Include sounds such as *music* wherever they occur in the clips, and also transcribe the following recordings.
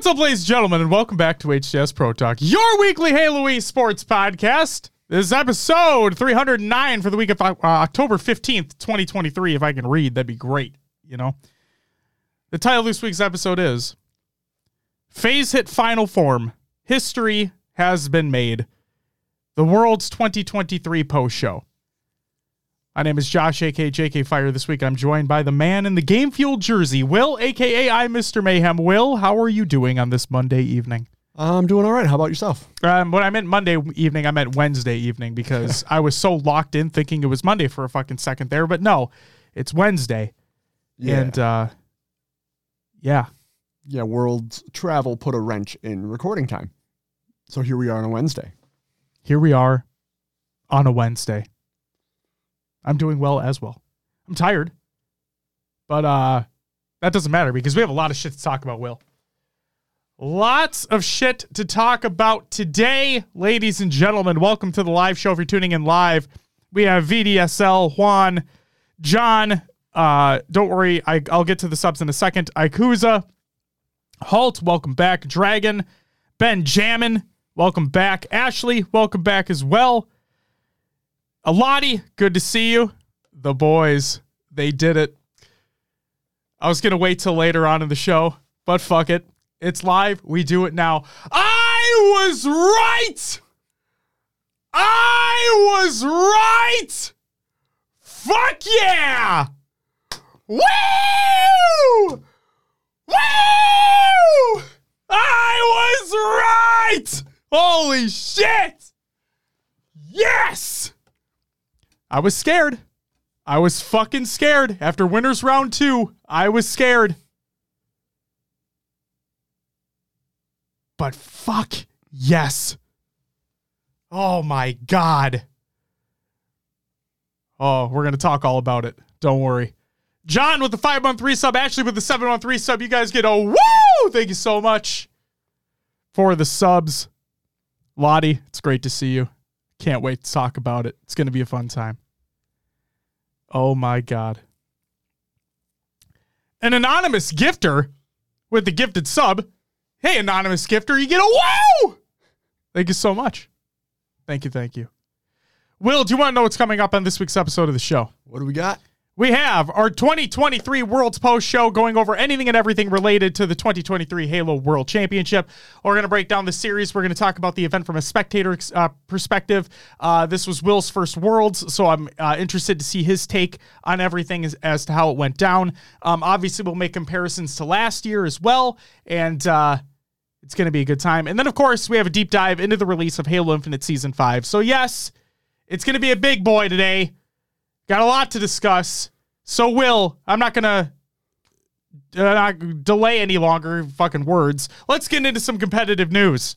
What's up, ladies and gentlemen, and welcome back to HCS Pro Talk, your weekly Halo sports podcast. This is episode 309 for the week of uh, October 15th, 2023. If I can read, that'd be great, you know? The title of this week's episode is FaZe hit final form. History has been made. The world's 2023 post show. My name is Josh, aka JK Fire. This week I'm joined by the man in the game fuel jersey, Will, aka I Mr. Mayhem. Will, how are you doing on this Monday evening? I'm doing all right. How about yourself? Um, when I meant Monday evening, I meant Wednesday evening because *laughs* I was so locked in thinking it was Monday for a fucking second there. But no, it's Wednesday. Yeah. And uh, yeah, Yeah, world travel put a wrench in recording time. So here we are on a Wednesday. here we are on a Wednesday. I'm doing well as well. I'm tired, but uh, that doesn't matter because we have a lot of shit to talk about, Will. Lots of shit to talk about today, ladies and gentlemen. Welcome to the live show. If you're tuning in live, we have VDSL, Juan, John. Uh, don't worry, I, I'll get to the subs in a second. Ikuza, Halt, welcome back. Dragon, Ben Jammin, welcome back. Ashley, welcome back as well. Alati, good to see you. The boys, they did it. I was going to wait till later on in the show, but fuck it. It's live. We do it now. I was right. I was right. Fuck yeah. Woo! Woo! I was right. Holy shit. Yes. I was scared. I was fucking scared. After winners round two, I was scared. But fuck yes. Oh my God. Oh, we're going to talk all about it. Don't worry. John with the 513 sub, Ashley with the 713 sub. You guys get a woo! Thank you so much for the subs. Lottie, it's great to see you. Can't wait to talk about it. It's going to be a fun time. Oh my God. An anonymous gifter with the gifted sub. Hey, anonymous gifter, you get a wow! Thank you so much. Thank you, thank you. Will, do you want to know what's coming up on this week's episode of the show? What do we got? We have our 2023 World's Post show going over anything and everything related to the 2023 Halo World Championship. We're going to break down the series. We're going to talk about the event from a spectator uh, perspective. Uh, this was Will's first Worlds, so I'm uh, interested to see his take on everything as, as to how it went down. Um, obviously, we'll make comparisons to last year as well, and uh, it's going to be a good time. And then, of course, we have a deep dive into the release of Halo Infinite Season 5. So, yes, it's going to be a big boy today. Got a lot to discuss. So, Will, I'm not going to uh, delay any longer fucking words. Let's get into some competitive news.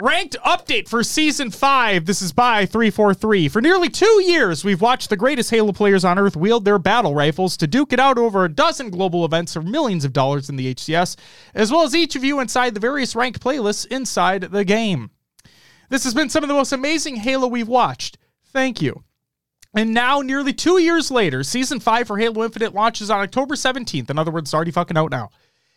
Ranked update for season five. This is by 343. For nearly two years, we've watched the greatest Halo players on Earth wield their battle rifles to duke it out over a dozen global events for millions of dollars in the HCS, as well as each of you inside the various ranked playlists inside the game. This has been some of the most amazing Halo we've watched. Thank you. And now, nearly two years later, season five for Halo Infinite launches on October 17th. In other words, it's already fucking out now.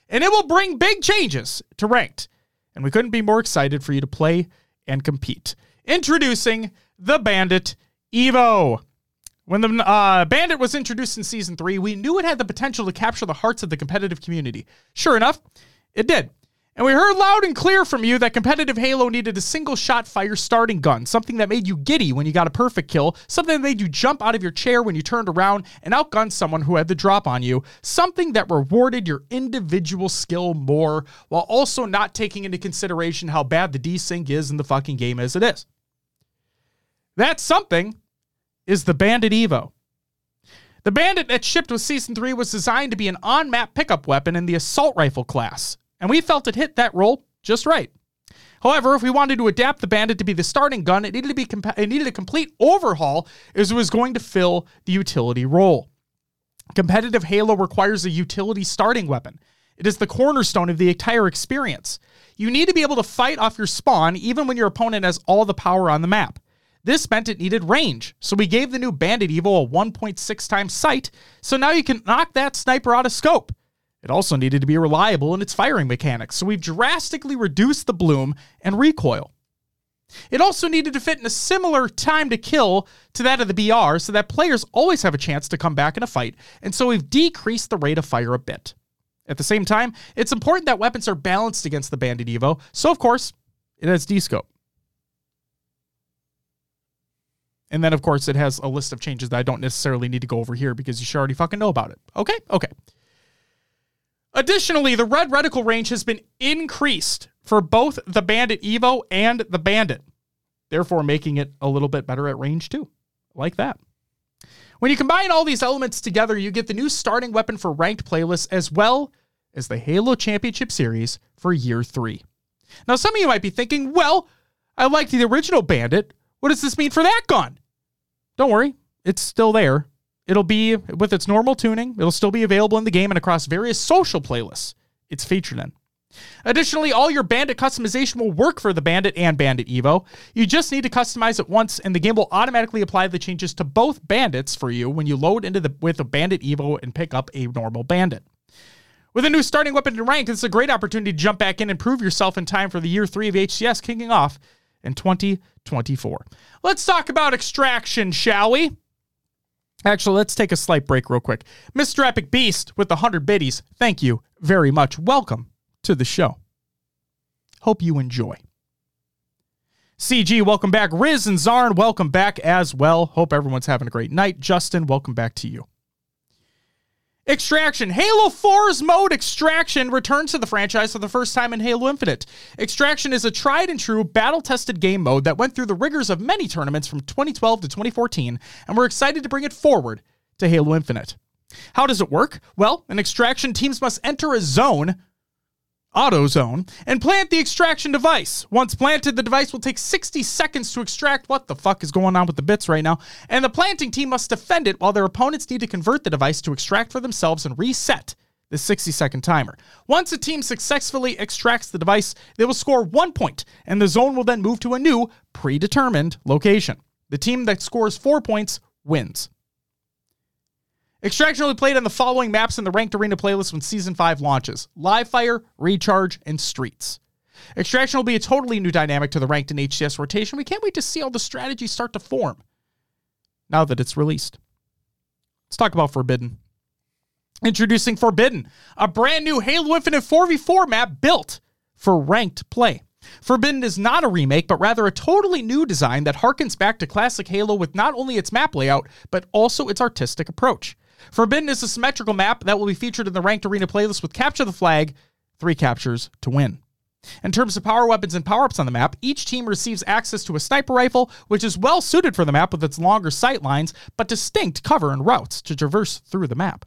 And it will bring big changes to ranked. And we couldn't be more excited for you to play and compete. Introducing the Bandit Evo. When the uh, Bandit was introduced in season three, we knew it had the potential to capture the hearts of the competitive community. Sure enough, it did. And we heard loud and clear from you that competitive Halo needed a single shot fire starting gun, something that made you giddy when you got a perfect kill, something that made you jump out of your chair when you turned around and outgunned someone who had the drop on you, something that rewarded your individual skill more while also not taking into consideration how bad the desync is in the fucking game as it is. That something is the Bandit Evo. The Bandit that shipped with Season 3 was designed to be an on map pickup weapon in the assault rifle class and we felt it hit that role just right. However, if we wanted to adapt the Bandit to be the starting gun, it needed to be it needed a complete overhaul as it was going to fill the utility role. Competitive Halo requires a utility starting weapon. It is the cornerstone of the entire experience. You need to be able to fight off your spawn even when your opponent has all the power on the map. This meant it needed range, so we gave the new Bandit Evo a 1.6 times sight, so now you can knock that sniper out of scope. It also needed to be reliable in its firing mechanics, so we've drastically reduced the bloom and recoil. It also needed to fit in a similar time to kill to that of the BR so that players always have a chance to come back in a fight, and so we've decreased the rate of fire a bit. At the same time, it's important that weapons are balanced against the Bandit Evo, so of course, it has D-scope. And then, of course, it has a list of changes that I don't necessarily need to go over here because you should already fucking know about it. Okay? Okay. Additionally, the red reticle range has been increased for both the Bandit Evo and the Bandit, therefore making it a little bit better at range too. Like that. When you combine all these elements together, you get the new starting weapon for ranked playlists as well as the Halo Championship Series for year three. Now, some of you might be thinking, well, I liked the original Bandit. What does this mean for that gun? Don't worry, it's still there. It'll be with its normal tuning, it'll still be available in the game and across various social playlists it's featured in. Additionally, all your Bandit customization will work for the Bandit and Bandit Evo. You just need to customize it once, and the game will automatically apply the changes to both Bandits for you when you load into the with a Bandit Evo and pick up a normal Bandit. With a new starting weapon in rank, it's a great opportunity to jump back in and prove yourself in time for the year three of HCS kicking off in 2024. Let's talk about extraction, shall we? Actually, let's take a slight break real quick. Mr. Epic Beast with the 100 biddies, thank you very much. Welcome to the show. Hope you enjoy. CG, welcome back. Riz and Zarn, welcome back as well. Hope everyone's having a great night. Justin, welcome back to you. Extraction. Halo 4's mode Extraction returns to the franchise for the first time in Halo Infinite. Extraction is a tried and true battle tested game mode that went through the rigors of many tournaments from 2012 to 2014, and we're excited to bring it forward to Halo Infinite. How does it work? Well, in Extraction, teams must enter a zone AutoZone, and plant the extraction device. Once planted, the device will take 60 seconds to extract what the fuck is going on with the bits right now, and the planting team must defend it while their opponents need to convert the device to extract for themselves and reset the 60 second timer. Once a team successfully extracts the device, they will score one point, and the zone will then move to a new, predetermined location. The team that scores four points wins. Extraction will be played on the following maps in the Ranked Arena playlist when Season 5 launches Live Fire, Recharge, and Streets. Extraction will be a totally new dynamic to the Ranked and HCS rotation. We can't wait to see all the strategies start to form now that it's released. Let's talk about Forbidden. Introducing Forbidden, a brand new Halo Infinite 4v4 map built for ranked play. Forbidden is not a remake, but rather a totally new design that harkens back to classic Halo with not only its map layout, but also its artistic approach. Forbidden is a symmetrical map that will be featured in the Ranked Arena playlist with Capture the Flag, three captures to win. In terms of power weapons and power ups on the map, each team receives access to a sniper rifle, which is well suited for the map with its longer sight lines, but distinct cover and routes to traverse through the map.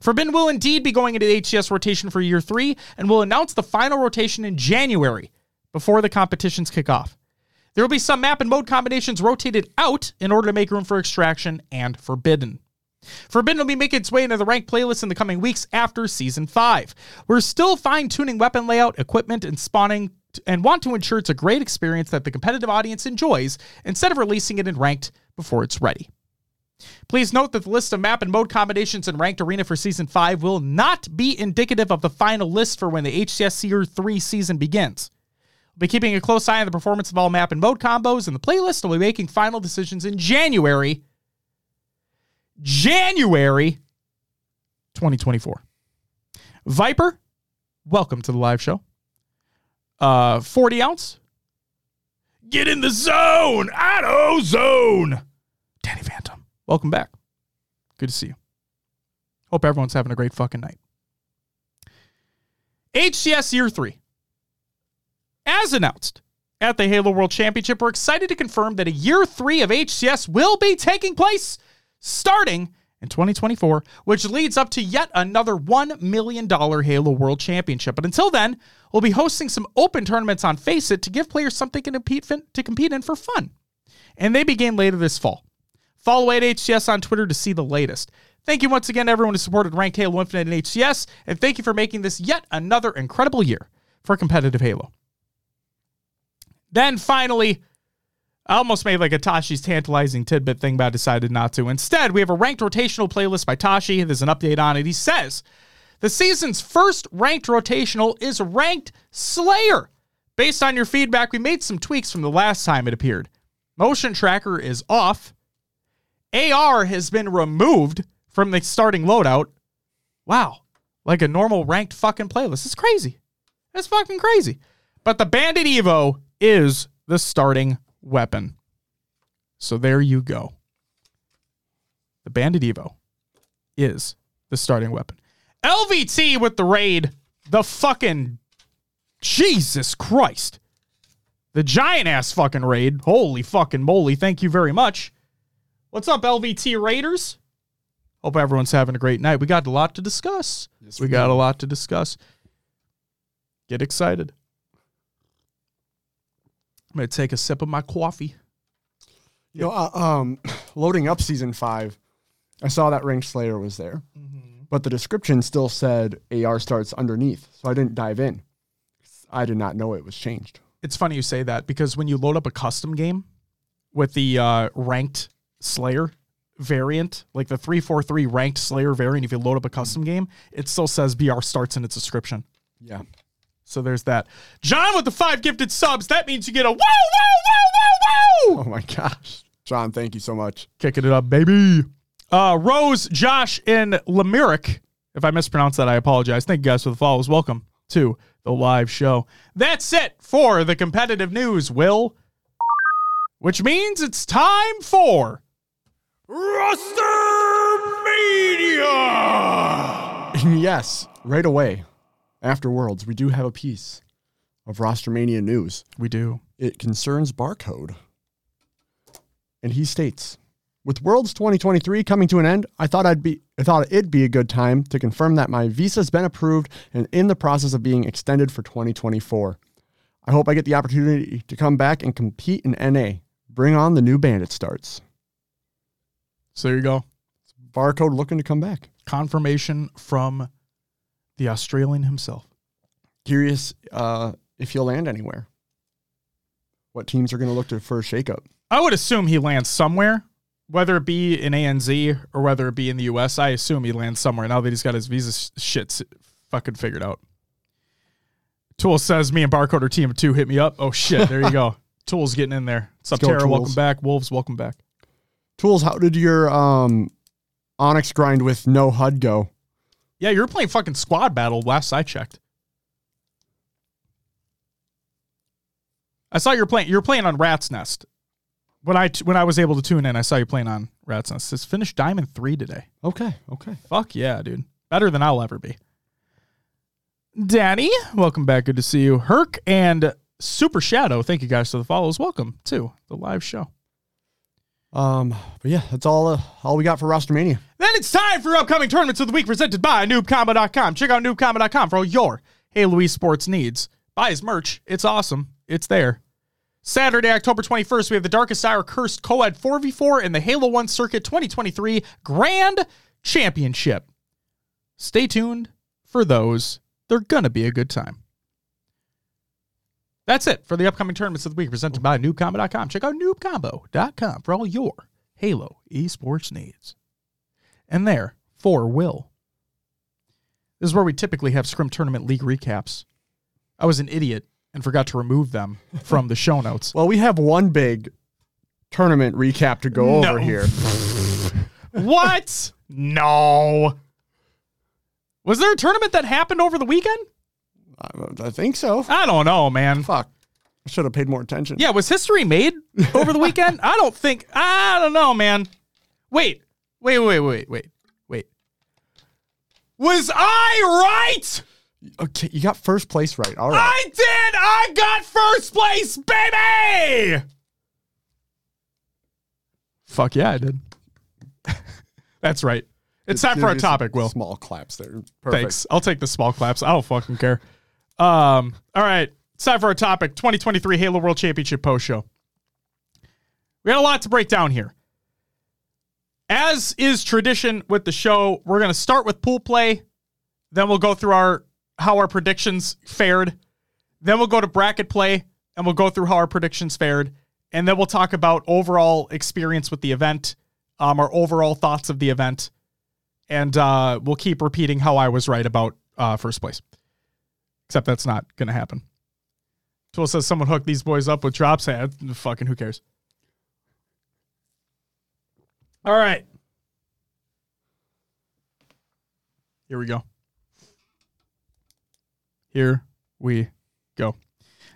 Forbidden will indeed be going into the HCS rotation for year three and will announce the final rotation in January before the competitions kick off. There will be some map and mode combinations rotated out in order to make room for extraction and forbidden. Forbidden will be making its way into the ranked playlist in the coming weeks after Season 5. We're still fine tuning weapon layout, equipment, and spawning, and want to ensure it's a great experience that the competitive audience enjoys instead of releasing it in ranked before it's ready. Please note that the list of map and mode combinations in Ranked Arena for Season 5 will not be indicative of the final list for when the HCS Year 3 season begins. We'll be keeping a close eye on the performance of all map and mode combos, in the playlist and we'll be making final decisions in January January 2024. Viper, welcome to the live show. Uh, 40 ounce. Get in the zone. Auto zone. Danny Phantom, welcome back. Good to see you. Hope everyone's having a great fucking night. HCS Year 3. As announced at the Halo World Championship, we're excited to confirm that a Year 3 of HCS will be taking place starting in 2024, which leads up to yet another $1 million Halo World Championship. But until then, we'll be hosting some open tournaments on FACEIT to give players something to compete, to in for fun. And they begin later this fall. Follow at HCS on Twitter to see the latest. Thank you once again, everyone who supported Ranked Halo Infinite and HCS, and thank you for making this yet another incredible year for competitive Halo. Then finally, I almost made like a Tashi's tantalizing tidbit thing, but I decided not to. Instead, we have a ranked rotational playlist by Tashi. There's an update on it. He says The season's first ranked rotational is Ranked Slayer. Based on your feedback, we made some tweaks from the last time it appeared. Motion tracker is off. AR has been removed from the starting loadout. Wow. Like a normal ranked fucking playlist. It's crazy. It's fucking crazy. But the Bandit Evo is the starting weapon. So there you go. The Bandit Evo is the starting weapon. LVT with the raid. The fucking Jesus Christ. The giant ass fucking raid. Holy fucking moly. Thank you very much. What's up, LVT Raiders? Hope everyone's having a great night. We got a lot to discuss. Yes, we we got do. a lot to discuss. Get excited. I'm going to take a sip of my coffee. You know, uh, um, *clears throat* loading up season five, I saw that Ranked Slayer was there, but the description still said AR starts underneath, so I didn't dive in. I did not know it was changed. It's funny you say that because when you load up a custom game with the uh, ranked Slayer variant, like the 343 ranked Slayer variant, if you load up a custom game, it still says BR starts in its description. Yeah. So there's that. John with the five gifted subs. That means you get a wow, wow, wow, wow, wow. Oh my gosh, John, thank you so much. Kicking it up, baby. Uh, Rose, Josh, and Lemuric. If I mispronounce that, I apologize. Thank you guys for the follows. Welcome to the live show. That's it for the competitive news, Will. Which means it's time for Roster Media. *laughs* Yes, right away after Worlds, we do have a piece of Rostermania news. We do. It concerns Barcode. And he states, with Worlds 2023 coming to an end, I thought I'd be I thought it'd be a good time to confirm that my visa's been approved and in the process of being extended for 2024. I hope I get the opportunity to come back and compete in NA. Bring on the new bandit starts. So there you go. Barcode looking to come back. Confirmation from the Australian himself. Curious uh, if he'll land anywhere. What teams are going to look to for a shakeup? I would assume he lands somewhere, whether it be in ANZ or whether it be in the US. I assume he lands somewhere now that he's got his visa shit fucking figured out. Tool says, Me and Barcode are team of two. Hit me up. Oh, shit. There you go. *laughs* Tool's getting in there. What's up, Tara? Welcome back. Wolves, welcome back. Tools, how did your um, Onyx grind with no HUD go? Yeah, you're playing fucking squad battle last I checked. I saw you were playing. You're playing on Rat's Nest. When I when I was able to tune in, I saw you playing on Rat's Nest. It's finished Diamond three today. Okay, okay. Fuck yeah, dude. Better than I'll ever be. Danny, welcome back. Good to see you. Herc and Super Shadow, thank you guys for the follows. Welcome to the live show. Um, but yeah, that's all uh, all we got for Rostermania. Then it's time for upcoming tournaments of the week presented by noobcombo.com. Check out noobcombo.com for all your Halo esports needs. Buy his merch. It's awesome. It's there. Saturday, October 21st, we have the Darkest Hour Cursed Co-Ed 4v4 in the Halo 1 Circuit 2023 Grand Championship. Stay tuned for those. They're going to be a good time. That's it for the upcoming tournaments of the week presented by noobcombo.com. Check out noobcombo.com for all your Halo esports needs. And there for Will. This is where we typically have Scrim Tournament League recaps. I was an idiot and forgot to remove them from the show notes. Well, we have one big tournament recap to go No. over here. what? No. Was there a tournament that happened over the weekend? I, I think so. I don't know, man. Fuck. I should have paid more attention. Yeah, was history made over the weekend? I don't think. I don't know, man. Wait, wait, wait, wait, wait, wait. Was I right? Okay, you got first place right. All right. I did. I got first place, baby. Fuck yeah, I did. *laughs* That's right. It's time for our topic, Will. Small claps there. Perfect. Thanks. I'll take the small claps. I don't fucking care. Um, all right. It's time for our topic 2023 Halo World Championship post show. We got a lot to break down here. As is tradition with the show, we're going to start with pool play. Then we'll go through our how our predictions fared. Then we'll go to bracket play and we'll go through how our predictions fared. And then we'll talk about overall experience with the event, um, our overall thoughts of the event and uh, we'll keep repeating how I was right about uh, first place. Except that's not going to happen. Tool says someone hooked these boys up with drops. Hey, fucking who cares? All right. Here we go. Here we go.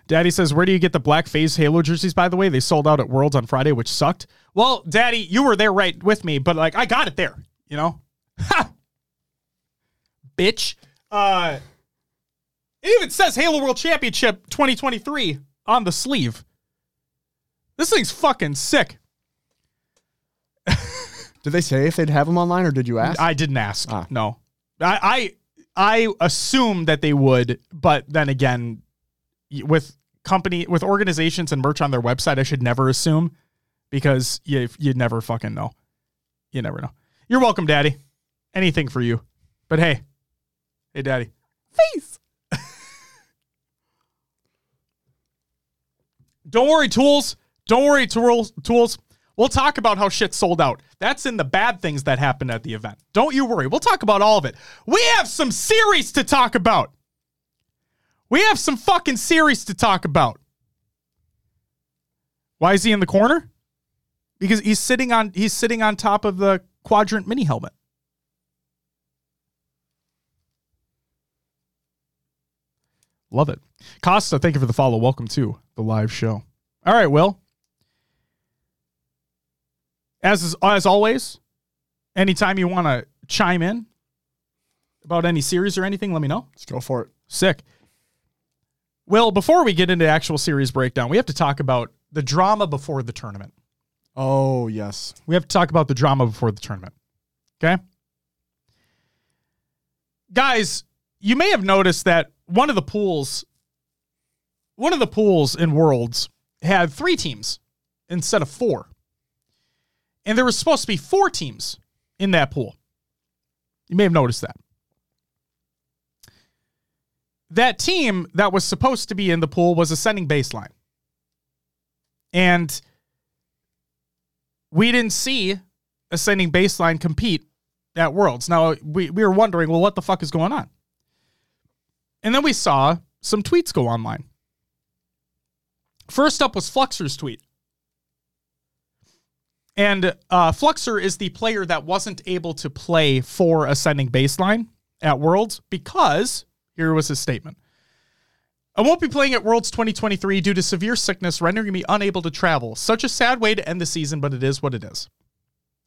Daddy says, Where do you get the black FaZe Halo jerseys, by the way? They sold out at Worlds on Friday, which sucked. Well, Daddy, you were there right with me, but like I got it there, you know? *laughs* Ha! Bitch. Uh it even says Halo World Championship 2023 on the sleeve. This thing's fucking sick. *laughs* Did they say if they'd have them online, or did you ask? I didn't ask. Ah. No, I, I I assumed that they would, but then again, with company with organizations and merch on their website, I should never assume because you you never fucking know. You never know. You're welcome, Daddy. Anything for you. But hey, hey, Daddy, FaZe. Don't worry, tools. Don't worry, tools. Tools. We'll talk about how shit sold out. That's in the bad things that happened at the event. Don't you worry. We'll talk about all of it. We have some series to talk about. We have some fucking series to talk about. Why is he in the corner? Because he's sitting on he's sitting on top of the quadrant mini helmet. Love it. Costa, thank you for the follow. Welcome to the live show. All right, Will as as always, anytime you want to chime in about any series or anything, let me know. Let's go for it. Sick. Well, before we get into actual series breakdown, we have to talk about the drama before the tournament. Oh, yes. We have to talk about the drama before the tournament. Okay? Guys, you may have noticed that one of the pools one of the pools in Worlds had 3 teams instead of 4. And there was supposed to be four teams in that pool. You may have noticed that. That team that was supposed to be in the pool was ascending baseline. And we didn't see ascending baseline compete at Worlds. Now, we, we were wondering, well, what the fuck is going on? And then we saw some tweets go online. First up was Fluxer's tweet. And uh, Fluxer is the player that wasn't able to play for Ascending Baseline at Worlds because here was his statement. I won't be playing at Worlds 2023 due to severe sickness rendering me unable to travel. Such a sad way to end the season, but it is what it is.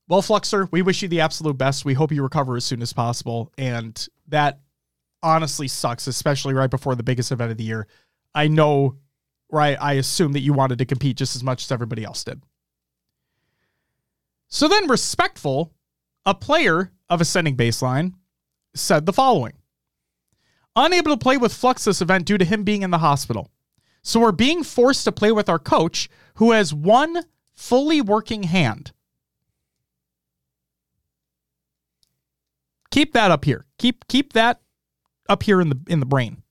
Well, Fluxer, we wish you the absolute best. We hope you recover as soon as possible. And that honestly sucks, especially right before the biggest event of the year. I know, right? I assume that you wanted to compete just as much as everybody else did. So then, respectful, a player of Ascending Baseline said the following Unable to play with Flux this event due to him being in the hospital. So we're being forced to play with our coach who has one fully working hand. Keep that up here. Keep keep that up here in the in the brain.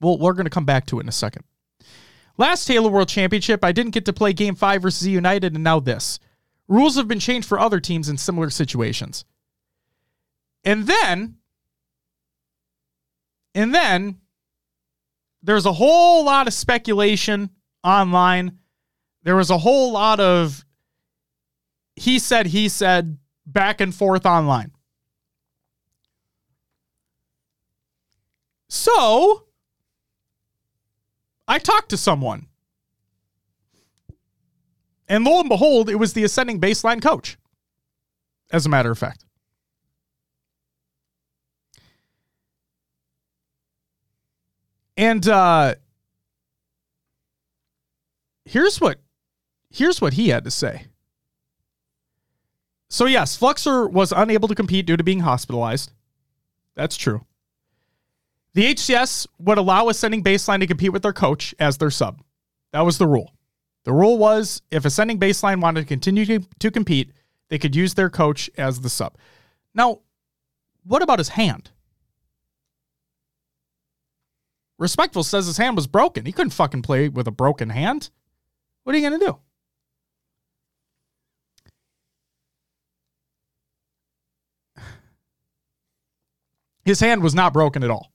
Well, we're going to come back to it in a second. Last Halo World Championship, I didn't get to play Game 5 versus United, and now this. Rules have been changed for other teams in similar situations. And then, and then there's a whole lot of speculation online. There was a whole lot of he said, he said, back and forth online. So I talked to someone and lo and behold, it was the ascending baseline coach, as a matter of fact. And uh, here's what here's what he had to say. So yes, Fluxer was unable to compete due to being hospitalized. That's true. The HCS would allow ascending baseline to compete with their coach as their sub. That was the rule. The rule was if Ascending Baseline wanted to continue to, to compete, they could use their coach as the sub. Now, what about his hand? Respectful says his hand was broken. He couldn't fucking play with a broken hand. What are you going to do? *sighs* His hand was not broken at all.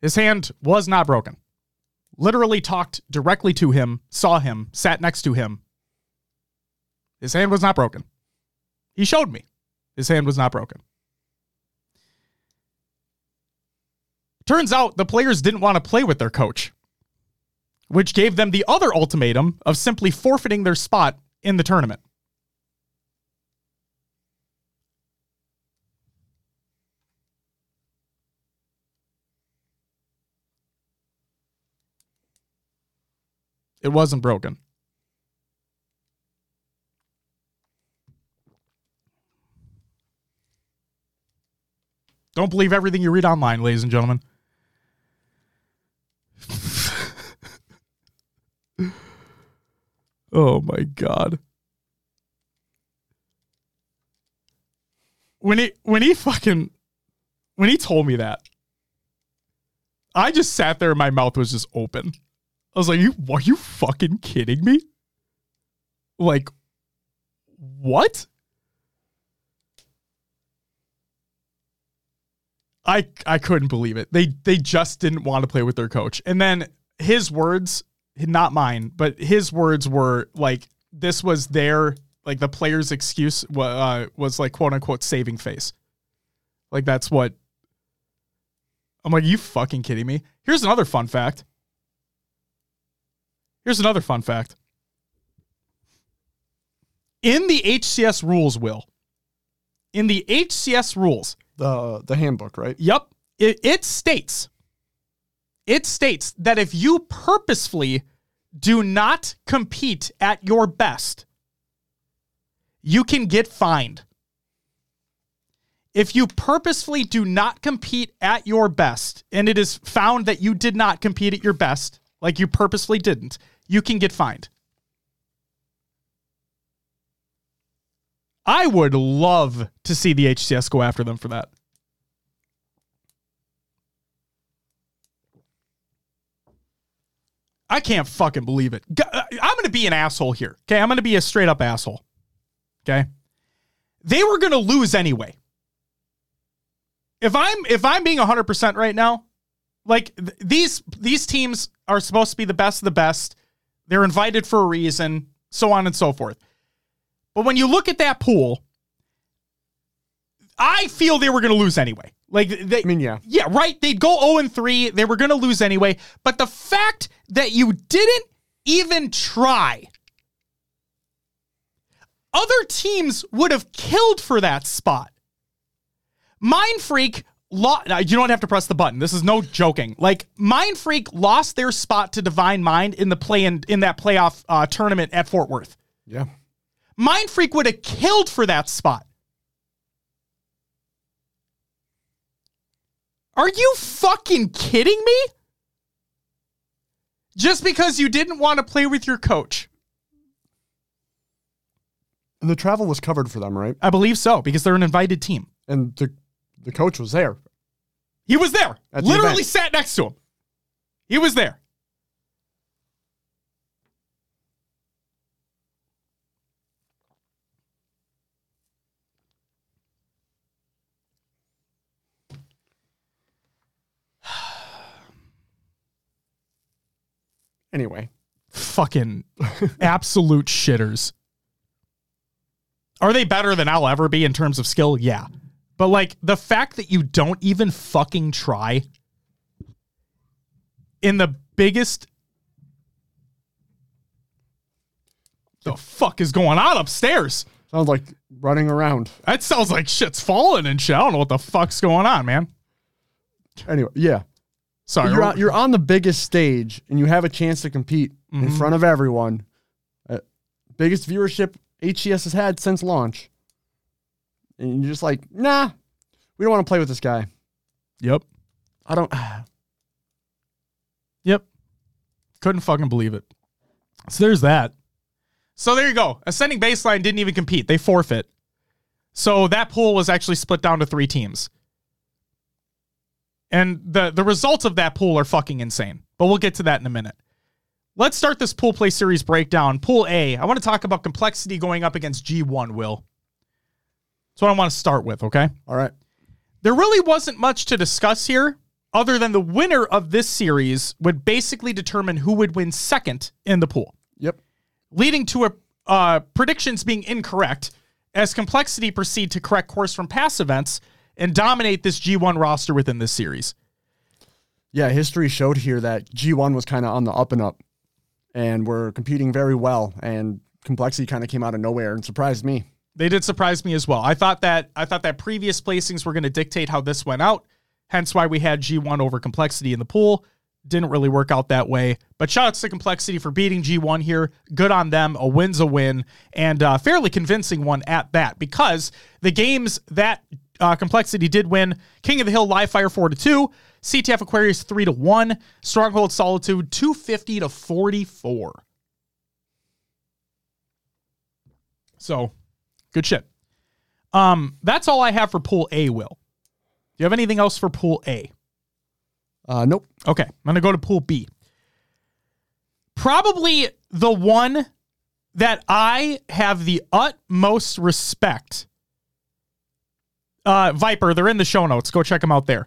His hand was not broken. Literally talked directly to him, saw him, sat next to him. His hand was not broken. He showed me. His hand was not broken. Turns out the players didn't want to play with their coach, which gave them the other ultimatum of simply forfeiting their spot in the tournament. It wasn't broken. Don't believe everything you read online, ladies and gentlemen. *laughs* oh my god. When he when he fucking when he told me that, I just sat there and my mouth was just open. I was like, "You are you fucking kidding me?" Like, what? I I couldn't believe it. They they just didn't want to play with their coach. And then his words, not mine, but his words were like this was their like the player's excuse uh, was like quote unquote saving face. Like that's what I'm like, you fucking kidding me? Here's another fun fact. Here's another fun fact. In the HCS rules, Will, in the HCS rules, The the handbook, right? Yep. It, it states, it states that if you purposefully do not compete at your best, you can get fined. If you purposefully do not compete at your best, and it is found that you did not compete at your best, like you purposefully didn't, you can get fined. I would love to see the HCS go after them for that. I can't fucking believe it. Uh, I'm going to be an asshole here. Okay. I'm going to be a straight up asshole. Okay. They were going to lose anyway. If I'm if I'm being 100% right now, like th- these these teams are supposed to be the best of the best. They're invited for a reason, so on and so forth. But when you look at that pool, I feel they were going to lose anyway. Like they, I mean, yeah. yeah, right. They'd go 0 and 3. They were going to lose anyway. But the fact that you didn't even try, other teams would have killed for that spot. Mind Freak, lo- now, you don't have to press the button. This is no joking. Like Mindfreak lost their spot to Divine Mind in the play in, in that playoff uh, tournament at Fort Worth. Yeah. Mindfreak would have killed for that spot. Are you fucking kidding me? Just because you didn't want to play with your coach. And the travel was covered for them, right? I believe so, because they're an invited team. And the the coach was there. He was there. At the Literally event. sat next to him. He was there. *sighs* Anyway, Fucking absolute shitters. Are they better than I'll ever be in terms of skill? Yeah. But like the fact that you don't even fucking try in the biggest the fuck is going on upstairs? sounds like running around. That sounds like shit's falling and shit. I don't know what the fuck's going on, man. Anyway, yeah. Sorry. You're on, you're on the biggest stage and you have a chance to compete in Mhm. front of everyone. Uh, biggest viewership HCS has had since launch. And you're just like, nah, we don't want to play with this guy. Yep. I don't. *sighs* Yep. Couldn't fucking believe it. So there's that. So there you go. Ascending baseline didn't even compete. They forfeit. So that pool was actually split down to three teams. And the the results of that pool are fucking insane. But we'll get to that in a minute. Let's start this pool play series breakdown. Pool A. I want to talk about complexity going up against G1, Will. That's what I want to start with, okay? All right. There really wasn't much to discuss here other than the winner of this series would basically determine who would win second in the pool, Yep. leading to a, uh, predictions being incorrect as complexity proceed to correct course from past events and dominate this G1 roster within this series. Yeah, history showed here that G1 was kind of on the up and up and were competing very well and complexity kind of came out of nowhere and surprised me. They did surprise me as well. I thought that I thought that previous placings were going to dictate how this went out. Hence why we had G1 over complexity in the pool. Didn't really work out that way. But shout outs to complexity for beating G1 here. Good on them. A win's a win, and a fairly convincing one at that. Because the games that uh, complexity did win: King of the Hill Live Fire four to two, CTF Aquarius three to one, Stronghold Solitude two fifty to forty four. So, good shit. Um, that's all I have for Pool A. Will, do you have anything else for Pool A? Uh, nope. Okay, I'm going to go to Pool B. Probably the one that I have the utmost respect. Uh, Viper, they're in the show notes. Go check them out there.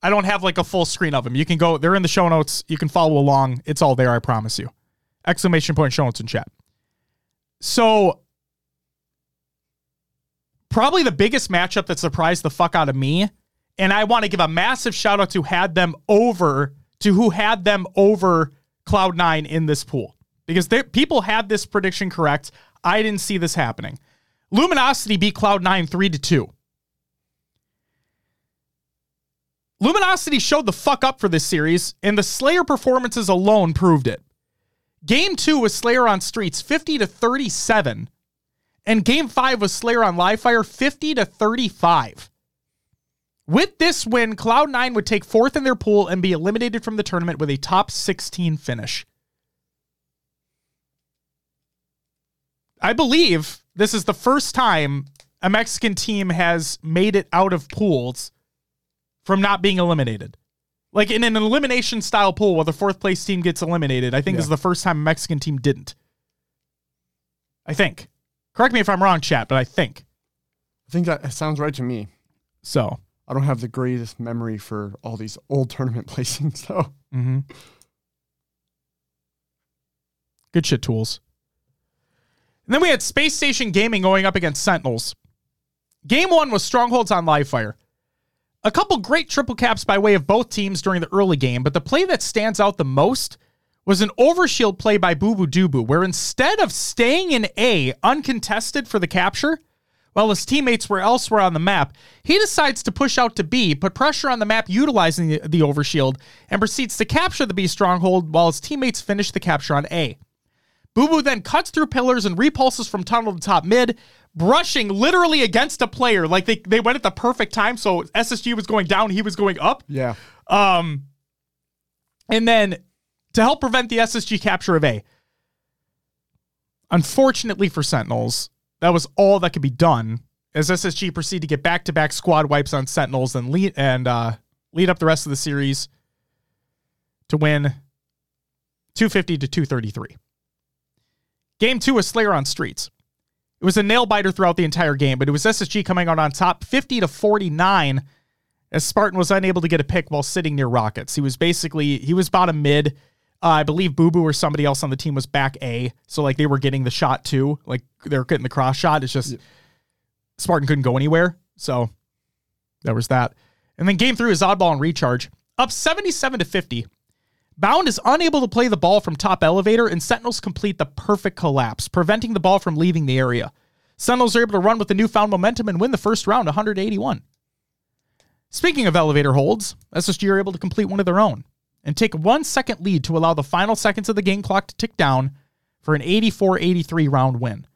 I don't have like a full screen of them. You can go, they're in the show notes. You can follow along. It's all there, I promise you. Exclamation point show notes in chat. So, probably the biggest matchup that surprised the fuck out of me and I want to give a massive shout out to had them over to who had them over Cloud9 in this pool because they, people had this prediction correct. I didn't see this happening. Luminosity beat Cloud9 3 to 2. Luminosity showed the fuck up for this series, and the Slayer performances alone proved it. Game 2 was Slayer on Streets 50 to 37, and game 5 was Slayer on Livefire 50 to 35. With this win, Cloud9 would take fourth in their pool and be eliminated from the tournament with a top 16 finish. I believe this is the first time a Mexican team has made it out of pools from not being eliminated. Like in an elimination style pool where the fourth place team gets eliminated, I think this is the first time a Mexican team didn't. I think. Correct me if I'm wrong, chat, but I think. I think that sounds right to me. So I don't have the greatest memory for all these old tournament *laughs* placings, though. Mm-hmm. Good shit tools. And then we had Space Station Gaming going up against Sentinels. Game one was Strongholds on Livefire. A couple great triple caps by way of both teams during the early game, but the play that stands out the most was an overshield play by Boo Boo Dubu, where instead of staying in A uncontested for the capture, while his teammates were elsewhere on the map, he decides to push out to B, put pressure on the map utilizing the, the overshield, and proceeds to capture the B stronghold while his teammates finish the capture on A. Boo Boo then cuts through pillars and repulses from tunnel to top mid, brushing literally against a player. Like they, they went at the perfect time, so SSG was going down, he was going up. Yeah. Um, and then to help prevent the SSG capture of A. Unfortunately for Sentinels, that was all that could be done as SSG proceed to get back to back squad wipes on Sentinels and lead and uh, lead up the rest of the series to win 250 to 233. Game two was Slayer on Streets. It was a nail biter throughout the entire game, but it was SSG coming out on top 50 to 49 as Spartan was unable to get a pick while sitting near Rockets. He was basically he was bottom mid. Uh, I believe Boo Boo or somebody else on the team was back A, so like they were getting the shot too. Like they were getting the cross shot. It's just Spartan couldn't go anywhere, so there was that. And then game three is oddball and recharge, up seventy-seven to fifty. Bound is unable to play the ball from top elevator, and Sentinels complete the perfect collapse, preventing the ball from leaving the area. Sentinels are able to run with the newfound momentum and win the first round 181. Speaking of elevator holds, SSG are able to complete one of their own and take one second lead to allow the final seconds of the game clock to tick down for an 84 83 round win.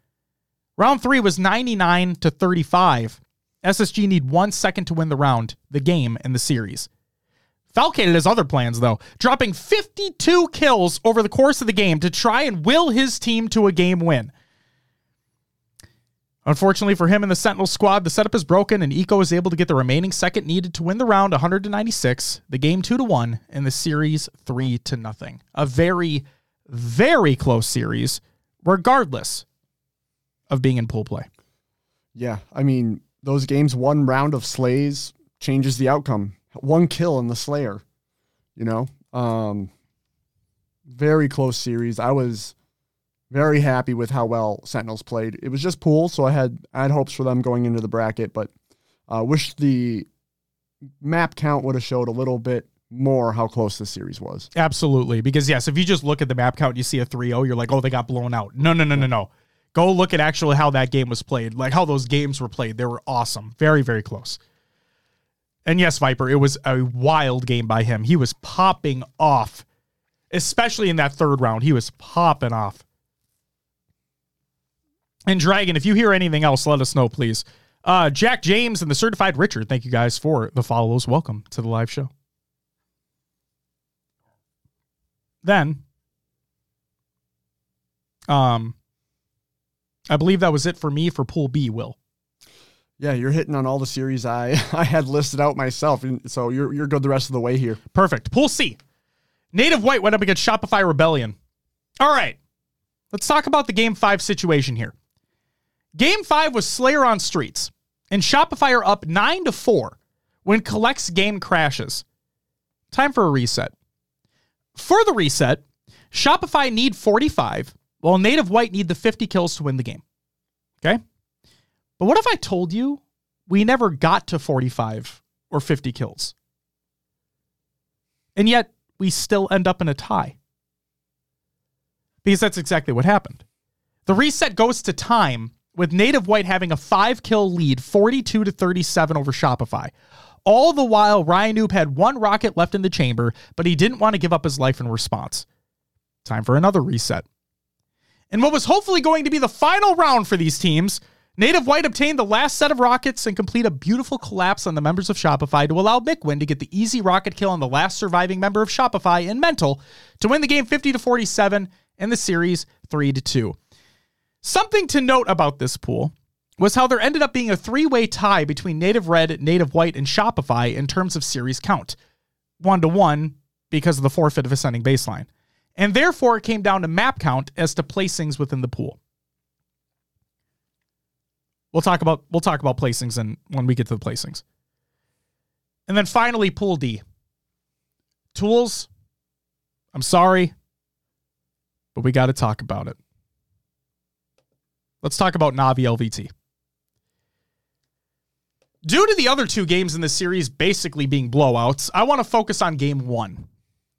Round three was 99 to 35. SSG need one second to win the round, the game, and the series. Falcated has other plans, though, dropping 52 kills over the course of the game to try and will his team to a game win. Unfortunately for him and the Sentinel squad, the setup is broken, and Eco is able to get the remaining second needed to win the round 100 to 96, the game 2 to 1, and the series 3 to nothing. A very, very close series, regardless of being in pool play. Yeah. I mean, those games, one round of slays changes the outcome. One kill in the Slayer, you know. Um, very close series. I was very happy with how well Sentinels played. It was just pool, so I had I had hopes for them going into the bracket, but uh, wish the map count would have showed a little bit more how close the series was. Absolutely. Because, yes, if you just look at the map count, you see a 3 0, you're like, oh, they got blown out. No, no, no, no, no. Go look at actually how that game was played, like how those games were played. They were awesome. Very, very close. And yes, Viper, it was a wild game by him. He was popping off, especially in that third round. He was popping off. And Dragon, if you hear anything else, let us know, please. Uh, Jack James and the Certified Richard, thank you guys for the follows. Welcome to the live show. Then, um, I believe that was it for me for Pool B. Will. Yeah, you're hitting on all the series I *laughs* I had listed out myself, and so you're you're good the rest of the way here. Perfect. Pool C. Native White went up against Shopify Rebellion. All right, let's talk about the Game Five situation here. Game Five was Slayer on Streets, and Shopify are up nine to four when Collect's game crashes. Time for a reset. For the reset, Shopify need 45, while Native White need the 50 kills to win the game. Okay? But what if I told you we never got to 45 or 50 kills? And yet we still end up in a tie. Because that's exactly what happened. The reset goes to time with Native White having a 5 kill lead, 42 to 37 over Shopify. All the while, Ryanoob had one rocket left in the chamber, but he didn't want to give up his life in response. Time for another reset. In what was hopefully going to be the final round for these teams, Native White obtained the last set of rockets and complete a beautiful collapse on the members of Shopify to allow Mikwen to get the easy rocket kill on the last surviving member of Shopify in Mental to win the game 50 to 47 and the series 3 to 2. Something to note about this pool was how there ended up being a three way tie between Native Red, Native White, and Shopify in terms of series count one to one because of the forfeit of ascending baseline. And therefore, it came down to map count as to placings within the pool. We'll talk about we'll talk about placings and when we get to the placings. And then finally, pool D. Tools. I'm sorry, but we got to talk about it. Let's talk about Navi LVT. Due to the other two games in the series basically being blowouts, I want to focus on game one.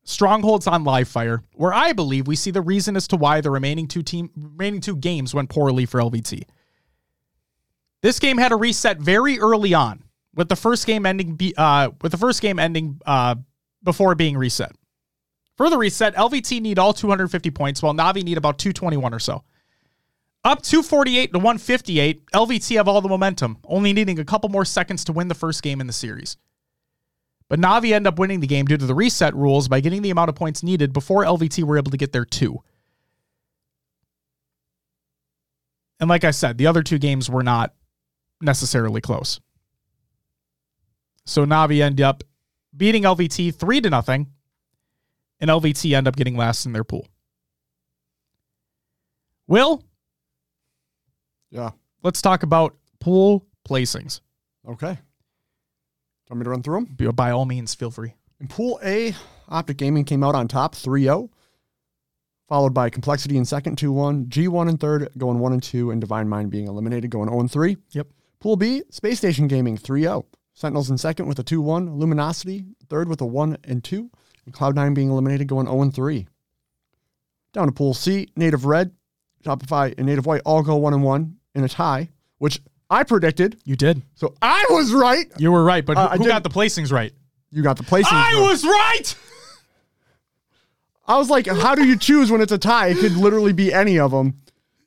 Strongholds on live fire, where I believe we see the reason as to why the remaining two team remaining two games went poorly for LVT. This game had a reset very early on, with the first game ending be, uh, with the first game ending uh, before being reset. For the reset, LVT need all 250 points, while Navi need about 221 or so. Up 248 to 158, LVT have all the momentum, only needing a couple more seconds to win the first game in the series. But Navi end up winning the game due to the reset rules by getting the amount of points needed before LVT were able to get their two. And like I said, the other two games were not necessarily close. So Navi end up beating LVT 3 to nothing, and LVT end up getting last in their pool. Will, Yeah. let's talk about pool placings. Okay. Want me to run through them? By- By all means, feel free. In Pool A, Optic Gaming came out on top 3 0, followed by Complexity in second 2 1, G1 in third, going 1 and 2, and Divine Mind being eliminated, going 0 and 3. Yep. Pool B, Space Station Gaming 3 0. Sentinels in second with a 2 1, Luminosity third with a 1 and 2, and Cloud9 being eliminated, going 0 and 3. Down to Pool C, Native Red, Shopify, and Native White all go 1 and 1 in a tie, which I predicted. You did. So I was right. You were right, but Uh, who, I who got the placings right? You got the placings. I was right. I was like, how do you choose when it's a tie? It could literally be any of them.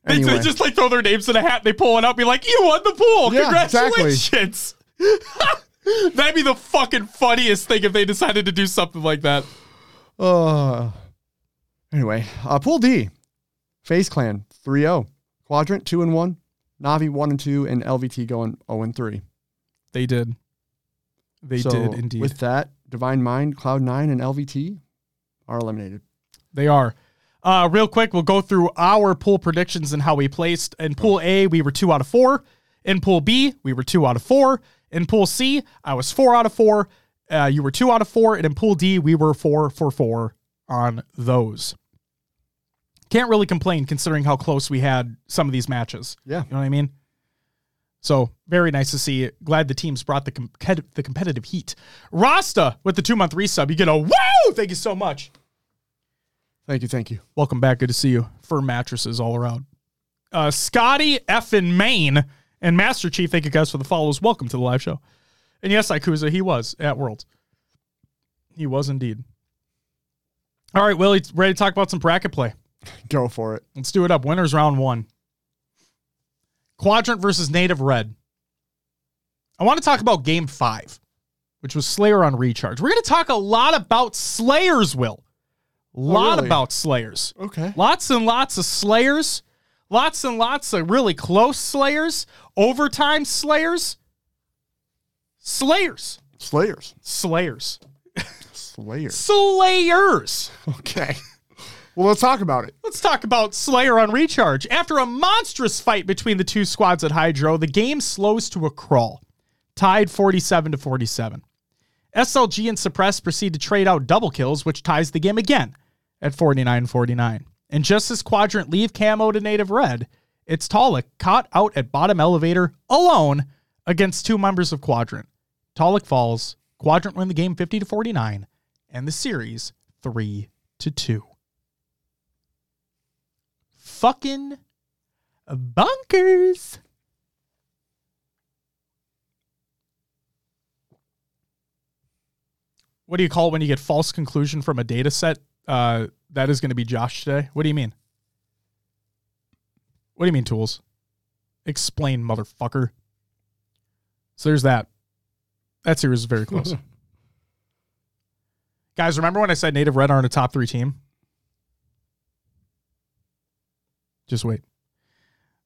They, Anyway, they just like throw their names in a hat. They pull it up, be like, "You won the pool! Yeah. Congratulations!" *laughs* That'd be the fucking funniest thing if they decided to do something like that. uh, anyway, uh, Pool D, FaZe Clan 3 0, Quadrant 2 and 1, Navi 1 and 2, and LVT going 0 and 3. They did. They So did indeed. With that, Divine Mind, Cloud9, and LVT are eliminated. They are. Uh, real quick, we'll go through our pool predictions and how we placed. In pool A, we were two out of four. In Pool B, we were two out of four. In Pool C, I was four out of four. Uh, you were two out of four. And in Pool D, we were four for four on those. Can't really complain considering how close we had some of these matches. Yeah. You know what I mean? So very nice to see. Glad the teams brought the com- the competitive heat. Rasta with the two month resub. You get a woo! Thank you so much. Thank you. Thank you. Welcome back. Good to see you. Firm mattresses all around. Uh, Scotty F in Maine and Master Chief. Thank you guys for the follows. Welcome to the live show. And yes, Ikuza, he was at Worlds. He was indeed. All right, Willie, ready to talk about some bracket play? Go for it. Let's do it up. Winners round one. Quadrant versus Native Red. I want to talk about game five, which was Slayer on Recharge. We're going to talk a lot about Slayers, Will. A lot really? about Slayers. Okay. Lots and lots of Slayers. Lots and lots of really close Slayers. Overtime Slayers. Slayers. Slayers. Slayers. Slayers. Slayers. Okay. Well, let's talk about it. Let's talk about Slayer on Recharge. After a monstrous fight between the two squads at Hydro, the game slows to a crawl, tied 47 to 47. SLG and Suppress proceed to trade out double kills, which ties the game again at 49 49. And just as Quadrant leave camo to Native Red, it's Talik caught out at bottom elevator alone against two members of Quadrant. Talik falls, Quadrant win the game 50 to 49, and the series 3 to 2 fucking bunkers. What do you call it when you get false conclusion from a data set? Uh, that is going to be Josh today. What do you mean? What do you mean, tools? Explain, motherfucker. So there's that. That series is very close. *laughs* Guys, remember when I said Native Red aren't a top three team? Just wait.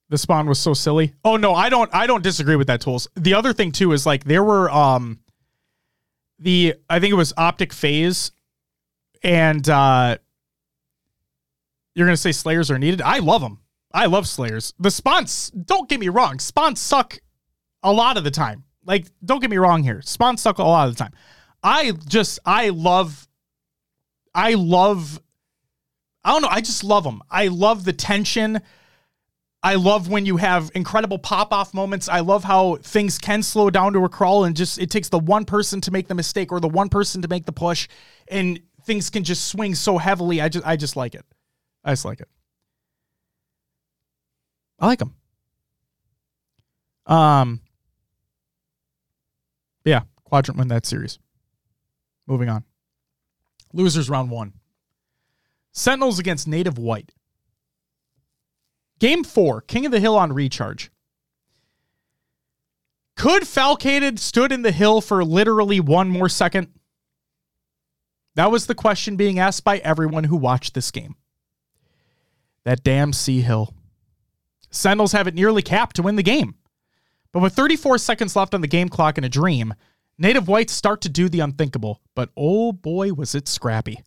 The spawn was so silly. Oh no, I don't I don't disagree with that tools. The other thing too is like there were um the I think it was optic FaZe and uh you're to say slayers are needed. I love them. I love slayers. The spawns don't get me wrong, spawns suck a lot of the time. Like don't get me wrong here. Spawns suck a lot of the time. I just I love I love I don't know. I just love them. I love the tension. I love when you have incredible pop off moments. I love how things can slow down to a crawl and just it takes the one person to make the mistake or the one person to make the push and things can just swing so heavily. I just I just like it. I just like it. I like them. Um yeah, quadrant win that series. Moving on. Losers round 1. Sentinels against Native White. Game four, King of the Hill on recharge. Could Falcated stood in the hill for literally one more second? That was the question being asked by everyone who watched this game. That damn Sea Hill. Sentinels have it nearly capped to win the game. But with 34 seconds left on the game clock in a dream, Native Whites start to do the unthinkable. But oh boy, was it scrappy.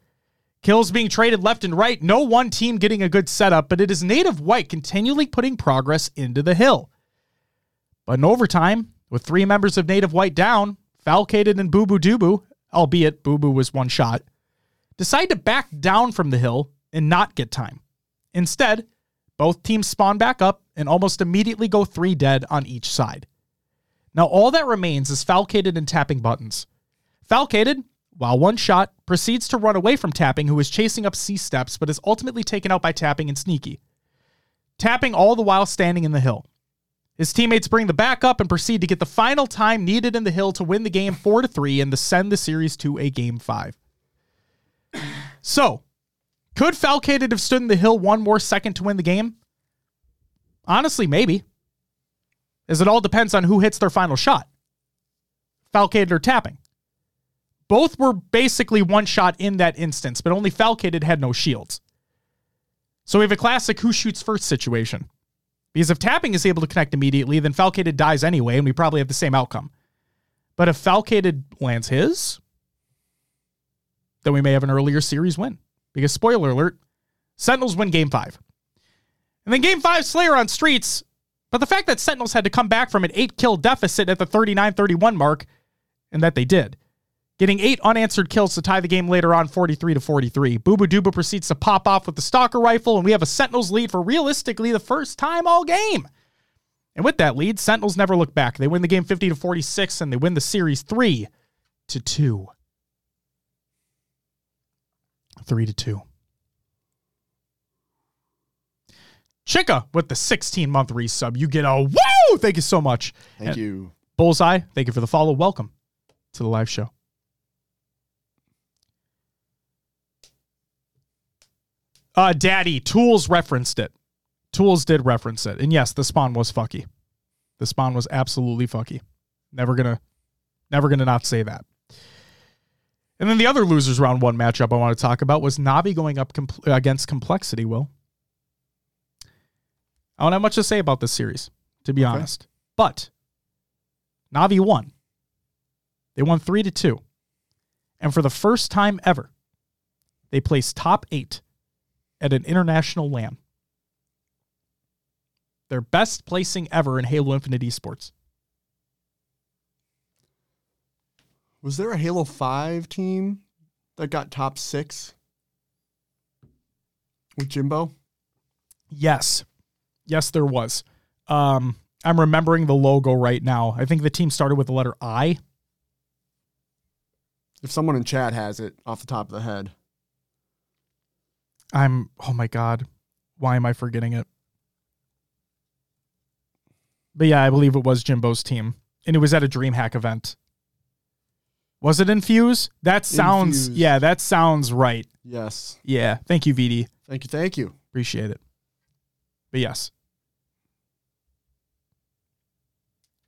Kills being traded left and right, no one team getting a good setup, but it is Native White continually putting progress into the hill. But in overtime, with three members of Native White down, Falcated and Bubu Dubu albeit Bubu was one shot, decide to back down from the hill and not get time. Instead, both teams spawn back up and almost immediately go three dead on each side. Now, all that remains is Falcated and tapping buttons. Falcated, while one shot, proceeds to run away from Tapping, who is chasing up C steps but is ultimately taken out by Tapping and Sneaky. Tapping all the while standing in the hill. His teammates bring the back up and proceed to get the final time needed in the hill to win the game 4 to 3 and to send the series to a game 5. So, could Falcated have stood in the hill one more second to win the game? Honestly, maybe. As it all depends on who hits their final shot. Falcated or tapping. Both were basically one shot in that instance, but only Falcated had no shields. So we have a classic who shoots first situation. Because if tapping is able to connect immediately, then Falcated dies anyway, and we probably have the same outcome. But if Falcated lands his, then we may have an earlier series win. Because spoiler alert, Sentinels win game five. And then game five, Slayer on streets. But the fact that Sentinels had to come back from an eight kill deficit at the 39 31 mark, and that they did, getting eight unanswered kills to tie the game later on 43 to 43. Bubu Dubu proceeds to pop off with the Stalker rifle, and we have a Sentinels lead for realistically the first time all game. And with that lead, Sentinels never look back. They win the game 50 to 46, and they win the series 3 to 2. 3 to 2. Chica with the 16 month resub. You get a woo! Thank you so much. Thank And you. Bullseye, thank you for the follow. Welcome to the live show. Uh, Daddy, Tools referenced it. Tools did reference it. And yes, the spawn was fucky. The spawn was absolutely fucky. Never gonna, never gonna not say that. And then the other losers round one matchup I want to talk about was Navi going up against Complexity. Will I don't have much to say about this series, to be Okay. honest. But Navi won. They won three to two, and for the first time ever, they placed top eight at an international LAN. Their best placing ever in Halo Infinite Esports. Was there a Halo 5 team that got top six with Jimbo? Yes. Yes, there was. Um, I'm remembering the logo right now. I think the team started with the letter I. If someone in chat has it off the top of the head. I'm, oh my God. Why am I forgetting it? But yeah, I believe it was Jimbo's team. And it was at a DreamHack event. Was it Infuse? That sounds, Infuse. yeah, that sounds right. Yes. Yeah. Thank you, VD. Thank you. Thank you. Appreciate it. But yes.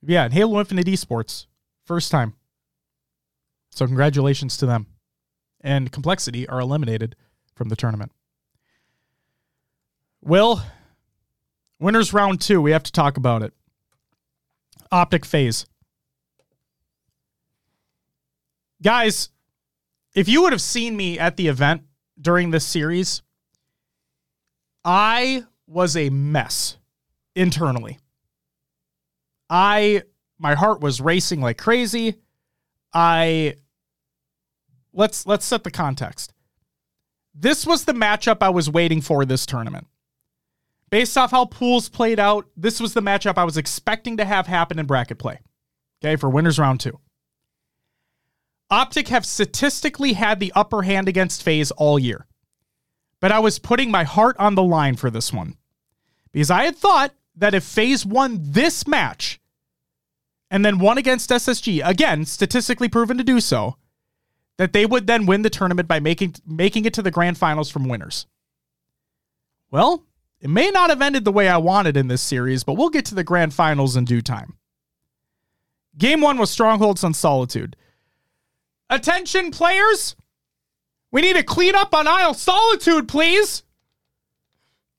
Yeah, and Halo Infinite Esports, first time. So congratulations to them. And Complexity are eliminated from the tournament. Will, winners round two, we have to talk about it. Optic FaZe. Guys, if you would have seen me at the event during this series, I was a mess internally. I my heart was racing like crazy. I let's let's set the context. This was the matchup I was waiting for this tournament. Based off how pools played out, this was the matchup I was expecting to have happen in bracket play. Okay, for winners round 2. Optic have statistically had the upper hand against FaZe all year but I was putting my heart on the line for this one because I had thought that if FaZe won this match and then won against SSG, again, statistically proven to do so, that they would then win the tournament by making making it to the grand finals from winners. Well, it may not have ended the way I wanted in this series, but we'll get to the grand finals in due time. Game one was Strongholds on Solitude. Attention, players! We need to clean up on Isle Solitude, please.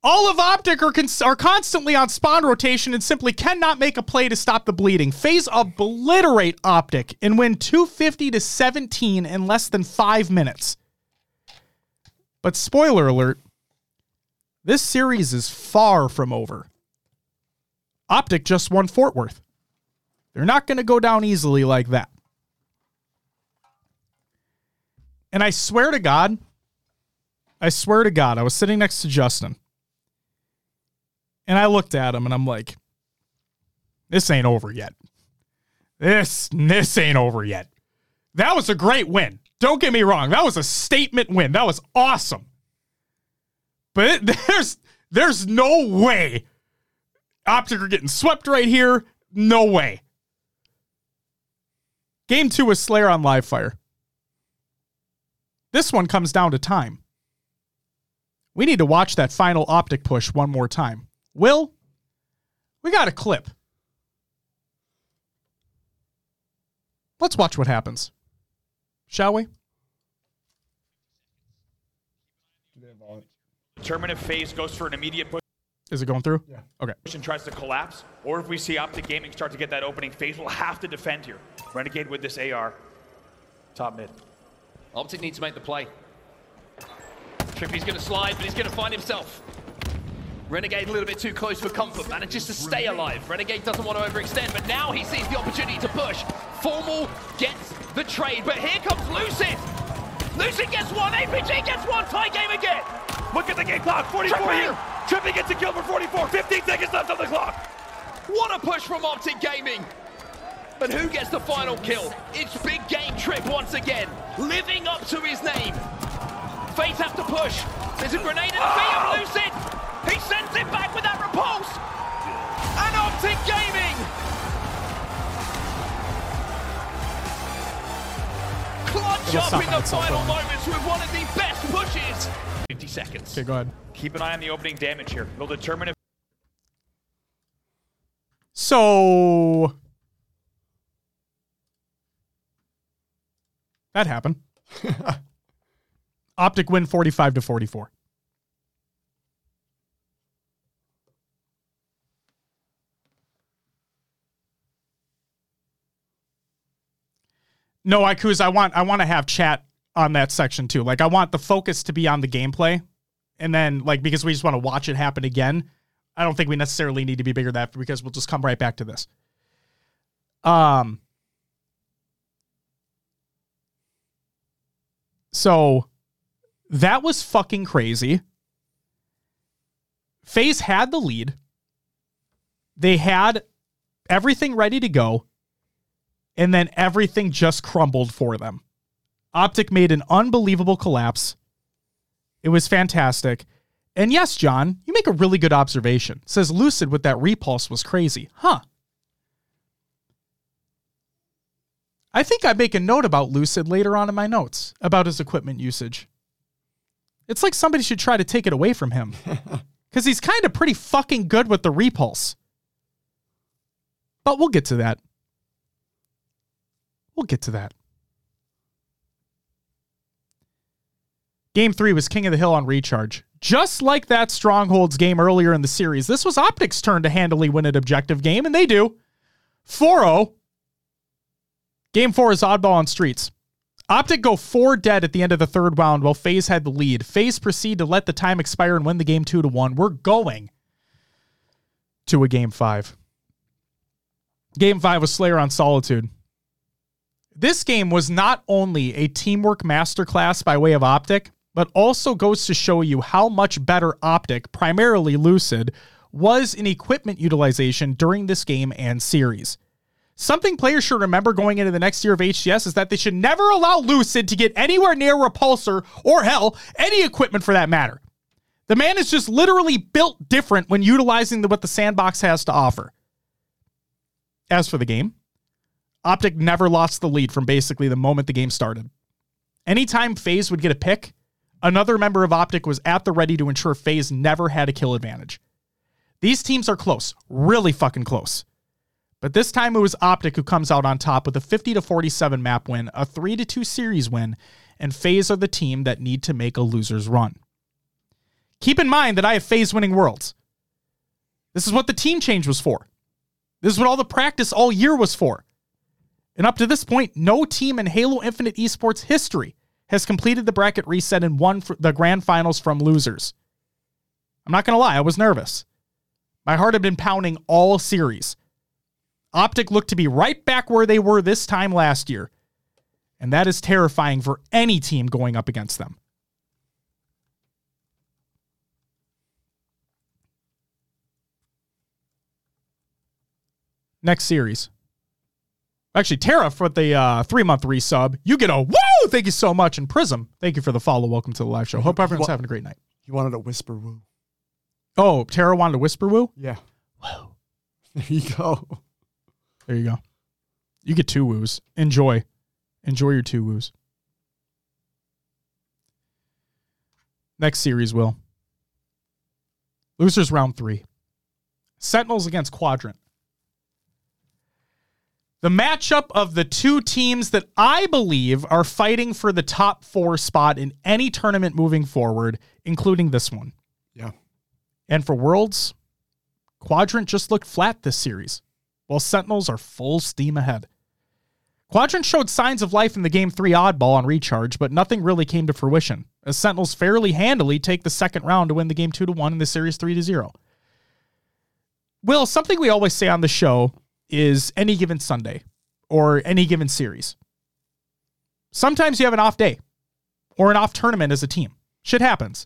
All of Optic are, cons- are constantly on spawn rotation and simply cannot make a play to stop the bleeding. FaZe obliterate Optic and win 250 to 17 in less than five minutes. But spoiler alert, this series is far from over. Optic just won Fort Worth. They're not going to go down easily like that. And I swear to God, I swear to God, I was sitting next to Justin. And I looked at him and I'm like, this ain't over yet. This this ain't over yet. That was a great win. Don't get me wrong. That was a statement win. That was awesome. But it, *laughs* there's there's no way Optic are getting swept right here. No way. Game two was Slayer on live fire. This one comes down to time. We need to watch that final optic push one more time. Will, we got a clip. Let's watch what happens. Shall we? Determine if FaZe goes for an immediate push Is it going through? Yeah. Okay. and tries to collapse, or if we see Optic Gaming start to get that opening, FaZe we'll have to defend here. Renegade with this AR. Top mid. Optic needs to make the play. Trippy's going to slide, but he's going to find himself. Renegade a little bit too close for comfort, manages to stay alive. Renegade doesn't want to overextend, but now he sees the opportunity to push. Formal gets the trade, but here comes Lucid. Lucid gets one, APG gets one, tie game again. Look at the game clock, 44 Trippy. here. Trippy gets a kill for 44, 15 seconds left on the clock. What a push from Optic Gaming. But who gets the final kill? It's Big Game Trip once again, living up to his name. FaZe have to push. There's a grenade in the feet of Lucid. He sends it back with that repulse. And Optic Gaming. Clutch up in the final moments with one of the best pushes. 50 seconds. Okay, go ahead. Keep an eye on the opening damage here. It'll determine if So that happened. *laughs* Optic win 45 to 44. No, Ikuz, I want I want to have chat on that section too. Like I want the focus to be on the gameplay. And then like because we just want to watch it happen again. I don't think we necessarily need to be bigger than that because we'll just come right back to this. Um So that was fucking crazy. FaZe had the lead. They had everything ready to go. And then everything just crumbled for them. Optic made an unbelievable collapse. It was fantastic. And yes, John, you make a really good observation. Says Lucid with that repulse was crazy. Huh. I think I make a note about Lucid later on in my notes about his equipment usage. It's like somebody should try to take it away from him. *laughs* Because he's kind of pretty fucking good with the repulse. But we'll get to that. We'll get to that. Game three was King of the Hill on recharge. Just like that Strongholds game earlier in the series, this was Optic's turn to handily win an objective game, and they do. 4 0. Game four is oddball on streets. Optic go four dead at the end of the third round while FaZe had the lead. FaZe proceed to let the time expire and win the game two to one. We're going to a game five. Game five was Slayer on Solitude. This game was not only a teamwork masterclass by way of Optic, but also goes to show you how much better Optic, primarily Lucid, was in equipment utilization during this game and series. Something players should remember going into the next year of HCS is that they should never allow Lucid to get anywhere near Repulsor or hell, any equipment for that matter. The man is just literally built different when utilizing the, what the sandbox has to offer. As for the game, Optic never lost the lead from basically the moment the game started. Anytime FaZe would get a pick, another member of Optic was at the ready to ensure FaZe never had a kill advantage. These teams are close, really fucking close. But this time it was Optic who comes out on top with a 50 to 47 map win, a 3 to 2 series win, and FaZe are the team that need to make a loser's run. Keep in mind that I have FaZe winning worlds. This is what the team change was for. This is what all the practice all year was for. And up to this point, no team in Halo Infinite Esports history has completed the bracket reset and won the grand finals from losers. I'm not going to lie, I was nervous. My heart had been pounding all series. Optic looked to be right back where they were this time last year. And that is terrifying for any team going up against them. Next series. Actually, Tara for the uh, three month resub. You get a woo! Thank you so much. And Prism, thank you for the follow. Welcome to the live show. Hope everyone's having a great night. He wanted a whisper woo. Oh, Tara wanted a whisper woo? Yeah. Woo. *laughs* There you go. There you go. You get two woos. Enjoy. Enjoy your two woos. Next series, Will. Losers round three. Sentinels against Quadrant. The matchup of the two teams that I believe are fighting for the top four spot in any tournament moving forward, including this one. Yeah. And for Worlds, Quadrant just looked flat this series, while Sentinels are full steam ahead. Quadrant showed signs of life in the Game 3 oddball on recharge, but nothing really came to fruition, as Sentinels fairly handily take the second round to win the Game 2 to 1 and the Series 3 to 0. Will, something we always say on the show is any given Sunday or any given series. Sometimes you have an off day or an off tournament as a team. Shit happens.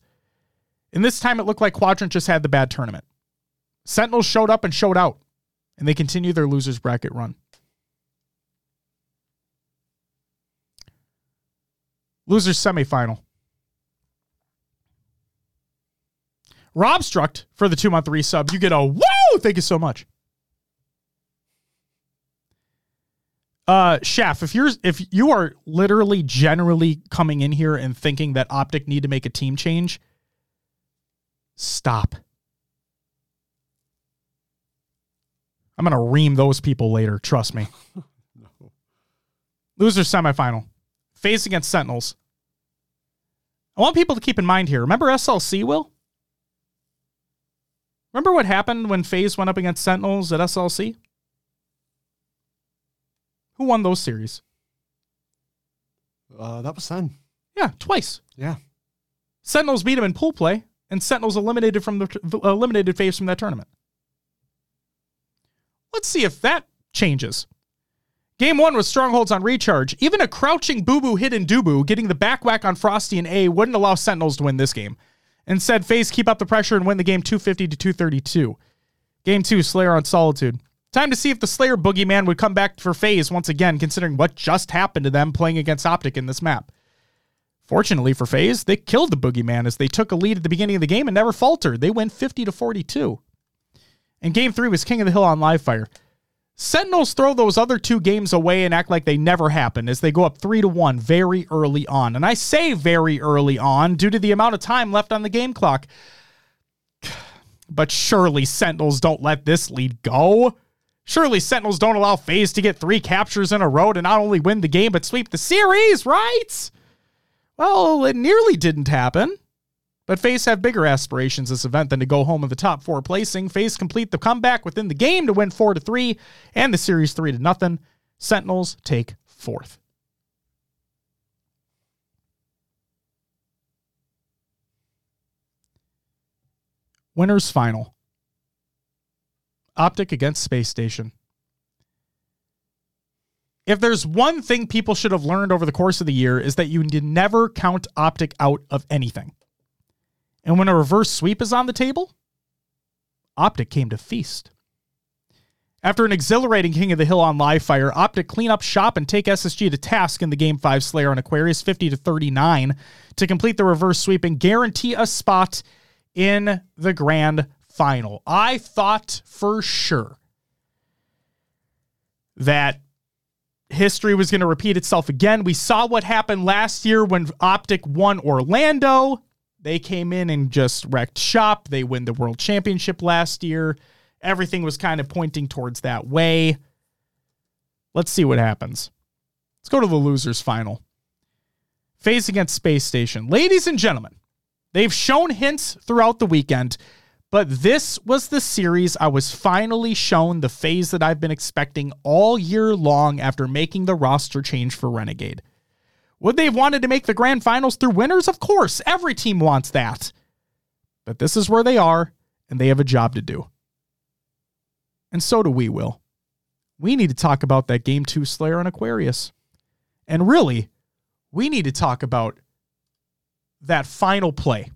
And this time it looked like Quadrant just had the bad tournament. Sentinels showed up and showed out, and they continue their losers bracket run. Losers semifinal. Rob Struct for the two month resub. You get a woo! Thank you so much. Uh, Chef, if you're if you are literally generally coming in here and thinking that Optic need to make a team change, stop. I'm gonna ream those people later. Trust me. no. *laughs* Loser semifinal. FaZe against Sentinels. I want people to keep in mind here. Remember SLC, Will? Remember what happened when FaZe went up against Sentinels at SLC? Who won those series? Uh, that was Sen. Yeah, twice. Yeah. Sentinels beat him in pool play, and Sentinels eliminated from the eliminated FaZe from that tournament. Let's see if that changes. Game one was strongholds on recharge. Even a crouching Bubu hidden Dubu getting the back whack on Frosty and A wouldn't allow Sentinels to win this game. Instead, FaZe keep up the pressure and win the game 250 to 232. Game two, Slayer on Solitude. Time to see if the Slayer boogeyman would come back for FaZe once again, considering what just happened to them playing against Optic in this map. Fortunately for FaZe, they killed the boogeyman as they took a lead at the beginning of the game and never faltered. They went 50 to 42. And game three was King of the Hill on live fire. Sentinels throw those other two games away and act like they never happened as they go up three to one very early on. And I say very early on due to the amount of time left on the game clock. *sighs* But surely Sentinels don't let this lead go. Surely Sentinels don't allow FaZe to get three captures in a row to not only win the game, but sweep the series, right? Well, it nearly didn't happen. But FaZe have bigger aspirations this event than to go home in the top four placing. FaZe complete the comeback within the game to win four to three and the series three to nothing. Sentinels take fourth. Winners final. Optic against Space Station. If there's one thing people should have learned over the course of the year is that you need never count Optic out of anything. And when a reverse sweep is on the table, Optic came to feast. After an exhilarating King of the Hill on live fire, Optic clean up shop and take SSG to task in the Game 5 Slayer on Aquarius 50 to 39 to complete the reverse sweep and guarantee a spot in the grand final. I thought for sure that history was going to repeat itself again. We saw what happened last year when Optic won Orlando. They came in and just wrecked shop. They win the world championship last year. Everything was kind of pointing towards that way. Let's see what happens. Let's go to the losers final. FaZe against Space Station. Ladies and gentlemen, they've shown hints throughout the weekend but this was the series I was finally shown the FaZe that I've been expecting all year long after making the roster change for Renegade. Would they have wanted to make the grand finals through winners? Of course, every team wants that. But this is where they are, and they have a job to do. And so do we, Will. We need to talk about that Game 2 Slayer on Aquarius. And really, we need to talk about that final play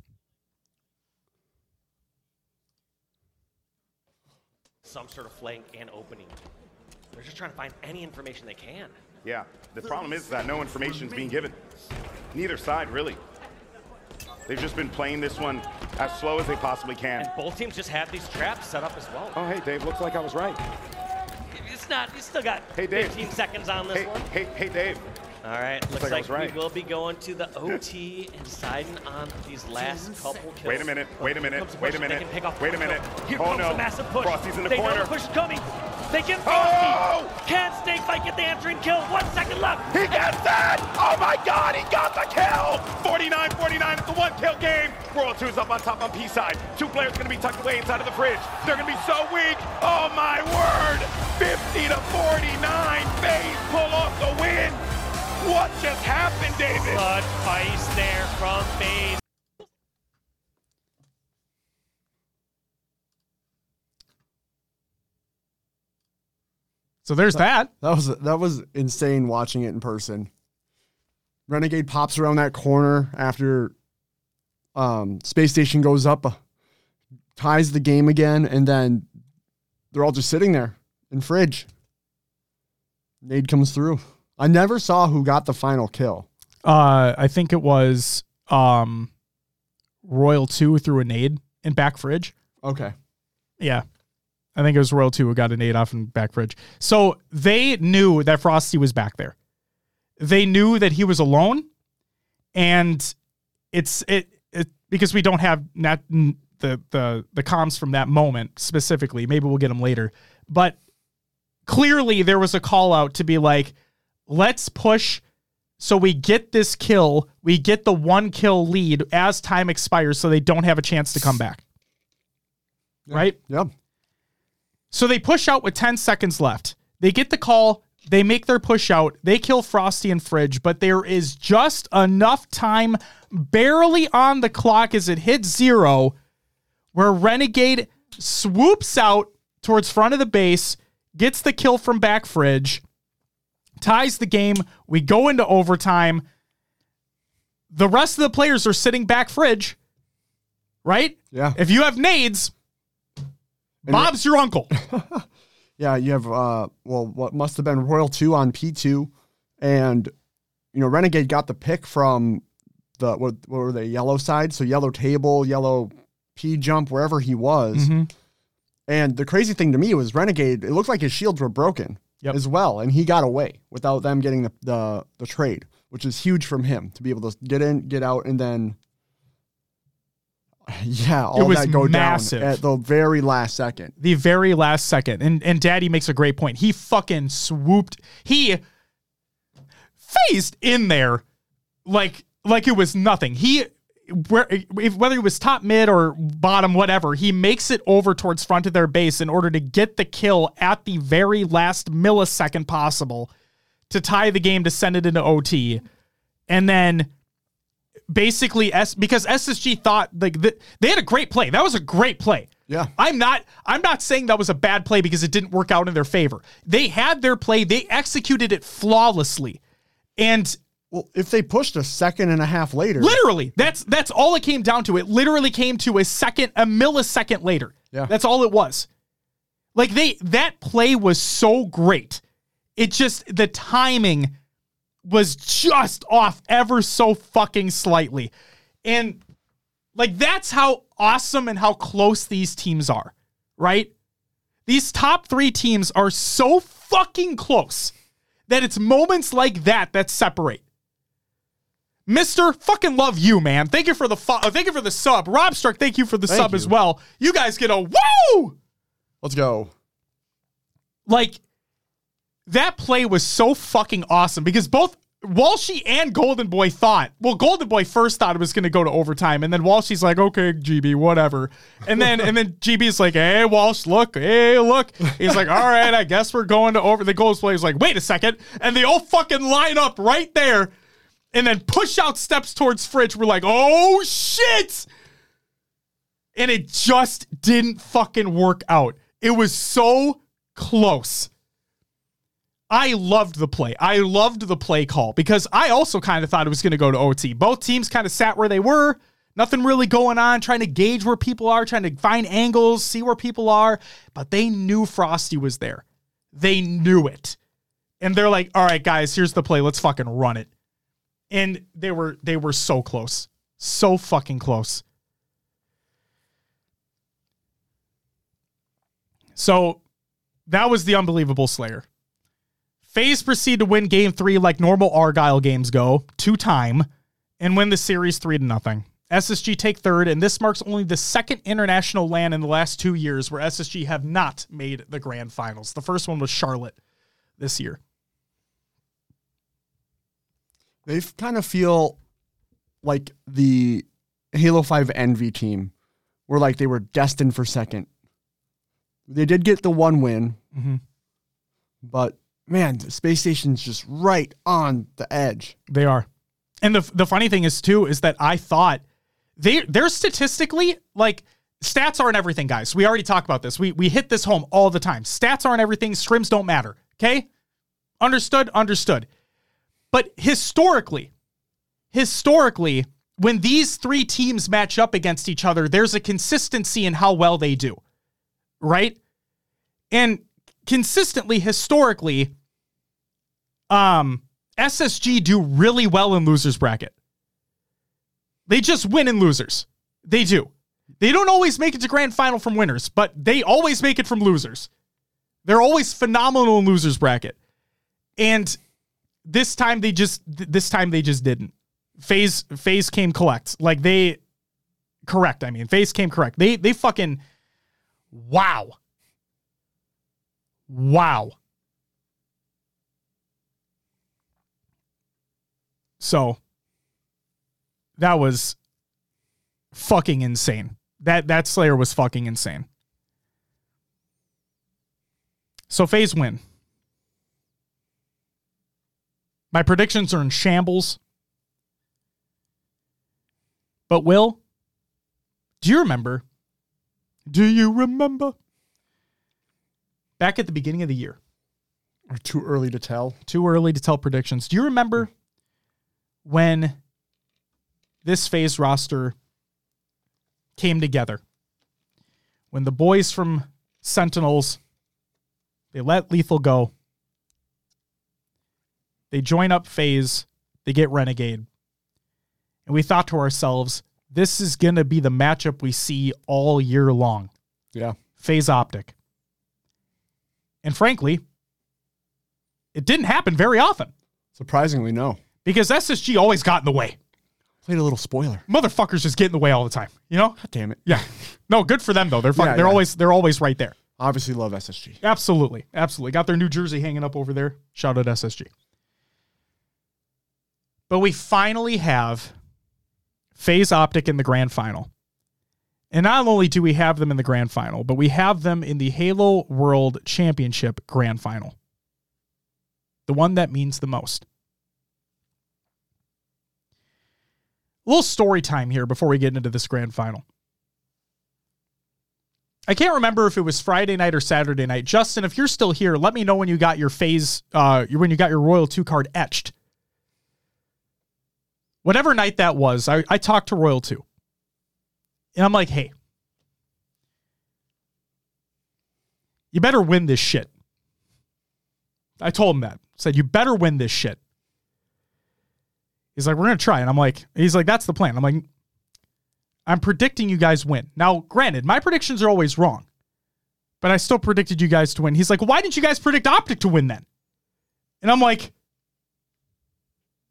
some sort of flank and opening. They're just trying to find any information they can. Yeah, the problem is that no information is being given. Neither side, really. They've just been playing this one as slow as they possibly can. And both teams just have these traps set up as well. Oh, hey, Dave, looks like I was right. It's not, you still got hey, Dave. 15 seconds on this hey, one. Hey, hey, Dave. All right, looks, looks like, like right. we will be going to the OT and deciding on these last couple kills. Wait a minute, wait a minute, wait a minute, wait a minute. Here oh comes no, a massive push. Frosty's in the they corner. know the push is coming. They get Frosty. Oh! Can Snake might get the answering kill. One second left. He gets that! Oh my god, he got the kill! 49-49, it's a one-kill game. World 2's up on top on P side. Two players gonna be tucked away inside of the fridge. They're gonna be so weak. Oh my word! 50 to 49, FaZe pull off the win. What just happened, David? Clutch ice there from FaZe. So there's that. That was that was insane watching it in person. Renegade pops around that corner after um, space station goes up, uh, ties the game again, and then they're all just sitting there in fridge. Nade comes through. I never saw who got the final kill. Uh, I think it was um, Royal Two through a nade in back fridge. Okay. Yeah. I think it was Royal 2 who got a nade off in back fridge. So they knew that Frosty was back there. They knew that he was alone. And it's it, it because we don't have not the the the comms from that moment specifically. Maybe we'll get them later. But clearly there was a call out to be like, let's push so we get this kill, we get the one kill lead as time expires so they don't have a chance to come back. Right? Yep. So they push out with 10 seconds left. They get the call, they make their push out, they kill Frosty and Fridge, but there is just enough time barely on the clock as it hits zero where Renegade swoops out towards front of the base, gets the kill from back Fridge, ties the game. We go into overtime. The rest of the players are sitting back Fridge, right? Yeah. If you have nades, Bob's your uncle. *laughs* Yeah, you have uh well what must have been Royal 2 on P2 and you know Renegade got the pick from the what, what were they yellow side so yellow table yellow P jump wherever he was Mm-hmm. and the crazy thing to me was Renegade it looked like his shields were broken Yep. as well and he got away without them getting the, the the trade which is huge from him to be able to get in get out and then *sighs* yeah all was that go massive. down at the very last second the very last second. And and Daddy makes a great point. He fucking swooped. He phased in there like like it was nothing. He where if, whether he was top mid or bottom whatever, he makes it over towards front of their base in order to get the kill at the very last millisecond possible to tie the game to send it into OT. And then basically S because SSG thought like the, they had a great play. That was a great play. Yeah. I'm not I'm not saying that was a bad play because it didn't work out in their favor. They had their play, they executed it flawlessly. And Well, if they pushed a second and a half later, literally, that's that's all it came down to. It literally came to a second a millisecond later. Yeah. That's all it was. Like they that play was so great. It just the timing was just off ever so fucking slightly. And like that's how awesome and how close these teams are, right? These top 3 teams are so fucking close that it's moments like that that separate. Mister, fucking love you, man. Thank you for the fu- thank you for the sub. Rob Struck, thank you for the Thank sub you. as well. You guys get a woo! let's go. like that play was so fucking awesome because both Walshy and Golden Boy thought, well, Golden Boy first thought it was going to go to overtime, and then Walshy's like, okay, GB, whatever, and then and then GB's like, hey, Walsh, look, hey, look, he's like, all right, I guess we're going to over. The Golden Boy's like, wait a second, and they all fucking line up right there, and then push out steps towards Fridge. We're like, oh shit, and it just didn't fucking work out. It was so close. I loved the play. I loved the play call because I also kind of thought it was going to go to OT. Both teams kind of sat where they were, nothing really going on, trying to gauge where people are, trying to find angles, see where people are, but they knew Frosty was there. They knew it. And they're like, "All right, guys, here's the play. Let's fucking run it." And they were they were so close. So fucking close. So that was the unbelievable Slayer. FaZe proceed to win game three like normal Argyle games go, two time, and win the series three to nothing. SSG take third, and this marks only the second international LAN in the last two years where SSG have not made the grand finals. The first one was Charlotte this year. They kind of feel like the Halo 5 Envy team were like they were destined for second. They did get the one win, Mhm. but man, the space station's just right on the edge. They are. And the the funny thing is too is that I thought they they're statistically like stats aren't everything, guys. We already talked about this. We we hit this home all the time. Stats aren't everything. Scrims don't matter. Okay? Understood? Understood. But historically, historically, when these three teams match up against each other, there's a consistency in how well they do. Right? And consistently, historically, um, SSG do really well in losers bracket. They just win in losers. They do. They don't always make it to grand final from winners, but they always make it from losers. They're always phenomenal in losers bracket. And this time they just this time they just didn't. FaZe FaZe came collect. Like they correct, I mean. FaZe came correct. They they fucking wow. Wow. So that was fucking insane. That that Slayer was fucking insane. So FaZe win. My predictions are in shambles. But Will, do you remember? Do you remember? Back at the beginning of the year, Or too early to tell. too early to tell predictions. Do you remember when this FaZe roster came together? When the boys from Sentinels they let Lethal go. They join up FaZe, they get Renegade. And we thought to ourselves, this is going to be the matchup we see all year long. Yeah. FaZe Optic. And frankly, it didn't happen very often Surprisingly, no. because SSG always got in the way. Played a little spoiler. Motherfuckers just get in the way all the time, you know? God damn it. Yeah. No, good for them though. They're fucking, Yeah, they're yeah. always they're always right there. Obviously love SSG. Absolutely. Absolutely. Got their New Jersey hanging up over there. Shout out SSG. But we finally have FaZe Optic in the grand final. And not only do we have them in the grand final, but we have them in the Halo World Championship grand final. The one that means the most. A little story time here before we get into this grand final. I can't remember if it was Friday night or Saturday night. Justin, if you're still here, let me know when you got your FaZe, uh, when you got your Royal 2 card etched. Whatever night that was, I, I talked to Royal 2. And I'm like, hey, you better win this shit. I told him that. Said, you better win this shit. He's like, we're going to try. And I'm like, he's like, that's the plan. I'm like, I'm predicting you guys win. Now, granted, my predictions are always wrong, but I still predicted you guys to win. He's like, why didn't you guys predict Optic to win then? And I'm like,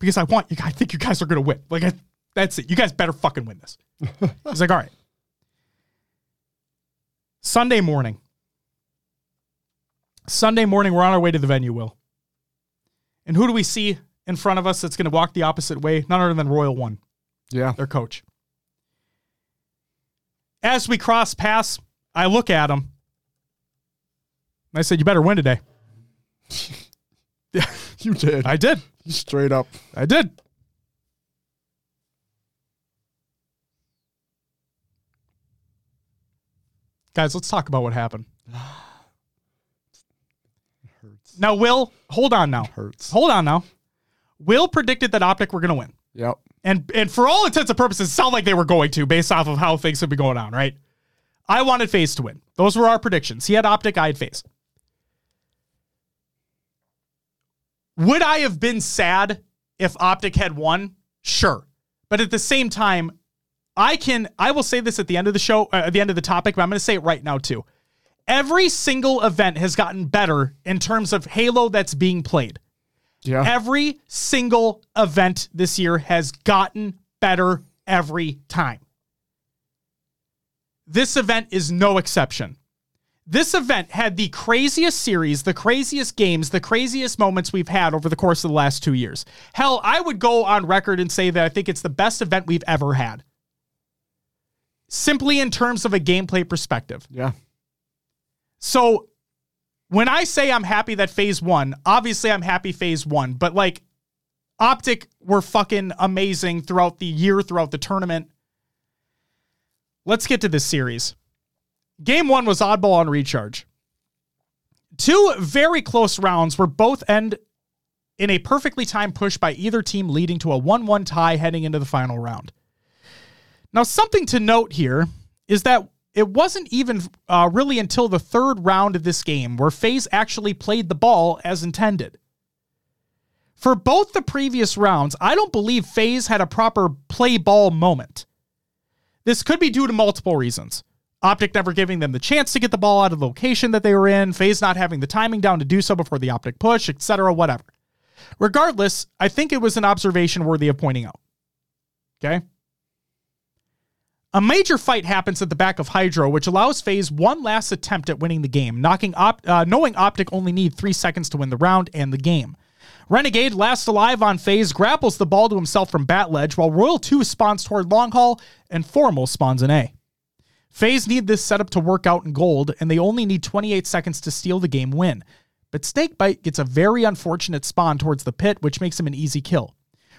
because I want you I think you guys are going to win. Like, I, that's it. You guys better fucking win this. *laughs* He's like, all right. Sunday morning. Sunday morning, we're on our way to the venue, Will. And who do we see in front of us that's going to walk the opposite way? None other than Royal One, Yeah. their coach. As we cross paths, I look at him. And I said, You better win today. *laughs* You did. I did. Straight up. I did. Guys, let's talk about what happened. Hurts. Now, Will, hold on now. Hurts. Hold on now. Will predicted that Optic were going to win. Yep. And and for all intents and purposes, it sounded like they were going to based off of how things have been going on, right? I wanted FaZe to win. Those were our predictions. He had Optic, I had FaZe. Would I have been sad if Optic had won? Sure. But at the same time, I can I will say this at the end of the show, uh, at the end of the topic, but I'm going to say it right now too. Every single event has gotten better in terms of Halo that's being played. Yeah. Every single event this year has gotten better every time. This event is no exception. This event had the craziest series, the craziest games, the craziest moments we've had over the course of the last two years. Hell, I would go on record and say that I think it's the best event we've ever had. Simply in terms of a gameplay perspective. yeah. So when I say I'm happy that FaZe won, obviously I'm happy FaZe won, but like Optic were fucking amazing throughout the year, throughout the tournament. Let's get to this series. Game one was oddball on recharge. Two very close rounds where both end in a perfectly timed push by either team, leading to a 1 1 tie heading into the final round. Now, something to note here is that it wasn't even uh, really until the third round of this game where FaZe actually played the ball as intended. For both the previous rounds, I don't believe FaZe had a proper play ball moment. This could be due to multiple reasons. Optic never giving them the chance to get the ball out of the location that they were in, FaZe not having the timing down to do so before the Optic push, etc., whatever. Regardless, I think it was an observation worthy of pointing out. Okay? A major fight happens at the back of Hydro, which allows FaZe one last attempt at winning the game, knocking op- uh, knowing Optic only need three seconds to win the round and the game. Renegade, last alive on FaZe, grapples the ball to himself from bat ledge, while Royal 2 spawns toward Long Haul and Formal spawns in A. FaZe need this setup to work out in gold, and they only need 28 seconds to steal the game win. But Snakebite gets a very unfortunate spawn towards the pit, which makes him an easy kill.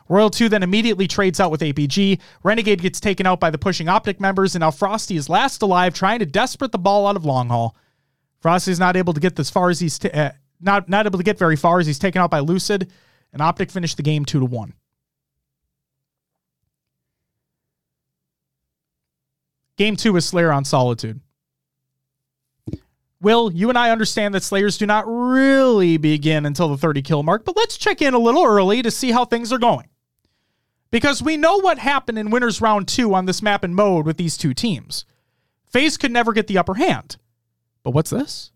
Royal 2 then immediately trades out with APG. Renegade gets taken out by the pushing Optic members, and now Frosty is last alive, trying to desperate the ball out of Long Haul. Frosty is not able to get as far as he's t- uh, not not able to get very far as he's taken out by Lucid, and Optic finished the game two to one. Game two is Slayer on Solitude. Will, you and I understand that Slayers do not really begin until the 30 kill mark, but let's check in a little early to see how things are going. Because we know what happened in Winners Round 2 on this map and mode with these two teams. FaZe could never get the upper hand. But what's this?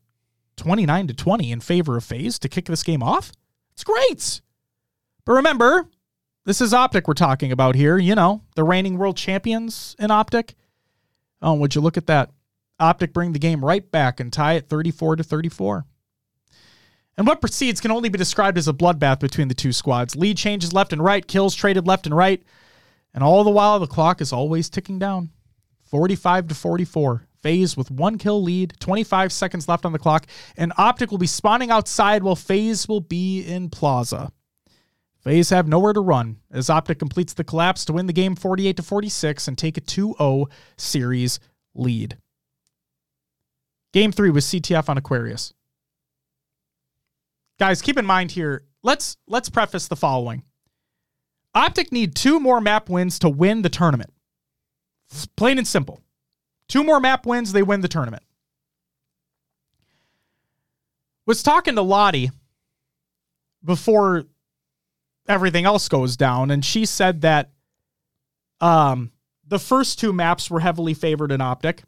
29 to 20 in favor of FaZe to kick this game off? It's great. But remember, this is Optic we're talking about here. You know, the reigning world champions in Optic. Oh, would you look at that? Optic bring the game right back and tie it 34 to 34. And what proceeds can only be described as a bloodbath between the two squads. Lead changes left and right, kills traded left and right, and all the while the clock is always ticking down. 45 to 44. FaZe with one kill lead, 25 seconds left on the clock, and Optic will be spawning outside while FaZe will be in Plaza. FaZe have nowhere to run as Optic completes the collapse to win the game 48 to 46 and take a 2-0 series lead. Game 3 was CTF on Aquarius. Guys, keep in mind here, let's let's preface the following. Optic need two more map wins to win the tournament. It's Plain and simple. Two more map wins, they win the tournament. Was talking to Lottie before everything else goes down, and she said that um, the first two maps were heavily favored in Optic,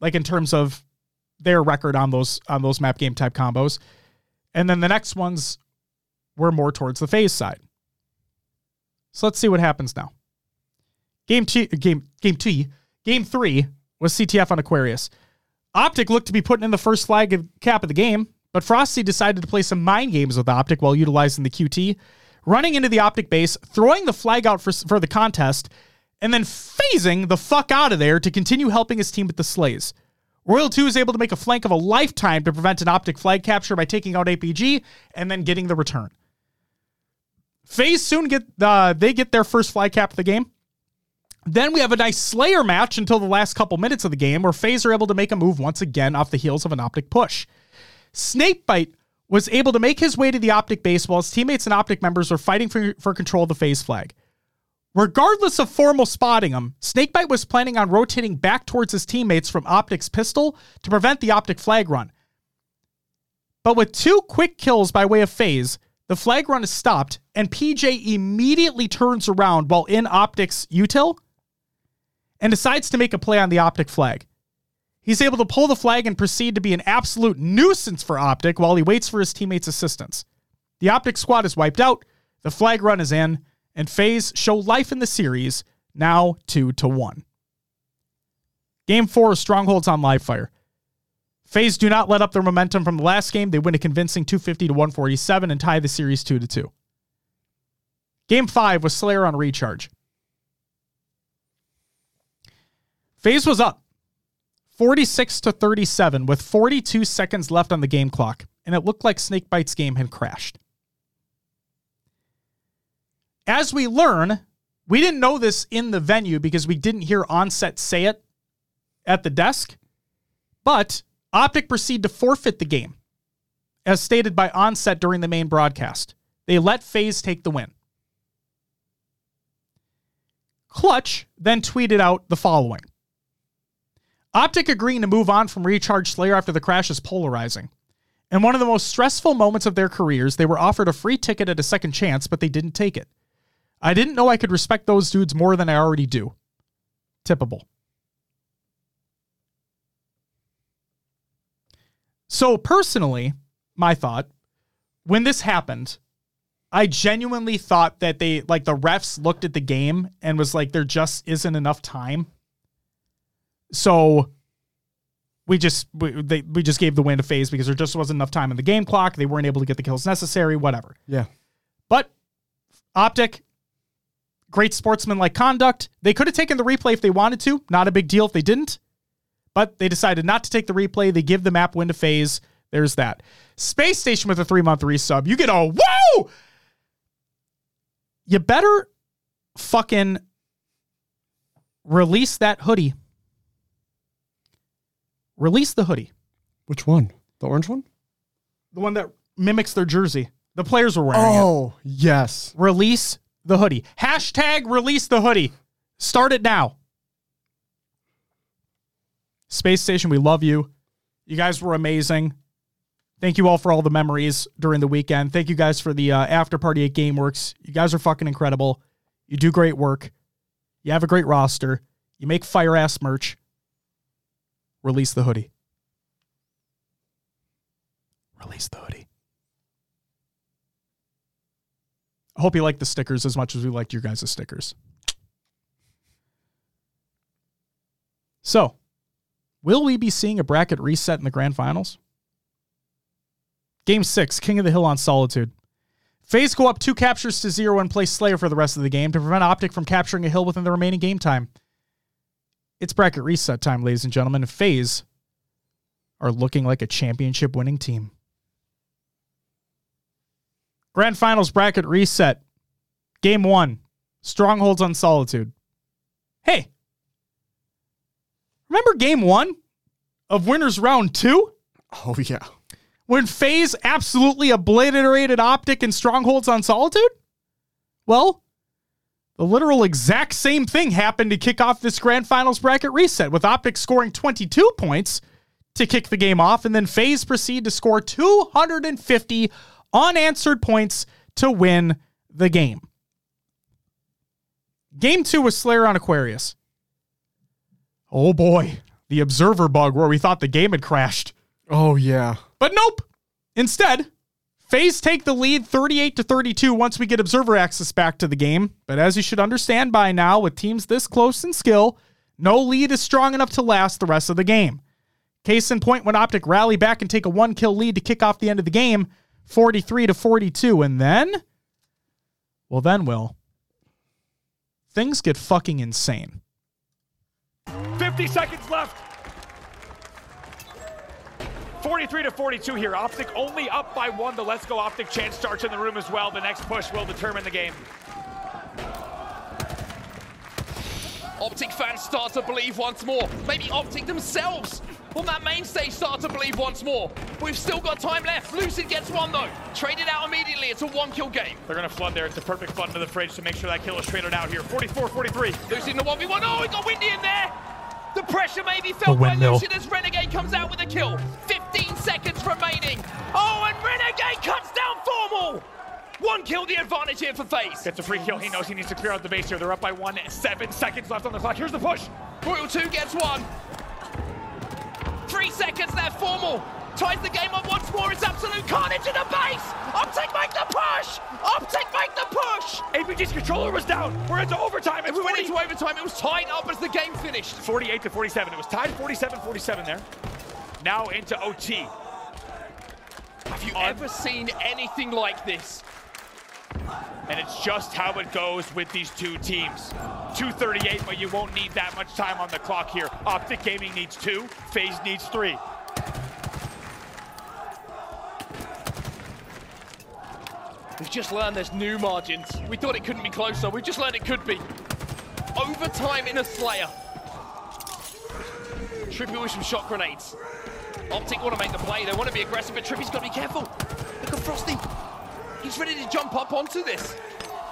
like in terms of their record on those on those map game type combos, and then the next ones were more towards the FaZe side. So let's see what happens now. Game two, game game two, game three was CTF on Aquarius. Optic looked to be putting in the first flag cap of the game, but Frosty decided to play some mind games with Optic while utilizing the QT, running into the Optic base, throwing the flag out for, for the contest, and then phasing the fuck out of there to continue helping his team with the slays. Royal 2 is able to make a flank of a lifetime to prevent an Optic flag capture by taking out APG and then getting the return. FaZe soon get uh, they get their first flag cap of the game. Then we have a nice Slayer match until the last couple minutes of the game where FaZe are able to make a move once again off the heels of an Optic push. Snakebite was able to make his way to the Optic base while his teammates and Optic members were fighting for, for control of the FaZe flag. Regardless of formal spotting him, Snakebite was planning on rotating back towards his teammates from Optic's pistol to prevent the Optic flag run. But with two quick kills by way of FaZe, the flag run is stopped, and PJ immediately turns around while in Optic's util and decides to make a play on the Optic flag. He's able to pull the flag and proceed to be an absolute nuisance for Optic while he waits for his teammates' assistance. The Optic squad is wiped out, the flag run is in, and FaZe show life in the series, now 2 to 1. Game 4 Strongholds on live fire. FaZe do not let up their momentum from the last game. They win a convincing 250 to 147 and tie the series 2 to 2. Game 5 was Slayer on recharge. FaZe was up 46 to 37 with 42 seconds left on the game clock, and it looked like Snakebite's game had crashed. As we learn, we didn't know this in the venue because we didn't hear Onset say it at the desk, but Optic proceed to forfeit the game as stated by Onset during the main broadcast. They let FaZe take the win. Clutch then tweeted out the following Optic agreeing to move on from Recharge Slayer after the crash is polarizing. In one of the most stressful moments of their careers, they were offered a free ticket at a second chance, but they didn't take it. I didn't know I could respect those dudes more than I already do. Tippable. So, personally, my thought when this happened, I genuinely thought that they, like, the refs looked at the game and was like, there just isn't enough time. So, we just we, they, we just gave the win to FaZe because there just wasn't enough time in the game clock. They weren't able to get the kills necessary, whatever. Yeah. But Optic, great sportsmanlike conduct. They could have taken the replay if they wanted to. Not a big deal if they didn't. But they decided not to take the replay. They give the map win to FaZe. There's that. Space Station with a three month resub. You get a whoa. You better fucking release that hoodie. Release the hoodie. Which one? The orange one? The one that mimics their jersey. The players were wearing it. Oh, yes. Release the hoodie. Hashtag release the hoodie. Start it now. Space Station, we love you. You guys were amazing. Thank you all for all the memories during the weekend. Thank you guys for the uh, after party at GameWorks. You guys are fucking incredible. You do great work. You have a great roster. You make fire ass merch. Release the hoodie. Release the hoodie. I hope you like the stickers as much as we liked your guys' stickers. So, will we be seeing a bracket reset in the grand finals? Game six, King of the Hill on Solitude. FaZe go up two captures to zero and play Slayer for the rest of the game to prevent Optic from capturing a hill within the remaining game time. It's bracket reset time, ladies and gentlemen, FaZe are looking like a championship winning team. Grand Finals bracket reset. Game one Strongholds on Solitude. Hey, remember game one of Winners Round two? Oh, yeah. when FaZe absolutely obliterated Optic and Strongholds on Solitude? Well, the literal exact same thing happened to kick off this grand finals bracket reset, with Optic scoring 22 points to kick the game off, and then FaZe proceed to score 250 unanswered points to win the game. Game two was Slayer on Aquarius. Oh boy, the observer bug where we thought the game had crashed. Oh, yeah. But nope. Instead, FaZe take the lead 38 to 32 once we get observer access back to the game. But as you should understand by now, with teams this close in skill, no lead is strong enough to last the rest of the game. Case in point when Optic rally back and take a one kill lead to kick off the end of the game, 43 to 42. And then, well, then, Will, things get fucking insane. 50 seconds left. 43 to 42 here. Optic only up by one. The Let's Go Optic chance starts in the room as well. The next push will determine the game. Optic fans start to believe once more. Maybe Optic themselves on that main stage start to believe once more. We've still got time left. Lucid gets one though. Traded out immediately. It's a one kill game. They're going to flood there. It's a perfect flood into the fridge to make sure that kill is traded out here. 44 43. Lucid in the 1v1. Oh, it got windy in there. The pressure may be felt by windmill. Lucid as Renegade comes out with a kill. 15 seconds remaining. Oh, and Renegade cuts down Formal. One kill the advantage here for FaZe. Gets a free kill. He knows he needs to clear out the base here. They're up by one. Seven seconds left on the clock. Here's the push. Royal 2 gets one. Three seconds left. Formal ties the game up once more. It's absolute carnage in the base. Optic make the push. Optic make the push. APG's controller was down. We're into overtime. If It's we went into overtime, it was tied up as the game finished. 48 to 47. It was tied 47 47 there. Now into OT. Have you ever seen anything like this? And it's just how it goes with these two teams. 238, but you won't need that much time on the clock here. Optic Gaming needs two, FaZe needs three. We've just learned there's new margins. We thought it couldn't be closer. We've just learned it could be. Overtime in a Slayer. Trippy with some shot grenades. Optic want to make the play. They want to be aggressive, but Trippy's got to be careful. Look at Frosty. He's ready to jump up onto this.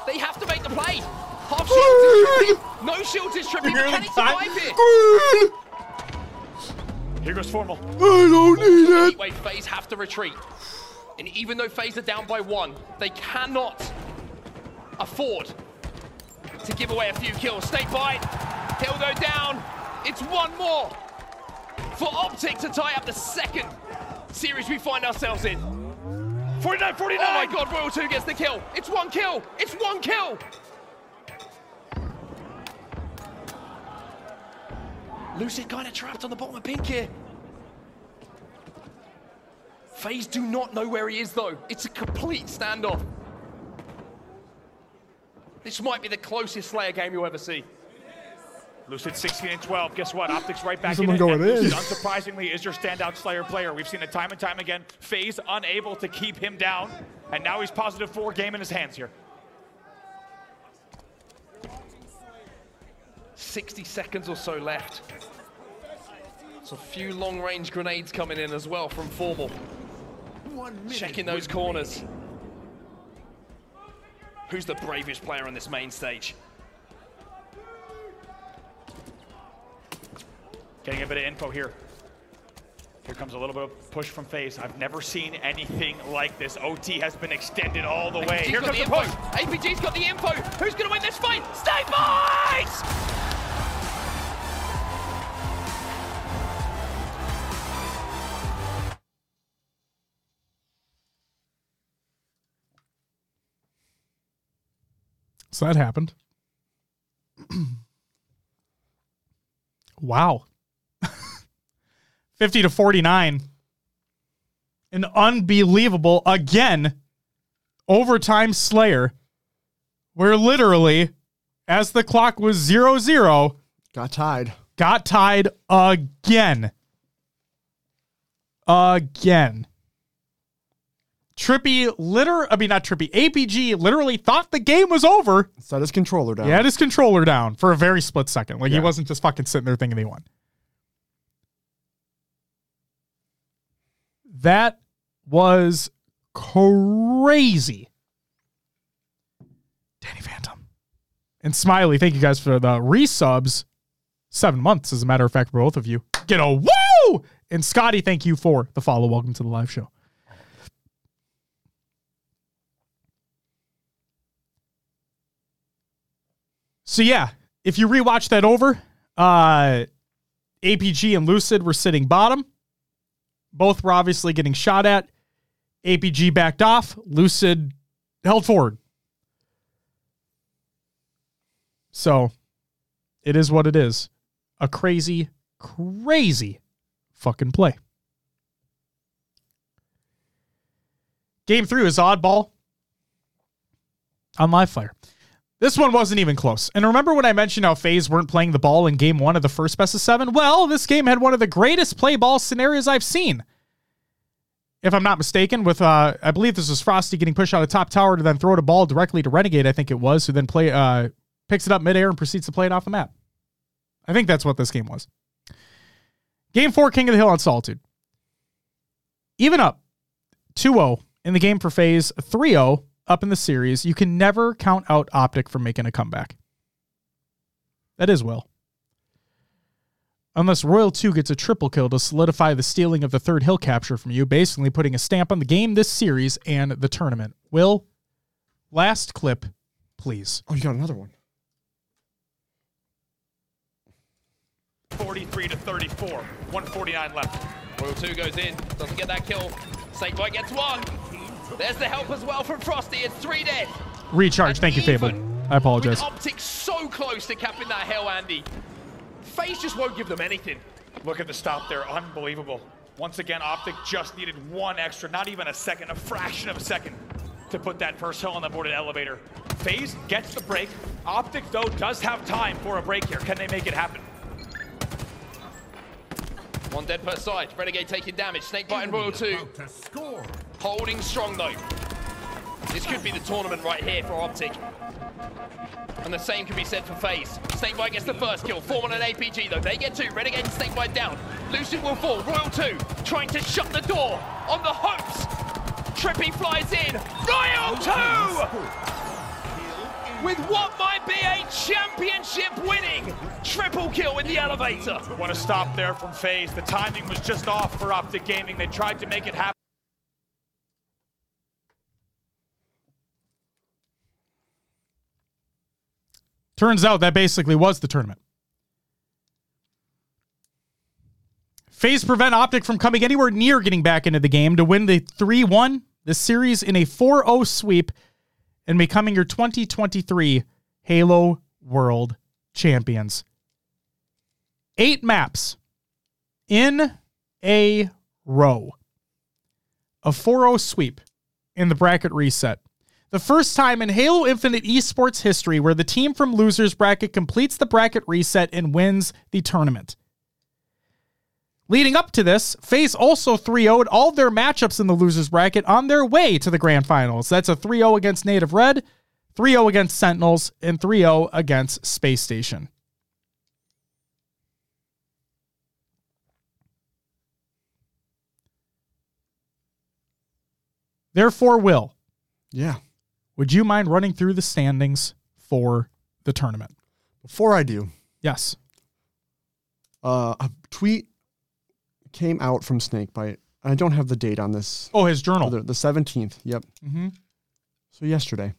They have to make the play. Half shields is Trippy. No shields is Trippy. But can he survive here? Here goes Formal. I don't need it. Anyway, FaZe have to retreat. And even though FaZe are down by one, they cannot afford to give away a few kills. Snakebite, he'll go down. It's one more for Optic to tie up the second series we find ourselves in. 49 49. Oh my god, Royal 2 gets the kill. It's one kill. It's one kill. Lucid kind of trapped on the bottom of pink here. FaZe do not know where he is though. It's a complete standoff. This might be the closest Slayer game you'll ever see. Lucid 16 and 12. Guess what? Optics right back Someone in it. going and Lucid, in. unsurprisingly, is your standout Slayer player. We've seen it time and time again. FaZe unable to keep him down, and now he's positive four game in his hands here. 60 seconds or so left. So a few long-range grenades coming in as well from Formal. Checking those corners. Who's the bravest player on this main stage? Getting a bit of info here. Here comes a little bit of push from FaZe. I've never seen anything like this. OT has been extended all the way. APG's Here comes the info. push. APG's got the info. Who's going to win this fight? Stay Boys! So that happened. wow. *laughs* 50 to 49. An unbelievable, again, overtime slayer where literally, as the clock was 0 0, Got tied. got tied again. Again. Trippy, liter I mean, not Trippy, APG literally thought the game was over. Set his controller down. He had his controller down for a very split second. Like he wasn't just fucking sitting there thinking he won. That was crazy. Danny Phantom. And Smiley, thank you guys for the resubs. Seven months, as a matter of fact, for both of you. Get a woo! And Scotty, thank you for the follow. Welcome to the live show. So yeah, if you rewatch that over, uh APG and Lucid were sitting bottom. Both were obviously getting shot at. APG backed off. Lucid held forward. So it is what it is. A crazy, crazy fucking play. Game three is oddball on live fire. This one wasn't even close. And remember when I mentioned how FaZe weren't playing the ball in game one of the first best of seven? Well, this game had one of the greatest play ball scenarios I've seen. If I'm not mistaken, with uh, I believe this was Frosty getting pushed out of top tower to then throw the ball directly to Renegade, I think it was, who then play uh picks it up midair and proceeds to play it off the map. I think that's what this game was. Game four, King of the Hill on Solitude. Even up 2-0 in the game for FaZe 3-0 up in the series, you can never count out Optic from making a comeback. That is Will. Unless Royal 2 gets a triple kill to solidify the stealing of the third hill capture from you, basically putting a stamp on the game, this series, and the tournament. Will, last clip, please. Oh, you got another one. 43 to 34. 149 left. Royal 2 goes in, doesn't get that kill. Saint Boy gets one. There's the help as well from Frosty. It's three dead. Recharge. And Thank you, Fable. I apologize. With Optic so close to capping that hill, Andy. FaZe just won't give them anything. Look at the stop there. Unbelievable. Once again, Optic just needed one extra, not even a second, a fraction of a second to put that first hill on the boarded elevator. FaZe gets the break. Optic, though, does have time for a break here. Can they make it happen? One dead per side. Renegade taking damage. Snakebite and Royal 2 holding strong though. This could be the tournament right here for Optic. And the same can be said for FaZe. Snakebite gets the first kill. Form on an APG though. They get two. Renegade and Snakebite down. Lucid will fall. Royal 2 trying to shut the door on the hopes. Trippy flies in. Royal 2! With what might be a championship winning triple kill in the elevator. What a stop there from FaZe. The timing was just off for Optic Gaming. They tried to make it happen. Turns out that basically was the tournament. FaZe prevent Optic from coming anywhere near getting back into the game to win the 3 1, the series in a 4 0 sweep, and becoming your 2023 Halo World Champions. Eight maps in a row. A 4 0 sweep in the bracket reset. The first time in Halo Infinite esports history where the team from losers bracket completes the bracket reset and wins the tournament. Leading up to this, FaZe also 3 0'd all their matchups in the losers bracket on their way to the grand finals. That's a 3 0 against Native Red, 3 0 against Sentinels, and 3 0 against Space Station. Therefore, Will, Yeah. Would you mind running through the standings for the tournament? Before I do, Yes. uh, a tweet came out from Snakebite. I don't have the date on this. Oh, his journal. The, 17th. Yep. Mm-hmm. So yesterday.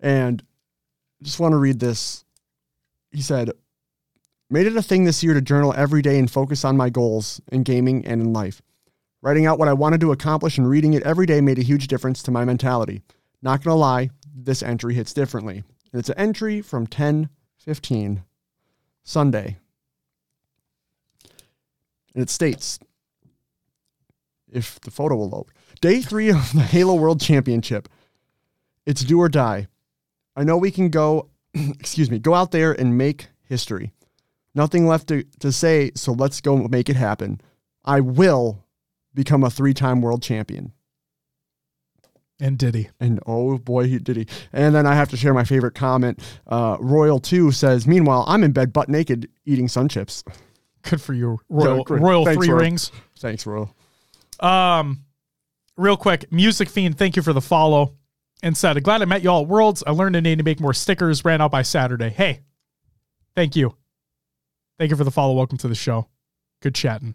And just want to read this. He said, Made it a thing this year to journal every day and focus on my goals in gaming and in life. Writing out what I wanted to accomplish and reading it every day made a huge difference to my mentality. Not gonna lie, this entry hits differently. It's an entry from 10 15 Sunday. And it states, if the photo will load, day three of the Halo World Championship. It's do or die. I know we can go, *clears throat* excuse me, go out there and make history. Nothing left to, to say, so let's go make it happen. I will become a three time world champion. And did he? And oh boy, he did he. And then I have to share my favorite comment. Uh, Royal 2 says, Meanwhile, I'm in bed butt naked eating sun chips. Good for you, Royal, great. Royal Thanks, Three Royal. Rings. Thanks, Royal. Um, real quick, Music Fiend, thank you for the follow. And said, glad I met y'all at Worlds. I learned I need to make more stickers. Ran out by Saturday. Hey, thank you. Thank you for the follow. Welcome to the show. Good chatting.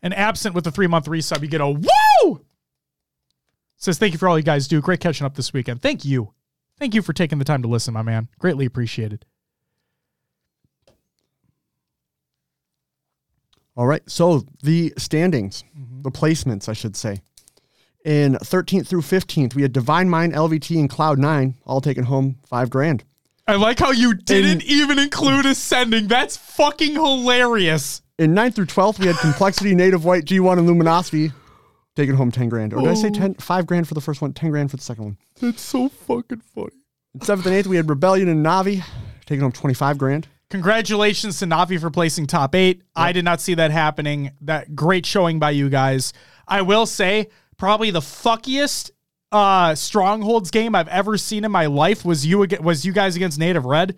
And absent with the three month resub, you get a woo. Says thank you for all you guys do. Great catching up this weekend. Thank you. Thank you for taking the time to listen, my man. Greatly appreciated. All right. So the standings, mm-hmm. the placements, I should say. In 13th through 15th, we had Divine Mind, LVT, and Cloud9 all taking home five grand. I like how you didn't And- even include ascending. That's fucking hilarious. In 9th through 12th, we had Complexity, Native White, G1, and Luminosity taking home 10 grand. Or did I say 10, 5 grand for the first one, 10 grand for the second one? That's so fucking funny. In 7th and 8th, we had Rebellion and Navi taking home 25 grand. Congratulations to Navi for placing top eight. I did not see that happening. That great showing by you guys. I will say, probably the fuckiest uh strongholds game I've ever seen in my life was you ag- was you guys against Native Red.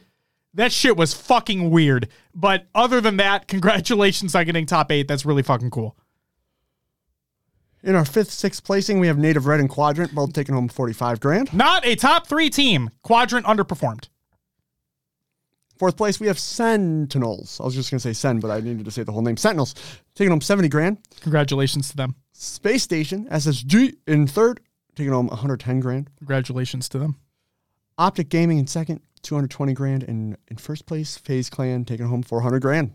That shit was fucking weird. But other than that, congratulations on getting top eight. That's really fucking cool. In our 5th, 6th placing, we have Native Red and Quadrant both taking home 45 grand. Not a top three team. Quadrant underperformed. Fourth place, we have Sentinels. I was just going to say Sen, but I needed to say the whole name. Sentinels taking home 70 grand. Congratulations to them. Space Station, SSG in third, taking home 110 grand. Congratulations to them. Optic Gaming in second, 220 grand. And in first place, FaZe Clan taking home 400 grand.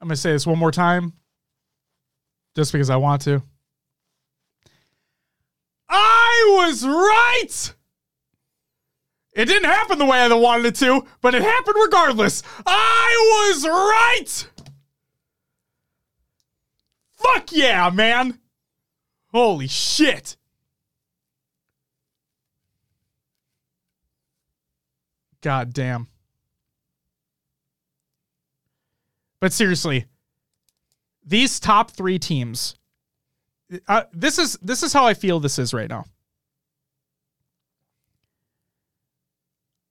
I'm going to say this one more time just because I want to. I was right. It didn't happen the way I wanted it to, but it happened regardless. I was right. Fuck yeah, man. Holy shit. God damn. But seriously, these top three teams. Uh, this is this is how I feel this is right now.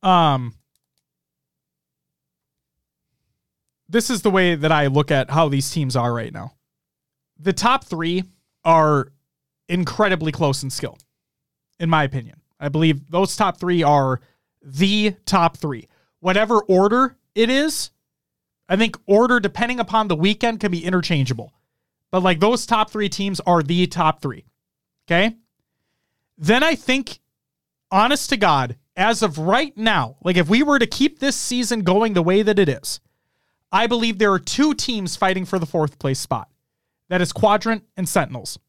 Um, this is the way that I look at how these teams are right now. The top three are incredibly close in skill, in my opinion. I believe those top three are the top three. Whatever order it is, I think order, depending upon the weekend, can be interchangeable. But like those top three teams are the top three. Okay. Then I think, honest to God, as of right now, like if we were to keep this season going the way that it is, I believe there are two teams fighting for the fourth place spot. That is Quadrant and Sentinels.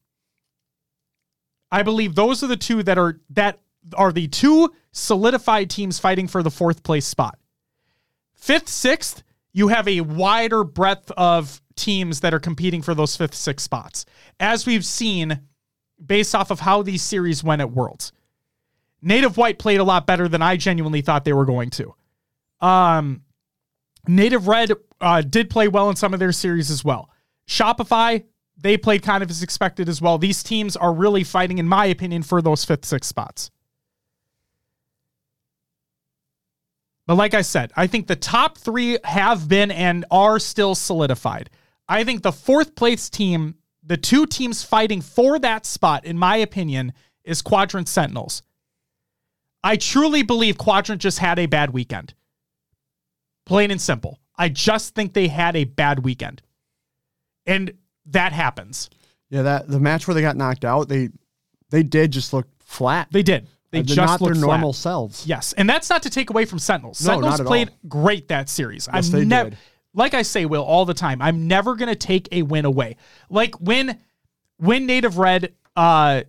I believe those are the two that are that are the two solidified teams fighting for the fourth place spot. Fifth, sixth, you have a wider breadth of teams that are competing for those fifth, sixth spots, as we've seen based off of how these series went at Worlds. Native White played a lot better than I genuinely thought they were going to. Um, Native Red uh, did play well in some of their series as well. Shopify, they played kind of as expected as well. These teams are really fighting, in my opinion, for those fifth, sixth spots. But like I said, I think the top three have been and are still solidified. I think the fourth place team, the two teams fighting for that spot, in my opinion, is Quadrant Sentinels. I truly believe Quadrant just had a bad weekend. Plain and simple. I just think they had a bad weekend. And that happens. Yeah, that the match where they got knocked out, they they did just look flat. They did. They Uh, they're just not their looked normal flat. selves. Yes, and that's not to take away from Sentinels. No, Sentinels played all. great that series. Yes, I'm they never, like I say, Will, all the time. I'm never gonna take a win away. Like when, when Native Red, uh,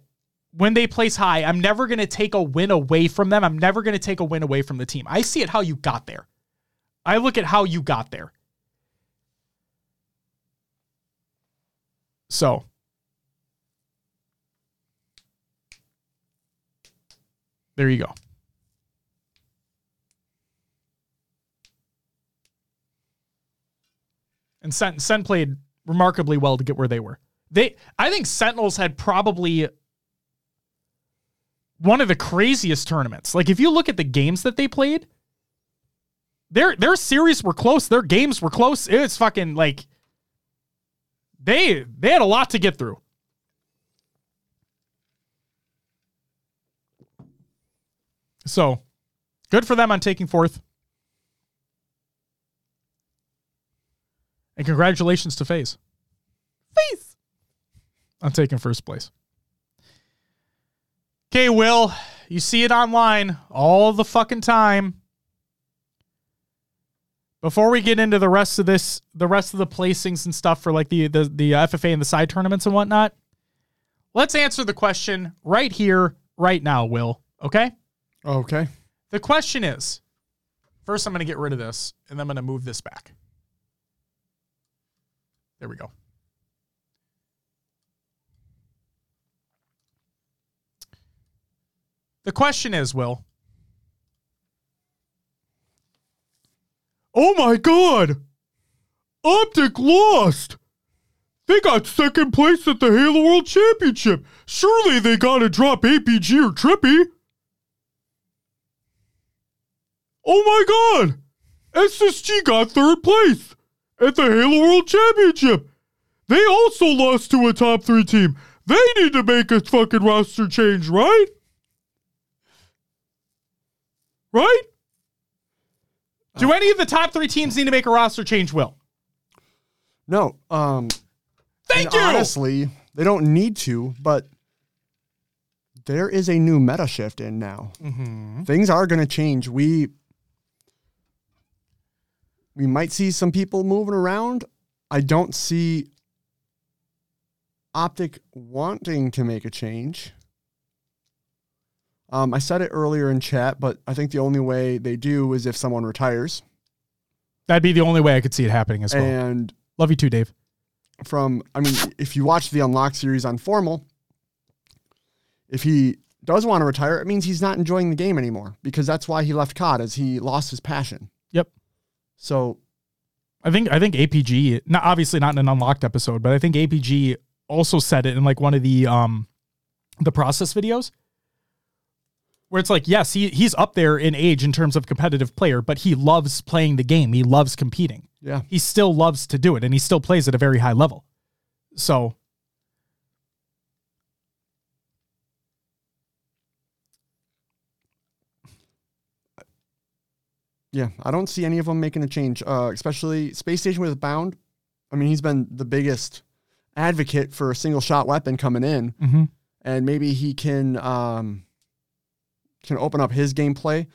when they place high, I'm never gonna take a win away from them. I'm never gonna take a win away from the team. I see it how you got there. I look at how you got there. So. There you go. And Sen, Sen played remarkably well to get where they were. They, I think Sentinels had probably one of the craziest tournaments. Like if you look at the games that they played, their their series were close. Their games were close. It's fucking like they they had a lot to get through. So, good for them on taking fourth. And congratulations to FaZe. FaZe on taking first place. Okay, Will, you see it online all the fucking time. Before we get into the rest of this, the rest of the placings and stuff for like the the the FFA and the side tournaments and whatnot, let's answer the question right here, right now, Will. Okay. Okay. The question is first, I'm going to get rid of this and then I'm going to move this back. There we go. The question is, Will. Oh my god! Optic lost! They got second place at the Halo World Championship. Surely they gotta drop APG or Trippy. Oh my god! SSG got third place at the Halo World Championship. They also lost to a top three team. They need to make a fucking roster change, right? Right? Do any of the top three teams need to make a roster change, Will? No. Um Thank you! honestly, they don't need to, but there is a new meta shift in now. Mm-hmm. Things are going to change. We we might see some people moving around. I don't see Optic wanting to make a change. Um, I said it earlier in chat, but I think the only way they do is if someone retires. That'd be the only way I could see it happening as well. And Love you too, Dave. from I mean, if you watch the Unlock series on Formal, if he does want to retire, it means he's not enjoying the game anymore because that's why he left COD as he lost his passion. So I think I think APG, not obviously not in an unlocked episode, but I think APG also said it in like one of the um the process videos where it's like, yes, he he's up there in age in terms of competitive player, but he loves playing the game. He loves competing. Yeah. He still loves to do it and he still plays at a very high level. So Yeah, I don't see any of them making a change, uh, especially Space Station with Bound. I mean, he's been the biggest advocate for a single shot weapon coming in, Mhm. and maybe he can um, can open up his gameplay.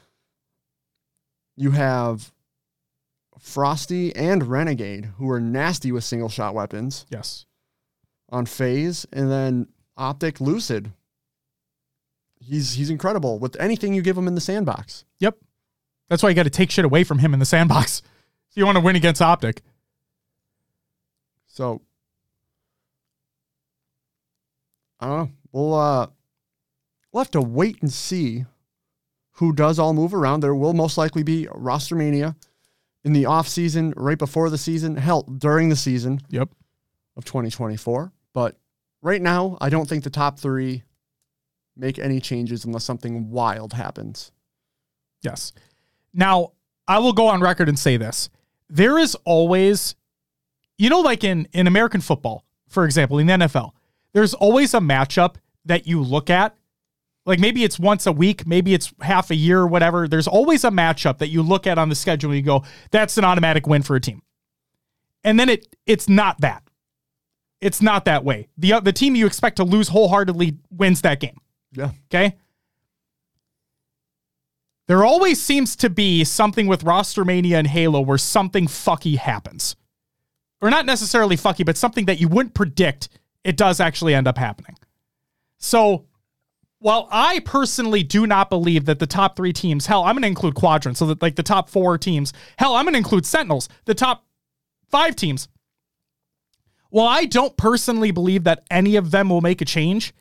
You have Frosty and Renegade, who are nasty with single shot weapons yes. on FaZe, and then Optic Lucid. He's he's incredible with anything you give him in the sandbox. Yep. That's why you got to take shit away from him in the sandbox. *laughs* If you want to win against Optic. So I don't know. We'll uh we'll have to wait and see who does all move around. There will most likely be Rostermania in the off season, right before the season, hell, during the season Yep. of 2024. But right now, I don't think the top three make any changes unless something wild happens. Yes. Now, I will go on record and say this. There is always, you know, like in, in American football, for example, in the NFL, there's always a matchup that you look at. Like maybe it's once a week, maybe it's half a year, or whatever. There's always a matchup that you look at on the schedule and you go, that's an automatic win for a team. And then it it's not that. It's not that way. The uh, the team you expect to lose wholeheartedly wins that game. Yeah. Okay. There always seems to be something with Rostermania and Halo where something fucky happens. Or not necessarily fucky, but something that you wouldn't predict it does actually end up happening. So while I personally do not believe that the top three teams, hell, I'm to include quadrant, so that like the top four teams, hell, I'm to include Sentinels, the top five teams. Well, I don't personally believe that any of them will make a change.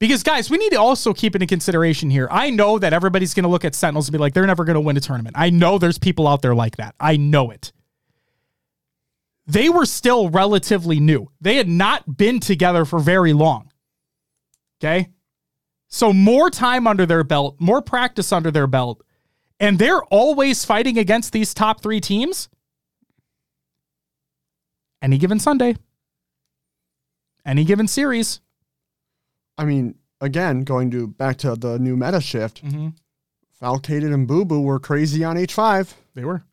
Because, guys, we need to also keep into consideration here. I know that everybody's going to look at Sentinels and be like, they're never going to win a tournament. I know there's people out there like that. I know it. They were still relatively new, they had not been together for very long. Okay. So, more time under their belt, more practice under their belt, and they're always fighting against these top three teams any given Sunday, any given series. I mean, again, going to back to the new meta shift, Mm-hmm. Falcated and Bubu were crazy on H5. They were.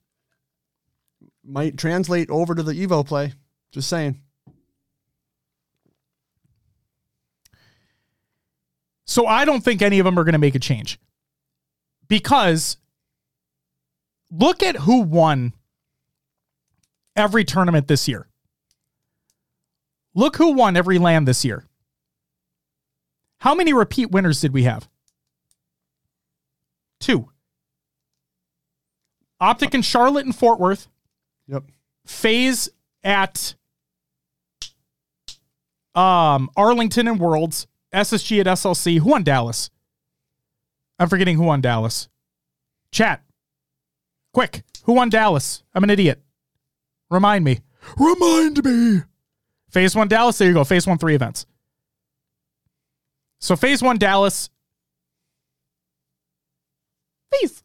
Might translate over to the Evo play. Just saying. So I don't think any of them are going to make a change because look at who won every tournament this year. Look who won every LAN this year. How many repeat winners did we have? Two. Optic in Charlotte and Fort Worth. Yep. FaZe at um, Arlington and Worlds. SSG at SLC. Who won Dallas? I'm forgetting who won Dallas. Chat. Quick. Who won Dallas? I'm an idiot. Remind me. Remind me. FaZe won Dallas. There you go. FaZe won, three events. So FaZe won Dallas. FaZe.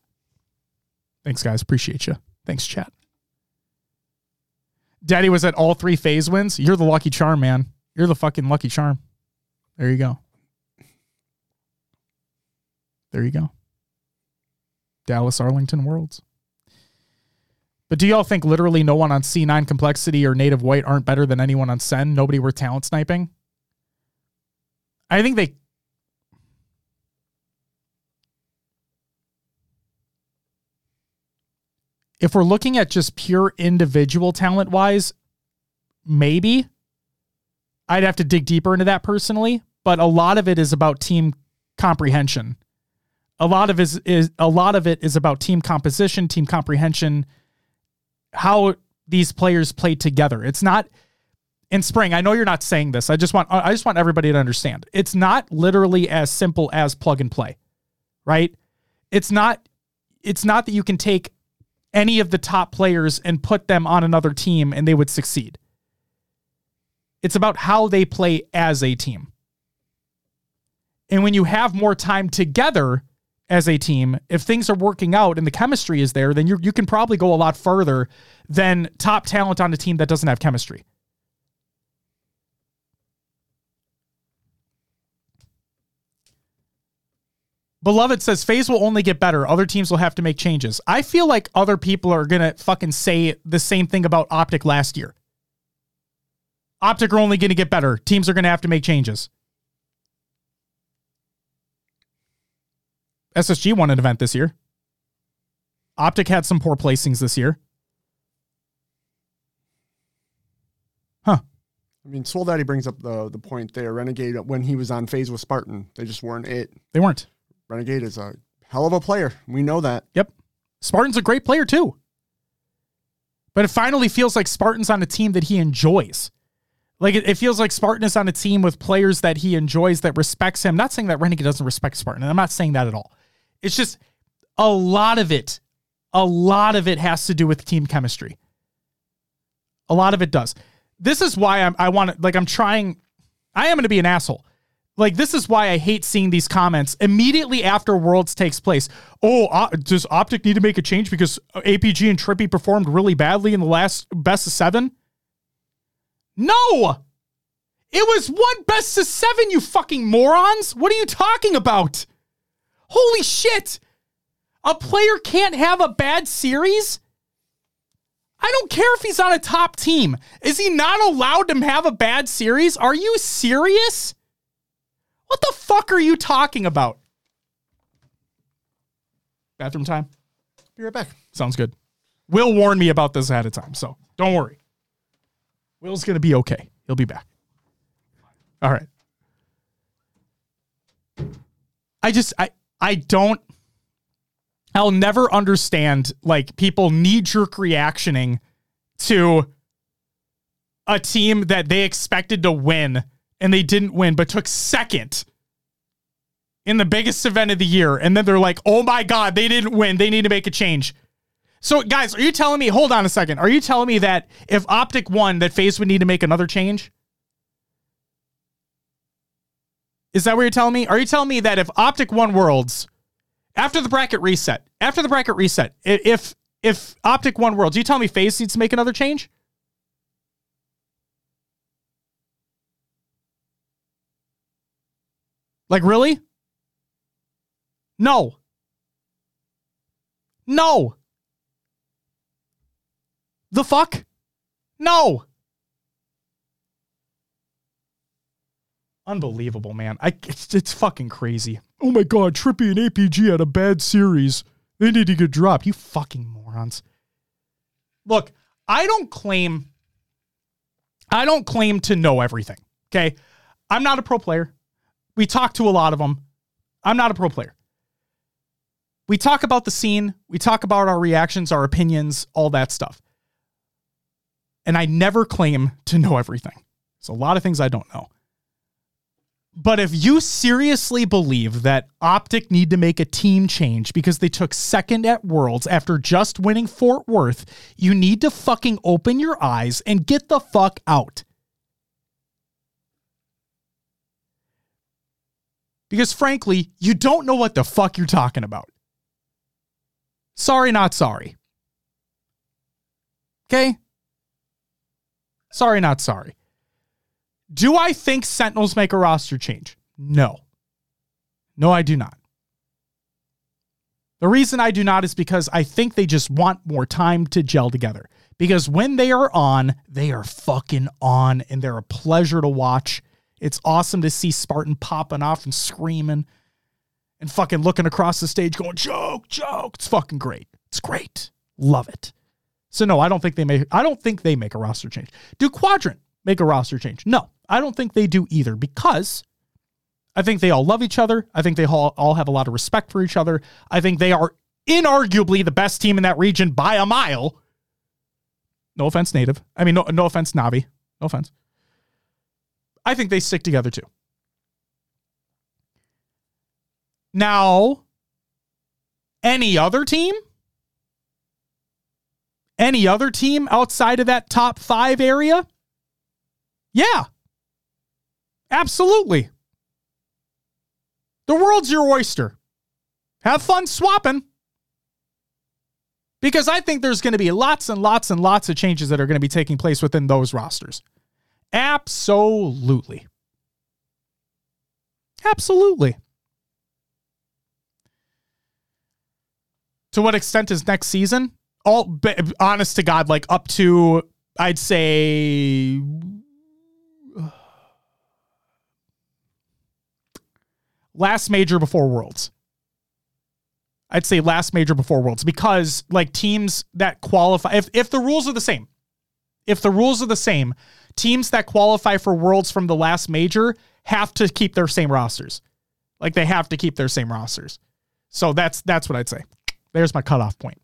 Thanks, guys. Appreciate you. Thanks, chat. Daddy was at all three FaZe wins. You're the lucky charm, man. You're the fucking lucky charm. There you go. There you go. Dallas Arlington Worlds. But do y'all think literally no one on C9 complexity or native white aren't better than anyone on Sen? Nobody were talent sniping? I think they if we're looking at just pure individual talent wise, maybe I'd have to dig deeper into that personally, but a lot of it is about team comprehension. A lot of is is a lot of it is about team composition, team comprehension, how these players play together. It's not in spring. I know you're not saying this. I just want I just want everybody to understand. It's not literally as simple as plug and play. Right? It's not it's not that you can take any of the top players and put them on another team and they would succeed. It's about how they play as a team. And when you have more time together as a team, if things are working out and the chemistry is there, then you you can probably go a lot further than top talent on a team that doesn't have chemistry. Beloved says FaZe will only get better. Other teams will have to make changes. I feel like other people are gonna fucking say the same thing about Optic last year. Optic are only gonna get better. Teams are gonna have to make changes. SSG won an event this year. Optic had some poor placings this year. Huh. I mean, Soul Daddy brings up the the point there. Renegade when he was on FaZe with Spartan, they just weren't it. They weren't. Renegade is a hell of a player. We know that. Yep. Spartan's a great player too. But it finally feels like Spartan's on a team that he enjoys. Like it, it feels like Spartan is on a team with players that he enjoys that respects him. Not saying that Renegade doesn't respect Spartan. I'm not saying that at all. It's just a lot of it, a lot of it has to do with team chemistry. A lot of it does. This is why I'm, I want to, like, I'm trying, I am going to be an asshole. Like, this is why I hate seeing these comments immediately after Worlds takes place. Oh, uh, does Optic need to make a change because APG and Trippy performed really badly in the last best of seven? No! It was one best of seven, you fucking morons! What are you talking about? Holy shit! A player can't have a bad series? I don't care if he's on a top team. Is he not allowed to have a bad series? Are you serious? What the fuck are you talking about? Bathroom time? Be right back. Sounds good. Will warned me about this ahead of time, so don't worry. Will's going to be okay. He'll be back. All right. I just I I don't I'll never understand like people knee jerk reactioning to a team that they expected to win and they didn't win but took second in the biggest event of the year and then they're like, "Oh my god, they didn't win. They need to make a change." So guys, are you telling me hold on a second. Are you telling me that if Optic won that FaZe would need to make another change? Is that what you're telling me? Are you telling me that if Optic won Worlds after the bracket reset, after the bracket reset, if if Optic won Worlds, you tell me FaZe needs to make another change? Like really? No. No. The fuck? No. Unbelievable, man. I it's, it's fucking crazy. Oh my god, Trippy and APG had a bad series. They need to get dropped. You fucking morons. Look, I don't claim I don't claim to know everything. Okay? I'm not a pro player. We talk to a lot of them. I'm not a pro player. We talk about the scene, we talk about our reactions, our opinions, all that stuff. And I never claim to know everything. There's a lot of things I don't know. But if you seriously believe that Optic need to make a team change because they took second at Worlds after just winning Fort Worth, you need to fucking open your eyes and get the fuck out. Because frankly, you don't know what the fuck you're talking about. Sorry, not sorry. Okay? Sorry, not sorry. Do I think Sentinels make a roster change? No. No, I do not. The reason I do not is because I think they just want more time to gel together. Because when they are on, they are fucking on and they're a pleasure to watch. It's awesome to see Spartan popping off and screaming and fucking looking across the stage going, joke, joke. It's fucking great. It's great. Love it. So no, I don't think they make I don't think they make a roster change. Do Quadrant make a roster change? No, I don't think they do either because I think they all love each other. I think they all, all have a lot of respect for each other. I think they are inarguably the best team in that region by a mile. No offense, Native. I mean, no, no offense, Navi. No offense. I think they stick together too. Now, any other team any other team outside of that top five area? Yeah. Absolutely. The world's your oyster. Have fun swapping. Because I think there's going to be lots and lots and lots of changes that are going to be taking place within those rosters. Absolutely. Absolutely. To what extent is next season? All honest to God, like up to I'd say *sighs* last major before Worlds. I'd say last major before Worlds because like teams that qualify if if the rules are the same. If the rules are the same, teams that qualify for Worlds from the last major have to keep their same rosters. Like they have to keep their same rosters. So that's that's what I'd say. There's my cutoff point.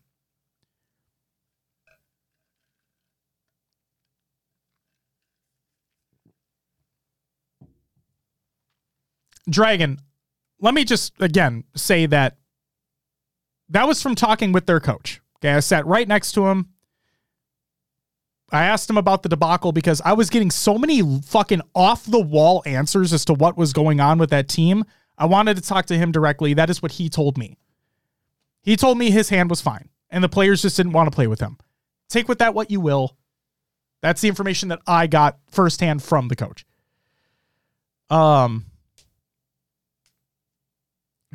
Dragon, let me just again say that that was from talking with their coach. Okay, I sat right next to him. I asked him about the debacle because I was getting so many fucking off the wall answers as to what was going on with that team. I wanted to talk to him directly. That is what he told me. He told me his hand was fine and the players just didn't want to play with him. Take with that what you will. That's the information that I got firsthand from the coach. Um,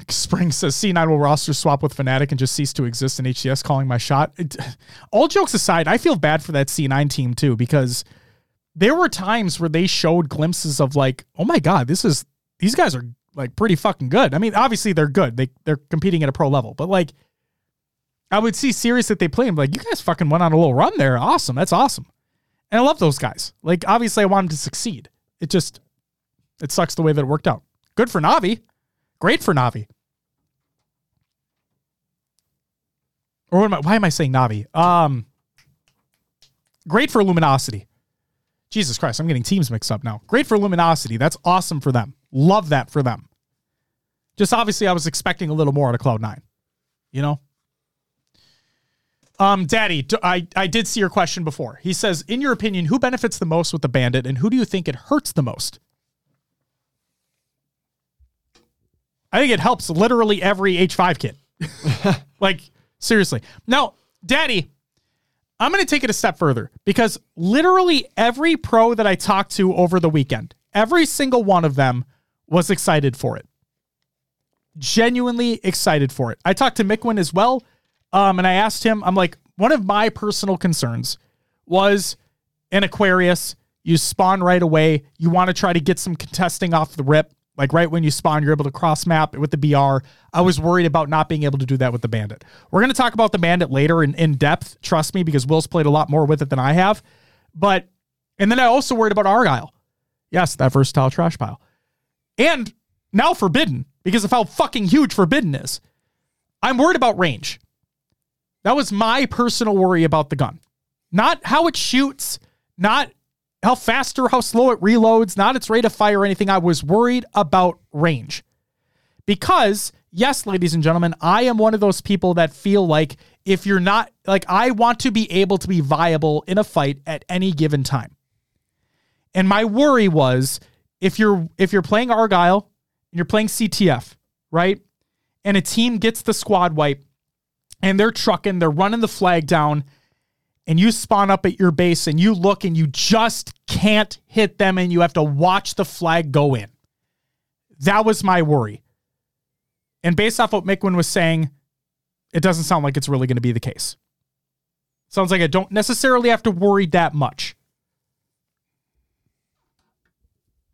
Spring says C9 will roster swap with Fnatic and just cease to exist in HCS calling my shot. It, all jokes aside, I feel bad for that C9 team too because there were times where they showed glimpses of like, oh my god, this is these guys are like pretty fucking good. I mean, obviously they're good. They they're competing at a pro level, but like I would see series that they play and like, you guys fucking went on a little run there. Awesome. That's awesome. And I love those guys. Like obviously I want them to succeed. It just it sucks the way that it worked out. Good for Navi. Great for Navi. Or am I, why am I saying Navi? Um, great for Luminosity. Jesus Christ, I'm getting teams mixed up now. Great for Luminosity. That's awesome for them. Love that for them. Just obviously, I was expecting a little more out of Cloud9. You know? Um, Daddy, I, I did see your question before. He says, in your opinion, who benefits the most with the bandit and who do you think it hurts the most? I think it helps literally every H5 kid. *laughs* like, seriously. Now, Daddy, I'm going to take it a step further because literally every pro that I talked to over the weekend, every single one of them was excited for it. Genuinely excited for it. I talked to Mikwen as well. Um, and I asked him, I'm like, one of my personal concerns was an Aquarius. You spawn right away. You want to try to get some contesting off the rip. Like right when you spawn, you're able to cross map with the BR. I was worried about not being able to do that with the Bandit. We're going to talk about the Bandit later in, in depth. Trust me, because Will's played a lot more with it than I have. But, and then I also worried about Argyle. Yes, that versatile trash pile. And now Forbidden, because of how fucking huge Forbidden is. I'm worried about range. That was my personal worry about the gun. Not how it shoots, not how fast or how slow it reloads, not its rate of fire or anything. I was worried about range. Because, yes, ladies and gentlemen, I am one of those people that feel like if you're not, like, I want to be able to be viable in a fight at any given time. And my worry was if you're if you're playing Argyle and you're playing CTF, right? And a team gets the squad wipe and they're trucking, they're running the flag down and you spawn up at your base and you look and you just can't hit them and you have to watch the flag go in. That was my worry. And based off what Mikwen was saying, it doesn't sound like it's really going to be the case. Sounds like I don't necessarily have to worry that much.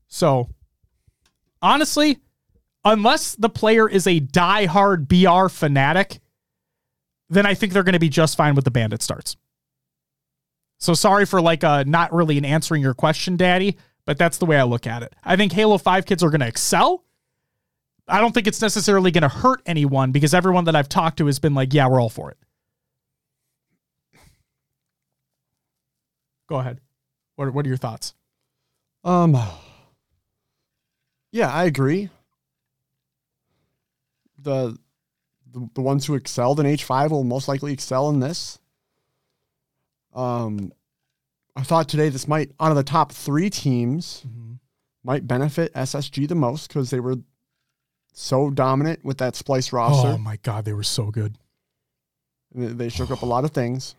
So, honestly, unless the player is a die-hard BR fanatic, then I think they're going to be just fine with the bandit starts. So sorry for like uh not really an answering your question, Daddy, but that's the way I look at it. I think Halo 5 kids are going to excel. I don't think it's necessarily going to hurt anyone because everyone that I've talked to has been like, yeah, we're all for it. Go ahead. What are, what are your thoughts? Um Yeah, I agree. The, the the ones who excelled in H5 will most likely excel in this. Um, I thought today this might, out of the top three teams, might benefit SSG the most because they were so dominant with that Splyce roster. Oh my god, they were so good. They shook up a lot of things.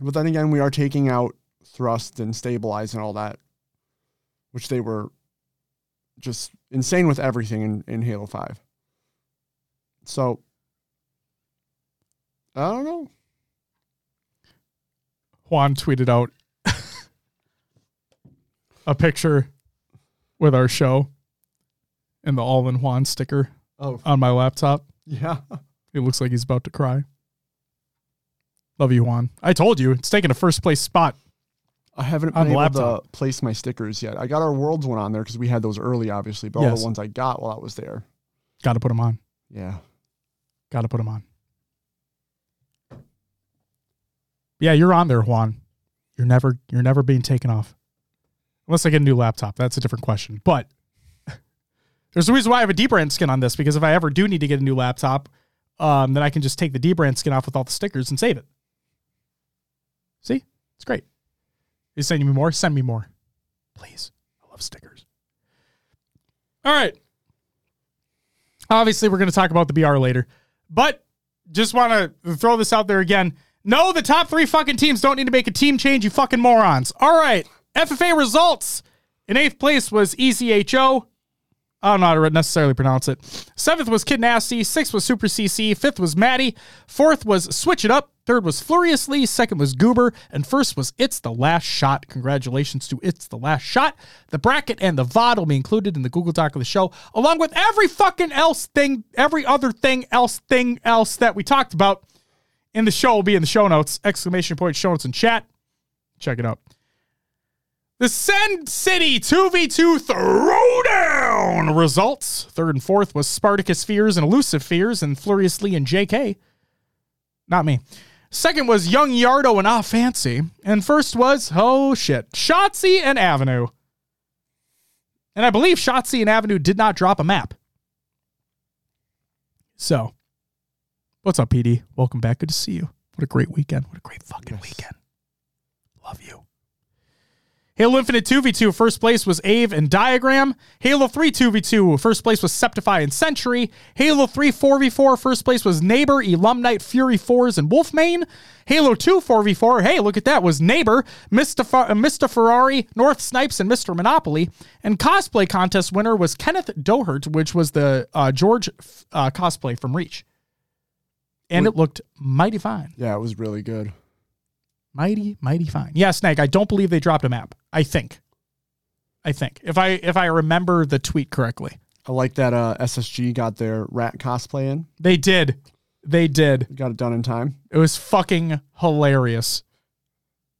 But then again, we are taking out thrust and stabilize and all that, which they were just insane with everything in, in Halo 5. So, I don't know. Juan tweeted out a picture with our show and the all in Juan sticker Oh, on my laptop. yeah. It looks like he's about to cry. Love you, Juan. I told you it's taking a first place spot. I haven't been able laptop. to place my stickers yet. I got our Worlds one on there because we had those early, obviously, but all the ones I got while I was there. Got to put them on. Yeah. Got to put them on. Yeah, you're on there, Juan. You're never you're never being taken off. Unless I get a new laptop. That's a different question. But *laughs* there's a reason why I have a dbrand skin on this because if I ever do need to get a new laptop, um, then I can just take the dbrand skin off with all the stickers and save it. See? It's great. You sending me more? Send me more. Please. I love stickers. All right. Obviously, we're going to talk about the BR later, but just want to throw this out there again. No, the top three fucking teams don't need to make a team change, you fucking morons. All right. FFA results. In eighth place was ECHO. I don't know how to necessarily pronounce it. Seventh was Kid Nasty. Sixth was Super CC. Fifth was Maddie. Fourth was Switch It Up. Third was Furiously. Second was Goober. And first was It's the Last Shot. Congratulations to It's the Last Shot. The bracket and the VOD will be included in the Google Doc of the show, along with every fucking else thing, every other thing else, thing else that we talked about in the show will be in the show notes. Exclamation point show notes in chat. Check it out. The Send City 2v2 Throwdown results. Third and fourth was Spartacus Fears and Elusive Fears and Furiously and JK. Not me. Second was Young Yardo and Ah Fancy. And first was, oh shit, Shotzzy and Avenue. And I believe Shotzzy and Avenue did not drop a map. So, what's up, PD? Welcome back. Good to see you. What a great weekend. What a great fucking weekend. Love you. Halo Infinite 2v2, first place was Ave and Diagram. Halo 3 2v2, first place was Septify and Century. Halo 3 4v4, first place was Neighbor, Elumnite, Fury 4s, and Wolfmane. Halo 2 4v4, hey, look at that, was Neighbor, Mr. Fer- uh, Mr. Ferrari, North Snipes, and Mr. Monopoly. And cosplay contest winner was Kenneth Dohert, which was the uh, George uh, cosplay from Reach. And it looked mighty fine. Yeah, it was really good. Mighty, mighty fine. Yeah, Snake. I don't believe they dropped a map. I think. I think if I if I remember the tweet correctly, I like that uh, SSG got their rat cosplay in. they did. They did. Got it done in time. It was fucking hilarious.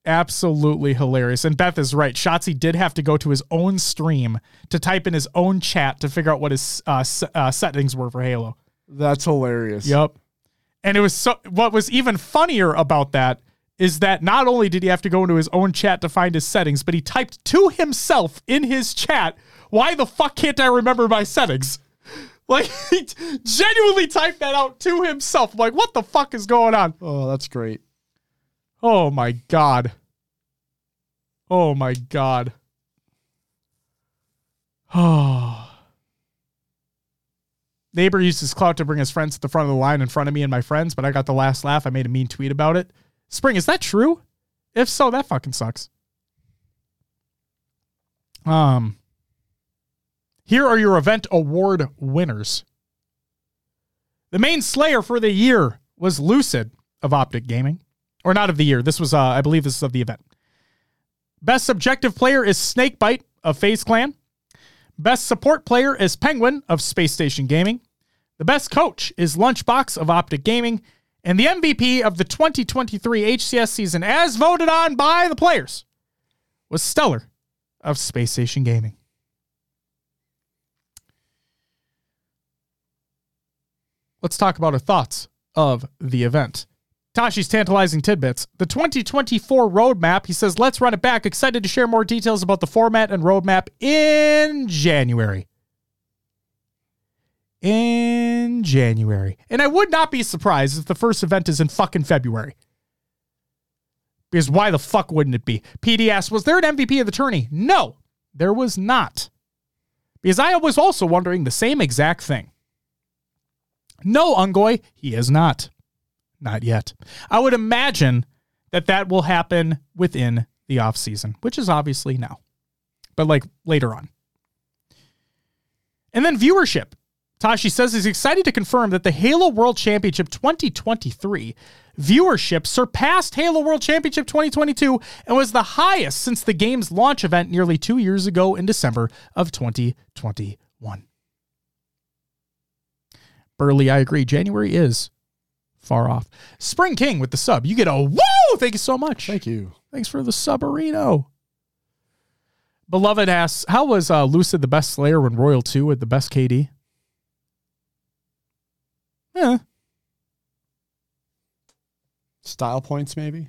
Absolutely hilarious. And Beth is right. Shotzzy did have to go to his own stream to type in his own chat to figure out what his uh, s- uh, settings were for Halo. That's hilarious. Yep. And it was so what was even funnier about that is that not only did he have to go into his own chat to find his settings, but he typed to himself in his chat, why the fuck can't I remember my settings? *laughs* Like he genuinely typed that out to himself. I'm like, what the fuck is going on? Oh, that's great. Oh my god. Oh my god. *sighs* Oh. Neighbor used his clout to bring his friends to the front of the line in front of me and my friends, but I got the last laugh. I made a mean tweet about it. Spring, is that true? If so, that fucking sucks. Um here are your event award winners. The main slayer for the year was Lucid of Optic Gaming. Or not of the year. This was, uh, I believe this is of the event. Best subjective player is Snakebite of FaZe Clan. Best support player is Penguin of Space Station Gaming. The best coach is Lunchbox of Optic Gaming. And the MVP of the 2023 HCS season, as voted on by the players, was Stellar of Space Station Gaming. Let's talk about our thoughts of the event. Tashi's tantalizing tidbits. The 2024 roadmap, he says, let's run it back. Excited to share more details about the format and roadmap in January. In January. And I would not be surprised if the first event is in fucking February. Because why the fuck wouldn't it be? PDS, was there an MVP of the tourney? No, there was not. Because I was also wondering the same exact thing. No, Ungoy, he is not. Not yet. I would imagine that that will happen within the off season, which is obviously now, but like later on. And then viewership. Tashi says he's excited to confirm that the Halo World Championship 2023 viewership surpassed Halo World Championship 2022 and was the highest since the game's launch event nearly two years ago in December of 2021. Burley, I agree. January is far off. Spring King with the sub. You get a woo! Thank you so much. Thank you. Thanks for the subarino. Beloved asks, how was uh, Lucid the best Slayer when Royal 2 with the best KD? Yeah. Style points, maybe.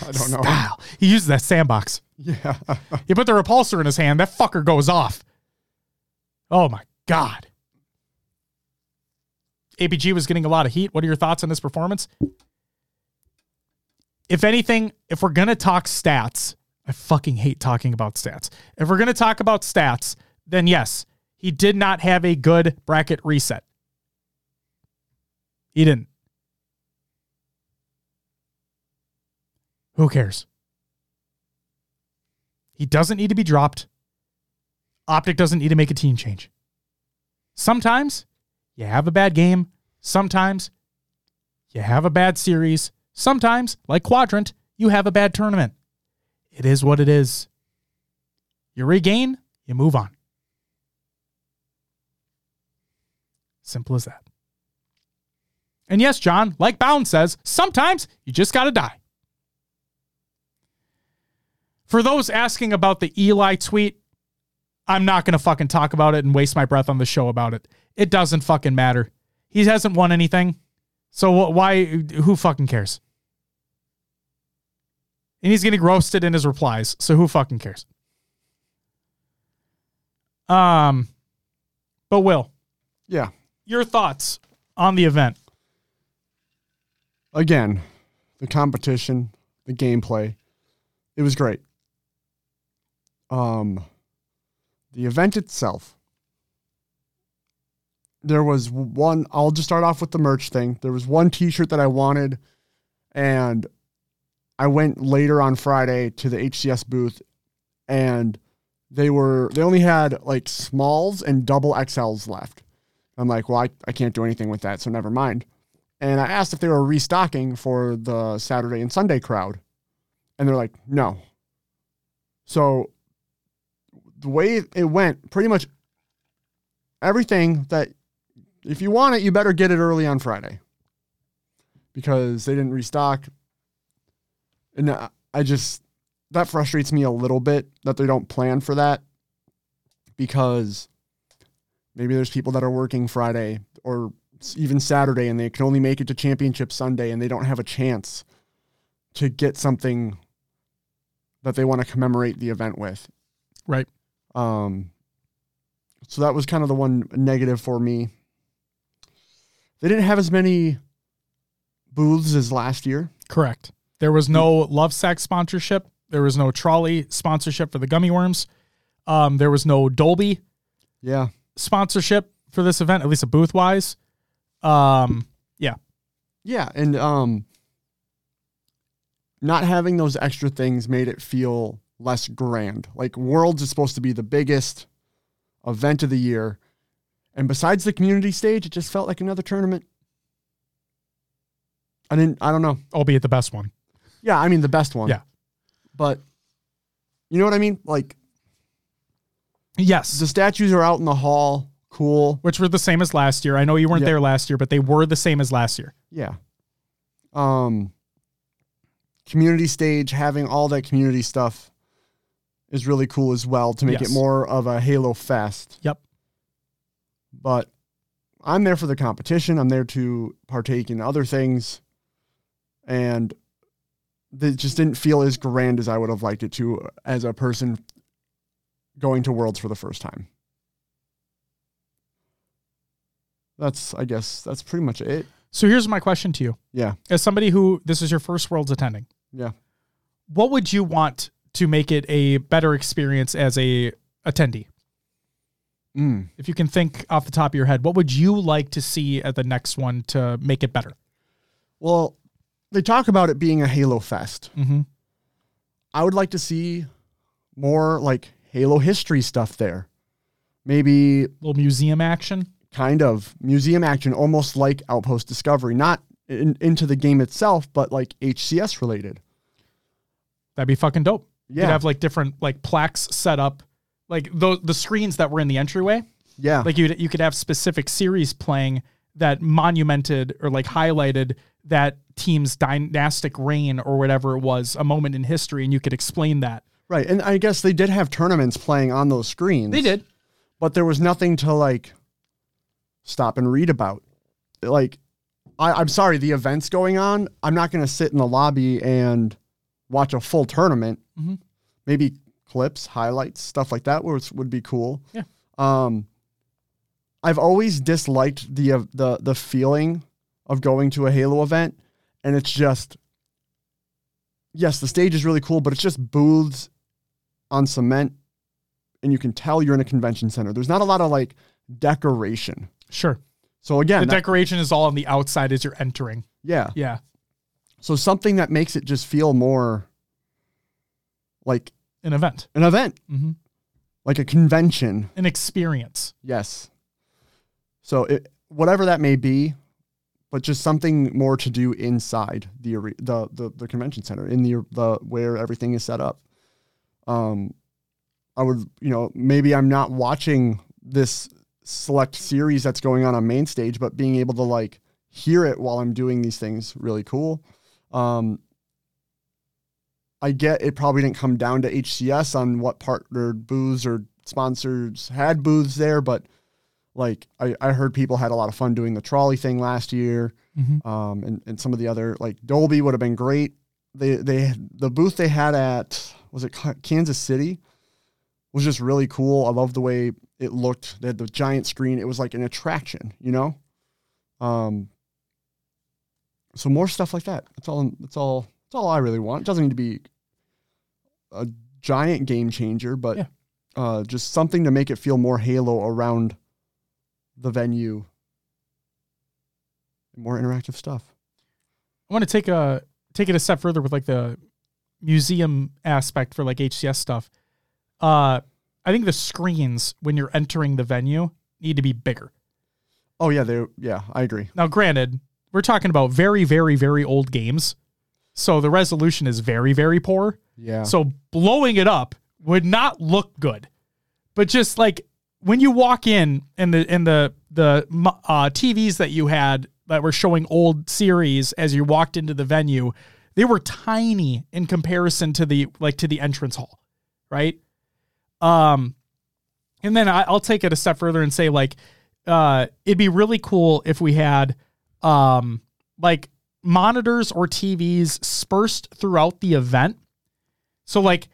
I don't know. Style. He uses that sandbox. Yeah. *laughs* You put the repulsor in his hand, that fucker goes off. Oh my God. APG was getting a lot of heat. What are your thoughts on this performance? If anything, if we're going to talk stats, I fucking hate talking about stats. If we're going to talk about stats, then yes, he did not have a good bracket reset. He didn't. Who cares? He doesn't need to be dropped. Optic doesn't need to make a team change. Sometimes you have a bad game. Sometimes you have a bad series. Sometimes, like Quadrant, you have a bad tournament. It is what it is. You regain, you move on. Simple as that. And yes, John, like Bound says, sometimes you just got to die. For those asking about the Eli tweet, I'm not going to fucking talk about it and waste my breath on the show about it. It doesn't fucking matter. He hasn't won anything. So why who fucking cares? And he's getting roasted in his replies. So who fucking cares? Um but Will, Yeah. your thoughts on the event. Again, the competition, the gameplay, it was great. Um, the event itself, there was one. I'll just start off with the merch thing. There was one T-shirt that I wanted, and I went later on Friday to the HCS booth, and they were they only had like smalls and double XLs left. I'm like, well, I, I can't do anything with that, so never mind. And I asked if they were restocking for the Saturday and Sunday crowd. And they're like, no. So the way it went, pretty much everything that if you want it, you better get it early on Friday. Because they didn't restock. And I- just that frustrates me a little bit that they don't plan for that. Because maybe there's people that are working Friday or even Saturday and they can only make it to championship Sunday and they don't have a chance to get something that they want to commemorate the event with. Right. Um so that was kind of the one negative for me. They didn't have as many booths as last year. Correct. There was no Lovesac sponsorship. There was no Trolli sponsorship for the gummy worms. Um, there was no Dolby Yeah. sponsorship for this event, at least a booth wise. Um, yeah. Yeah, and um not having those extra things made it feel less grand. Like Worlds is supposed to be the biggest event of the year. And besides the community stage, it just felt like another tournament. I didn't I don't know. Albeit the best one. Yeah, I mean the best one. Yeah. But you know what I mean? Like Yes. the statues are out in the hall, cool. Which were the same as last year. I know you weren't Yeah. there last year, but they were the same as last year. Yeah. Um community stage having all that community stuff is really cool as well to make Yes. it more of a Halo fest. Yep. But I'm there for the competition. I'm there to partake in other things. And it just didn't feel as grand as I would have liked it to as a person going to Worlds for the first time. That's, I guess, that's pretty much it. So here's my question to you. Yeah. As somebody who this is your first Worlds attending, Yeah. what would you want to make it a better experience as a attendee? Mm. If you can think off the top of your head, what would you like to see at the next one to make it better? Well, they talk about it being a Halo Fest. Mhm. I would like to see more like Halo history stuff there. Maybe a little museum action. Kind of museum action, almost like Outpost Discovery, not in, into the game itself, but like HCS related. That'd be fucking dope. Yeah. You Yeah. could have like different like plaques set up, like the the screens that were in the entryway. Yeah. Like you you could have specific series playing that monumented or like highlighted that team's dynastic reign or whatever it was, a moment in history, and you could explain that. right. And I guess they did have tournaments playing on those screens. They did. But there was nothing to like stop and read about. Like, I, I'm sorry, the event's going on. I'm not going to sit in the lobby and watch a full tournament. Mhm. Maybe clips, highlights, stuff like that would, would be cool. Yeah. Um, I've always disliked the uh, the the feeling of going to a Halo event, and it's just yes, the stage is really cool, but it's just booths on cement, and you can tell you're in a convention center. There's not a lot of like decoration. Sure. So again, The that- decoration is all on the outside as you're entering. yeah. Yeah. So something that makes it just feel more like An event. an event, Mhm. like a convention. An experience. Yes. So it, whatever that may be, but just something more to do inside the the the, the convention center in the the where everything is set up. Um, I would you know maybe I'm not watching this select series that's going on on main stage, but being able to like hear it while I'm doing these things really cool. Um, I get it probably didn't come down to HCS on what partnered booths or sponsors had booths there, but like I, I heard people had a lot of fun doing the Trolli thing last year. Mhm. Um, and, and some of the other like Dolby would have been great. They they the booth they had at was it Kansas City was just really cool. I love the way it looked. They had the giant screen. It was like an attraction, you know. Um. So more stuff like that. That's all. That's all. That's all I really want. It doesn't need to be a giant game changer, but Yeah. uh, just something to make it feel more Halo around the venue. More interactive stuff. I want to take a take it a step further with like the museum aspect for like HCS stuff. Uh, I think the screens when you're entering the venue need to be bigger. Oh yeah, they yeah, I agree. Now, granted, we're talking about very, very, very old games, so the resolution is very, very poor. Yeah. So blowing it up would not look good. But just like when you walk in and the and the the uh, TVs that you had that were showing old series as you walked into the venue, they were tiny in comparison to the like to the entrance hall, right? Um, and then I, I'll take it a step further and say like, uh, it'd be really cool if we had, um, like monitors or TVs dispersed throughout the event. So like,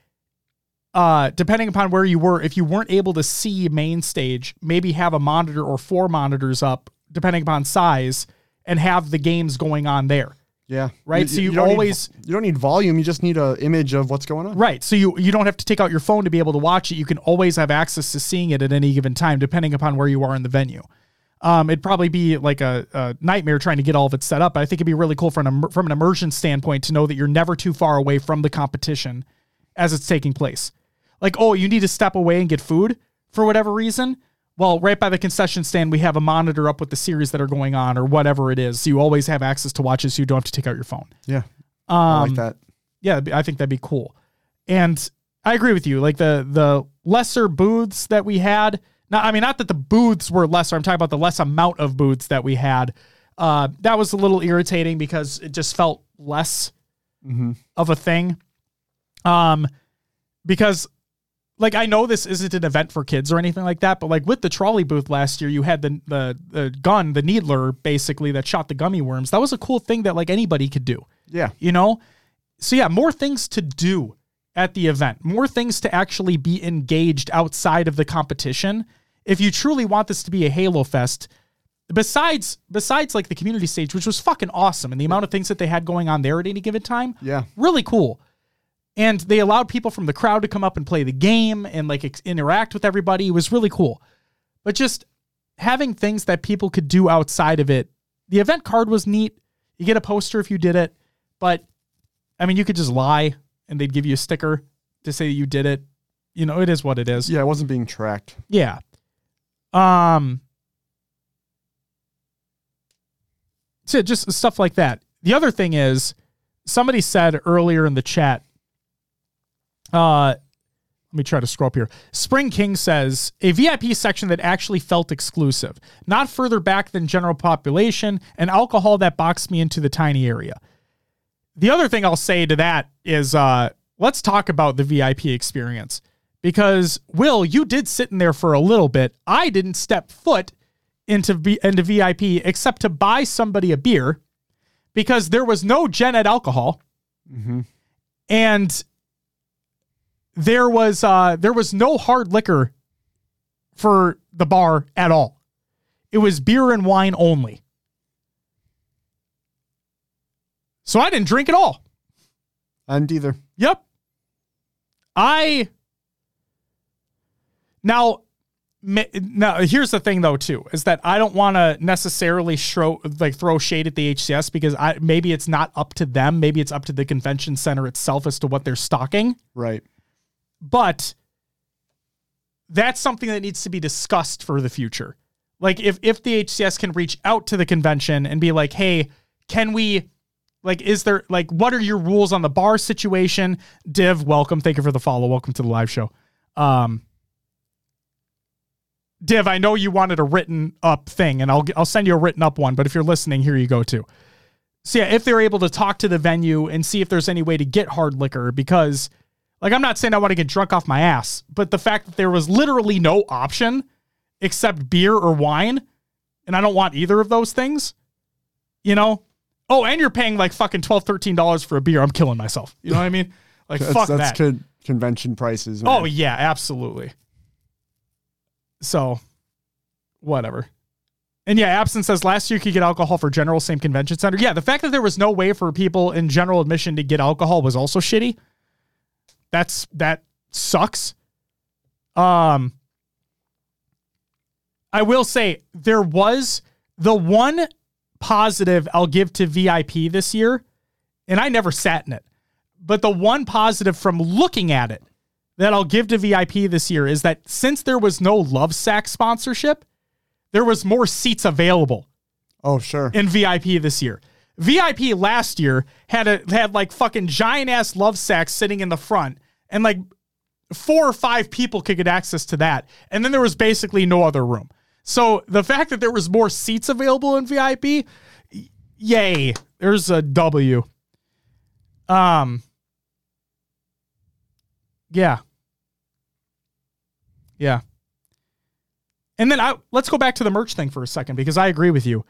uh, depending upon where you were, if you weren't able to see main stage, maybe have a monitor or four monitors up, depending upon size, and have the games going on there. Yeah. Right, so you need always- you don't need volume. You just need a image of what's going on. Right. So you you don't have to take out your phone to be able to watch it. You can always have access to seeing it at any given time, depending upon where you are in the venue. Um, it'd probably be like a, a nightmare trying to get all of it set up. But I think it'd be really cool from an from an immersion standpoint to know that you're never too far away from the competition as it's taking place. Like, oh, you need to step away and get food for whatever reason. Well, right by the concession stand, we have a monitor up with the series that are going on or whatever it is. So you always have access to watches. so you don't have to take out your phone. Yeah. I Um, like that. yeah, I think that'd be cool. And I agree with you. Like the the lesser booths that we had. Not, I mean, not that the booths were lesser. I'm talking about the less amount of booths that we had. Uh, that was a little irritating because it just felt less of a thing. Um, because like I know this isn't an event for kids or anything like that, but like with the Trolli booth last year, you had the the the gun, the needler, basically that shot the gummy worms. That was a cool thing that like anybody could do Yeah. you know so yeah more things to do at the event more things to actually be engaged outside of the competition if you truly want this to be a halo fest besides besides like the community stage which was fucking awesome and the amount of things that they had going on there at any given time Yeah. really cool and they allowed people from the crowd to come up and play the game and like ex- interact with everybody. It was really cool. But just having things that people could do outside of it. The event card was neat. You get a poster if you did it, but I mean, you could just lie and they'd give you a sticker to say you did it. You know, it is what it is. Yeah, it wasn't being tracked. Yeah. Um so just stuff like that. The other thing is somebody said earlier in the chat uh let me try to scroll up here. Spring King says a VIP section that actually felt exclusive, not further back than general population, and alcohol that boxed me into the tiny area. The other thing I'll say to that is uh, let's talk about the VIP experience because Will, you did sit in there for a little bit. I didn't step foot into v- into VIP except to buy somebody a beer because there was no Gen Ed alcohol, and there was uh, there was no hard liquor for the bar at all. It was beer and wine only. So I didn't drink at all. And either. Yep. I now now here's the thing though too is that I don't want to necessarily show like throw shade at the HCS because I maybe it's not up to them maybe it's up to the convention center itself as to what they're stocking Right. But that's something that needs to be discussed for the future. Like if if the HCS can reach out to the convention and be like, "Hey, can we like is there like what are your rules on the bar situation?" Div, welcome. Thank you for the follow. Welcome to the live show. Um Div, I know you wanted a written up thing and I'll I'll send you a written up one, but if you're listening, here you go too. So yeah, if they're able to talk to the venue and see if there's any way to get hard liquor because like I'm not saying I want to get drunk off my ass, but the fact that there was literally no option except beer or wine, and I don't want either of those things, you know? Oh, and you're paying like fucking 12 $13 for a beer. I'm killing myself. You know what I mean? *laughs* Like That's, fuck that's that. con- convention prices. Oh yeah, absolutely. So, whatever. And yeah, Absent says last year you could get alcohol for general same convention center. Yeah, the fact that there was no way for people in general admission to get alcohol was also shitty. That's that sucks. Um I will say there was the one positive I'll give to VIP this year, and I never sat in it. But the one positive from looking at it that I'll give to VIP this year is that since there was no Lovesac sponsorship, there was more seats available Oh, sure. in VIP this year. VIP last year had a had like fucking giant ass Lovesacs sitting in the front, and like four or five people could get access to that, and then there was basically no other room. So the fact that there was more seats available in VIP, yay! There's a W. Um. Yeah. Yeah. And then I let's go back to the merch thing for a second because I agree with you.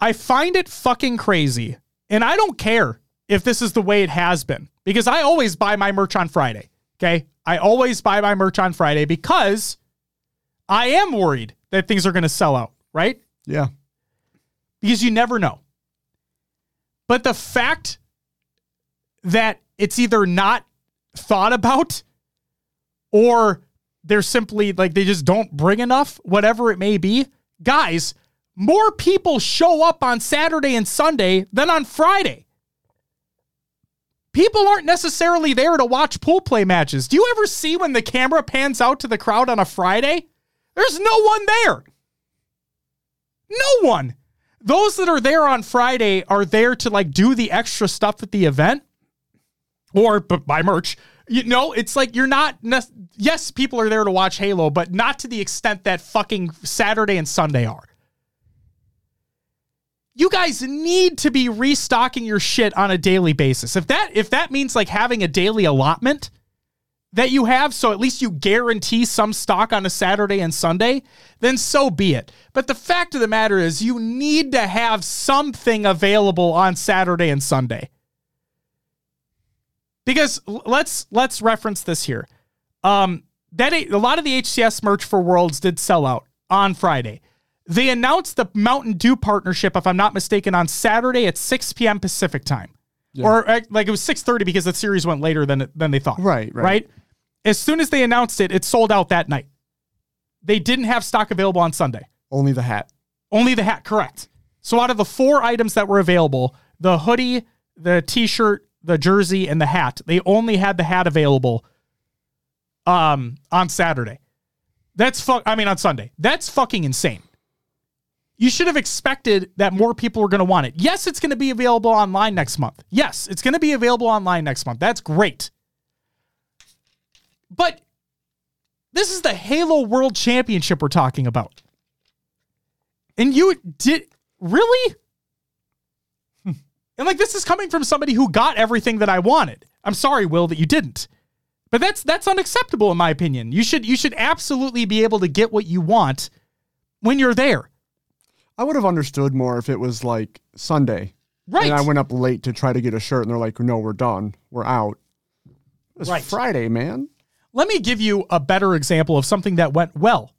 I find it fucking crazy. And I don't care if this is the way it has been because I always buy my merch on Friday. Okay. I always buy my merch on Friday because I am worried that things are going to sell out, right? yeah. Because you never know. But the fact that it's either not thought about or they're simply like they just don't bring enough, whatever it may be, guys, more people show up on Saturday and Sunday than on Friday. People aren't necessarily there to watch pool play matches. Do you ever see when the camera pans out to the crowd on a Friday? There's no one there. No one. Those that are there on Friday are there to like do the extra stuff at the event or buy merch. You know, it's like you're not. Yes, people are there to watch Halo, but not to the extent that fucking Saturday and Sunday are. You guys need to be restocking your shit on a daily basis. If that if that means like having a daily allotment that you have, so at least you guarantee some stock on a Saturday and Sunday, then so be it. But the fact of the matter is, you need to have something available on Saturday and Sunday because let's let's reference this here. Um, that a, lot of the HCS merch for Worlds did sell out on Friday. They announced the Mountain Dew partnership, if I'm not mistaken, on Saturday at 6 p.m. Pacific time. or uh, like it was six thirty because the series went later than than they thought. Right, right. right. As soon as they announced it, it sold out that night. They didn't have stock available on Sunday. Only the hat. Only the hat, correct. So out of the four items that were available, the hoodie, the t-shirt, the jersey, and the hat, they only had the hat available um on Saturday. That's fuck I mean on Sunday. That's fucking insane. You should have expected that more people were going to want it. Yes, it's going to be available online next month. Yes, it's going to be available online next month. That's great. But this is the Halo World Championship we're talking about. And you did really? *laughs* and like this is coming from somebody who got everything that I wanted. I'm sorry, Will, that you didn't. But that's that's unacceptable in my opinion. You should you should absolutely be able to get what you want when you're there. I would have understood more if it was like Sunday. Right. And I went up late to try to get a shirt, and they're like, "No, we're done. We're out." It was Right. Friday, man. Let me give you a better example of something that went well.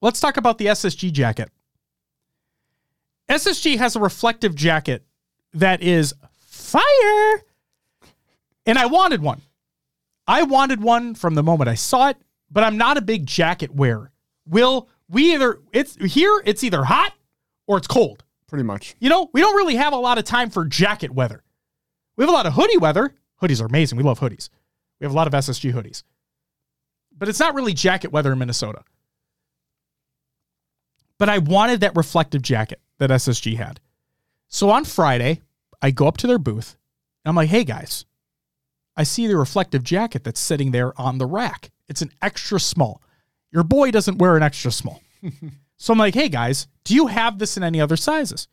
Let's talk about the SSG jacket. SSG has a reflective jacket that is fire. And I wanted one. I wanted one from the moment I saw it, but I'm not a big jacket wearer. Will we either it's here it's either hot or it's cold. Pretty much. You know, we don't really have a lot of time for jacket weather. We have a lot of hoodie weather. Hoodies are amazing. We love hoodies. We have a lot of SSG hoodies. But it's not really jacket weather in Minnesota. But I wanted that reflective jacket that SSG had. So on Friday, I go up to their booth. And I'm like, hey guys, I see the reflective jacket that's sitting there on the rack. It's an extra small. Your boy doesn't wear an extra small. *laughs* so I'm like, hey guys, do you have this in any other sizes?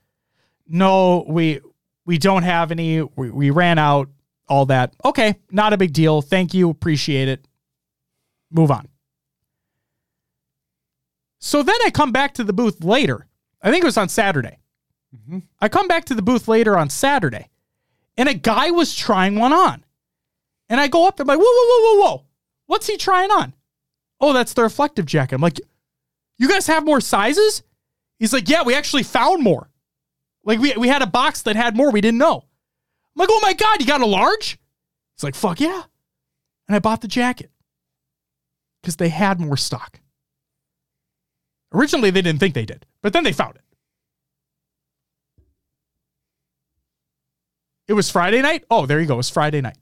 No, we we don't have any. We, we ran out, all that. Okay, not a big deal. Thank you. Appreciate it. Move on. So then I come back to the booth later. I think it was on Saturday. Mm-hmm. I come back to the booth later on Saturday, and a guy was trying one on. And I go up there, I'm like, whoa, whoa, whoa, whoa, whoa. What's he trying on? Oh, that's the reflective jacket. I'm like, you guys have more sizes? He's like, yeah, we actually found more. Like we, we had a box that had more we didn't know. I'm like, oh my God, you got a large? It's like, fuck yeah. And I bought the jacket because they had more stock. Originally, they didn't think they did, but then they found it. It was Friday night? Oh, there you go. It was Friday night.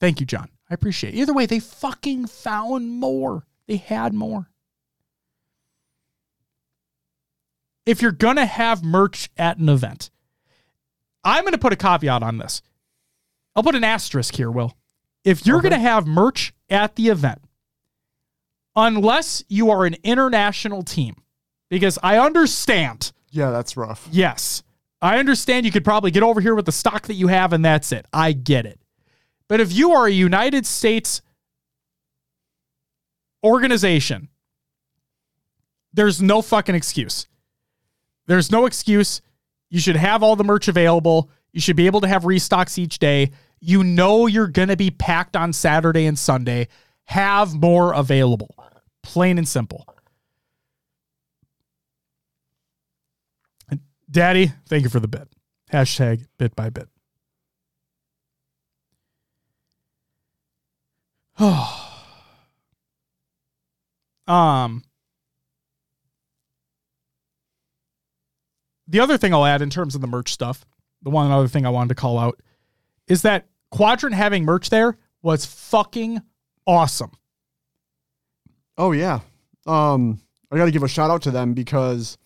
Thank you, John. I appreciate it. Either way, they fucking found more. They had more. If you're going to have merch at an event, I'm going to put a caveat on this. I'll put an asterisk here, Will. If you're going to have merch at the event, unless you are an international team, because I understand Yeah, that's rough. Yes. I understand you could probably get over here with the stock that you have and that's it. I get it. But if you are a United States organization, there's no fucking excuse. There's no excuse. You should have all the merch available. You should be able to have restocks each day. You know you're going to be packed on Saturday and Sunday. Have more available. Plain and simple. Daddy, thank you for the bit. Hashtag bit by bit. Oh. *sighs* um, the other thing I'll add in terms of the merch stuff, the one other thing I wanted to call out is that Quadrant having merch there was fucking awesome. Oh yeah. Um, I got to give a shout out to them because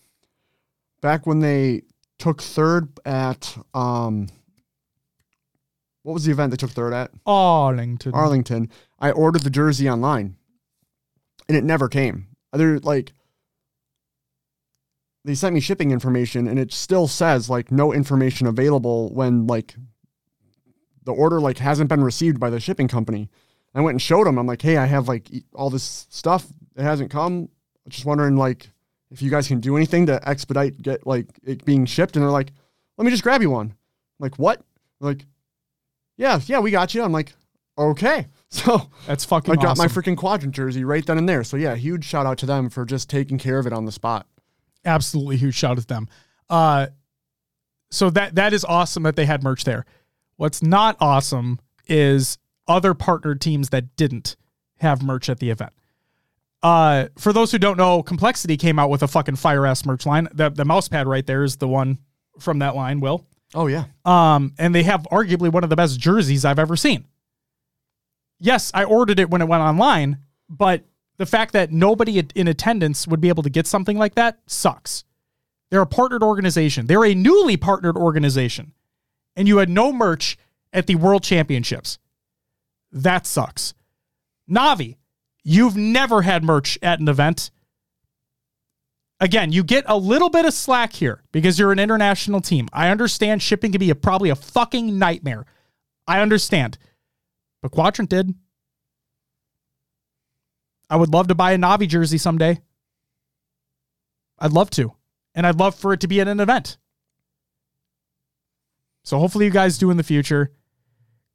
back when they took third at um, what was the event they took third at? Arlington. Arlington. I ordered the jersey online, and it never came. They're like, they sent me shipping information, and it still says like no information available when like the order like hasn't been received by the shipping company. I went and showed them. I'm like, hey, I have like all this stuff. It hasn't come. I'm just wondering like if you guys can do anything to expedite get like it being shipped. And they're like, let me just grab you one. I'm like, what? They're like, yeah, yeah, we got you. I'm like, okay. *laughs* So That's fucking I got awesome. my freaking quadrant jersey right then and there. So yeah, huge shout out to them for just taking care of it on the spot. Absolutely huge shout out to them. Uh, so that that is awesome that they had merch there. What's not awesome is other partner teams that didn't have merch at the event. Uh, for those who don't know, Complexity came out with a fucking fire ass merch line. The the mouse pad right there is the one from that line, Will. Oh yeah. Um, and they have arguably one of the best jerseys I've ever seen. Yes, I ordered it when it went online, but the fact that nobody in attendance would be able to get something like that sucks. They're a partnered organization. They're a newly partnered organization. And you had no merch at the World Championships. That sucks. Navi, you've never had merch at an event. Again, you get a little bit of slack here because you're an international team. I understand shipping can be a, probably a fucking nightmare. I understand. But Quadrant did. I would love to buy a Navi jersey someday. I'd love to. And I'd love for it to be at an event. So hopefully you guys do in the future.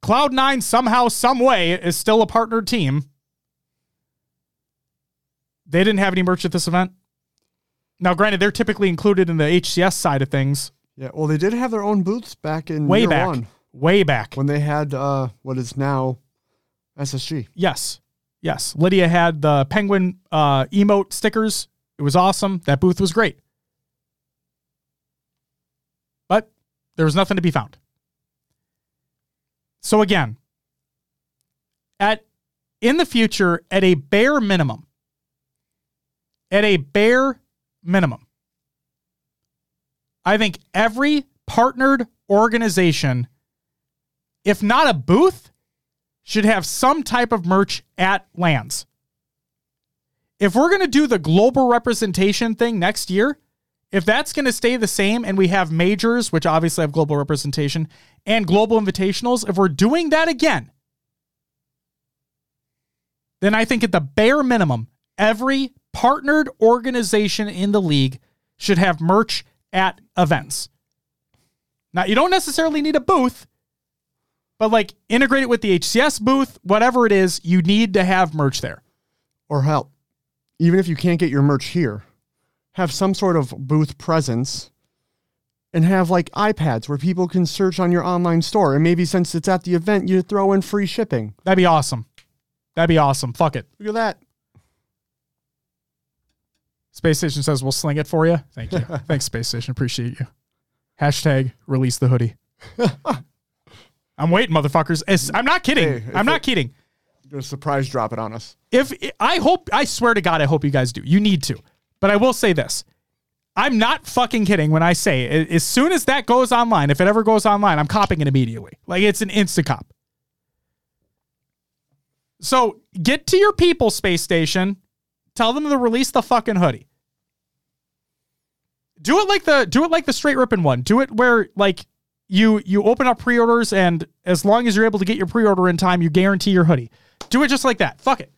Cloud9 somehow, some way is still a partnered team. They didn't have any merch at this event. Now, granted, they're typically included in the HCS side of things. Yeah. Well, they did have their own booths back in Way back. one Way back. when they had uh, what is now SSG. Yes. Yes. Lydia had the penguin uh, emote stickers. It was awesome. That booth was great. But there was nothing to be found. So again, at in the future, at a bare minimum, at a bare minimum, I think every partnered organization, if not a booth, should have some type of merch at LANs. If we're going to do the global representation thing next year, if that's going to stay the same and we have majors, which obviously have global representation, and global invitationals, if we're doing that again, then I think at the bare minimum, every partnered organization in the league should have merch at events. Now, you don't necessarily need a booth, but like integrate it with the HCS booth, whatever it is, you need to have merch there. Or help, even if you can't get your merch here, have some sort of booth presence and have like iPads where people can search on your online store. And maybe since it's at the event, you throw in free shipping. That'd be awesome. That'd be awesome. Fuck it. Look at that. Space Station says we'll sling it for you. Thank you. *laughs* Thanks, Space Station. Appreciate you. Hashtag release the hoodie. *laughs* I'm waiting, motherfuckers. It's- I'm not kidding. Hey, I'm not it- kidding. You're surprise drop it on us. If I hope, I swear to God, I hope you guys do. You need to. But I will say this. I'm not fucking kidding when I say a- as soon as that goes online, if it ever goes online, I'm copying it immediately. Like it's an insta cop. So get to your people, space station. Tell them to release the fucking hoodie. Do it like the do it like the straight ripping one. Do it where like you you open up pre-orders and as long as you're able to get your pre-order in time, you guarantee your hoodie. Do it just like that. Fuck it.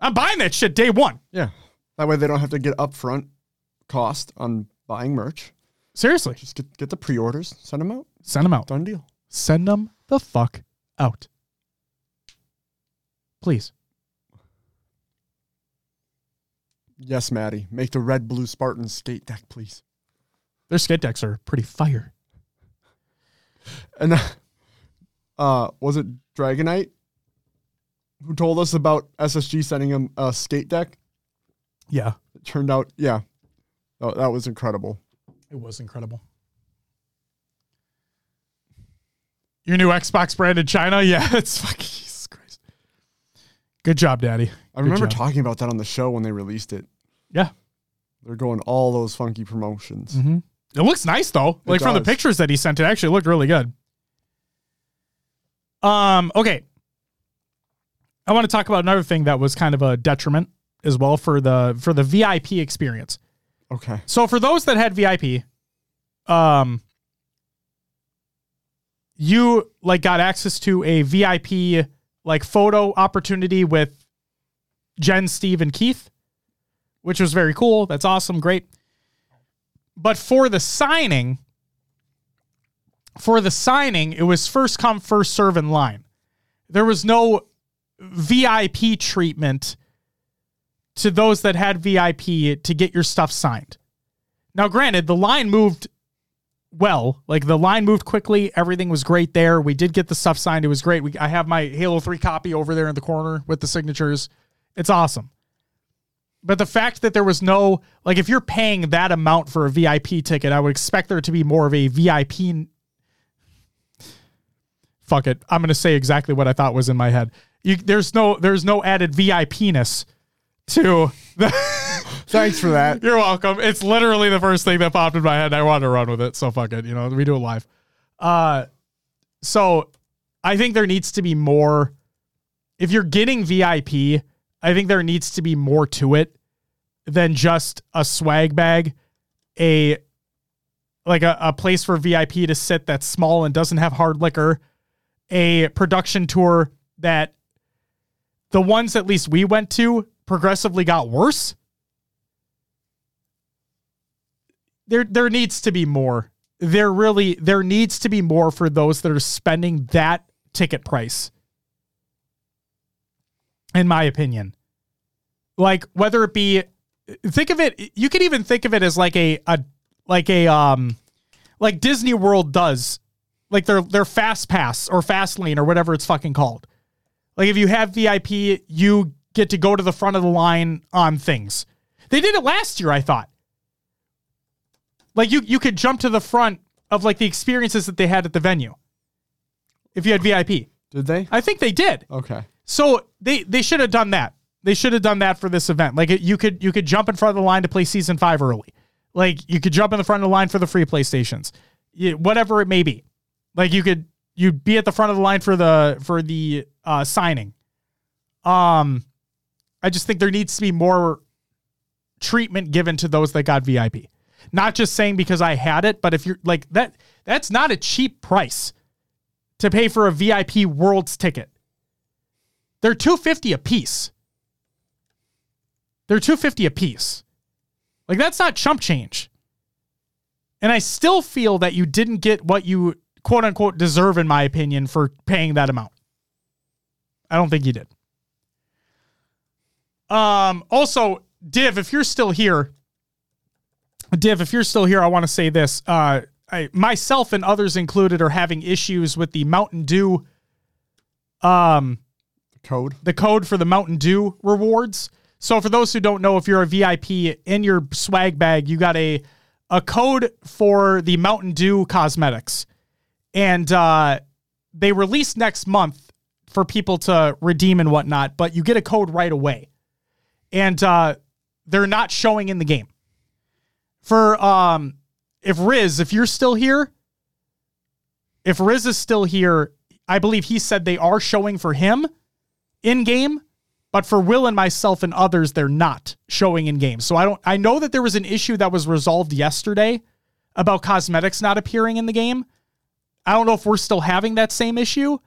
I'm buying that shit day one. Yeah. That way they don't have to get upfront cost on buying merch. Seriously. Just get, get the pre orders, send them out. Send them out. Done deal. Send them the fuck out. Please. Yes, Maddie. Make the red blue Spartan skate deck, please. Their skate decks are pretty fire. And uh, *laughs* uh was it Dragonite who told us about SSG sending him a skate deck? Yeah. It turned out, yeah. Oh, that was incredible. It was incredible. Your new Xbox brand in China? *laughs* Yeah, it's fucking Jesus Christ. Good job, Daddy. I Good remember job. talking about that on the show when they released it. Yeah. They're going all those funky promotions. Mm-hmm. It looks nice though. Like from the pictures that he sent, it actually looked really good. Um, okay. I want to talk about another thing that was kind of a detriment as well for the for the VIP experience. Okay. So for those that had VIP, um you like got access to a VIP like photo opportunity with Jen, Steve, and Keith, which was very cool. That's awesome, great. But for the signing, for the signing, it was first come, first serve in line. There was no VIP treatment to those that had VIP to get your stuff signed. Now, granted, the line moved well. Like the line moved quickly, everything was great there. We did get the stuff signed. It was great. We, I have my Halo 3 copy over there in the corner with the signatures. It's awesome. But the fact that there was no like if you're paying that amount for a VIP ticket, I would expect there to be more of a VIP Fuck it. I'm going to say exactly what I thought was in my head. You, there's no there's no added VIPness to the *laughs* Thanks for that. You're welcome. It's literally the first thing that popped in my head. I wanted to run with it. So fuck it. You know, we do it live. Uh, so I think there needs to be more. If you're getting VIP, I think there needs to be more to it than just a swag bag, a like a, a place for VIP to sit that's small and doesn't have hard liquor, a production tour that the ones at least we went to progressively got worse. There there needs to be more. There really there needs to be more for those that are spending that ticket price. In my opinion. Like whether it be think of it you could even think of it as like a a like a um like Disney World does like their their fast pass or fast lane or whatever it's fucking called. Like if you have VIP, you get to go to the front of the line on things. They did it last year, I thought. Like you you could jump to the front of like the experiences that they had at the venue. If you had VIP. Did they? I think they did. Okay. So they they should have done that. They should have done that for this event. Like you could you could jump in front of the line to play season 5 early. Like you could jump in the front of the line for the free PlayStations. You- whatever it may be. Like you could you'd be at the front of the line for the for the uh signing. Um I just think there needs to be more treatment given to those that got VIP. Not just saying because I had it, but if you're like that that's not a cheap price to pay for a VIP Worlds ticket. They're 250 a piece. They're 250 a piece. Like that's not chump change. And I still feel that you didn't get what you quote unquote deserve in my opinion for paying that amount. I don't think you did. Um also Div if you're still here Div if you're still here I want to say this uh I myself and others included are having issues with the Mountain Dew um Code. the code for the Mountain Dew rewards. So for those who don't know, if you're a VIP in your swag bag, you got a a code for the Mountain Dew cosmetics, and uh, they release next month for people to redeem and whatnot. But you get a code right away, and uh, they're not showing in the game. For um, if Riz, if you're still here, if Riz is still here, I believe he said they are showing for him in game, but for Will and myself and others, they're not showing in game. So I don't. I know that there was an issue that was resolved yesterday about cosmetics not appearing in the game. I don't know if we're still having that same issue,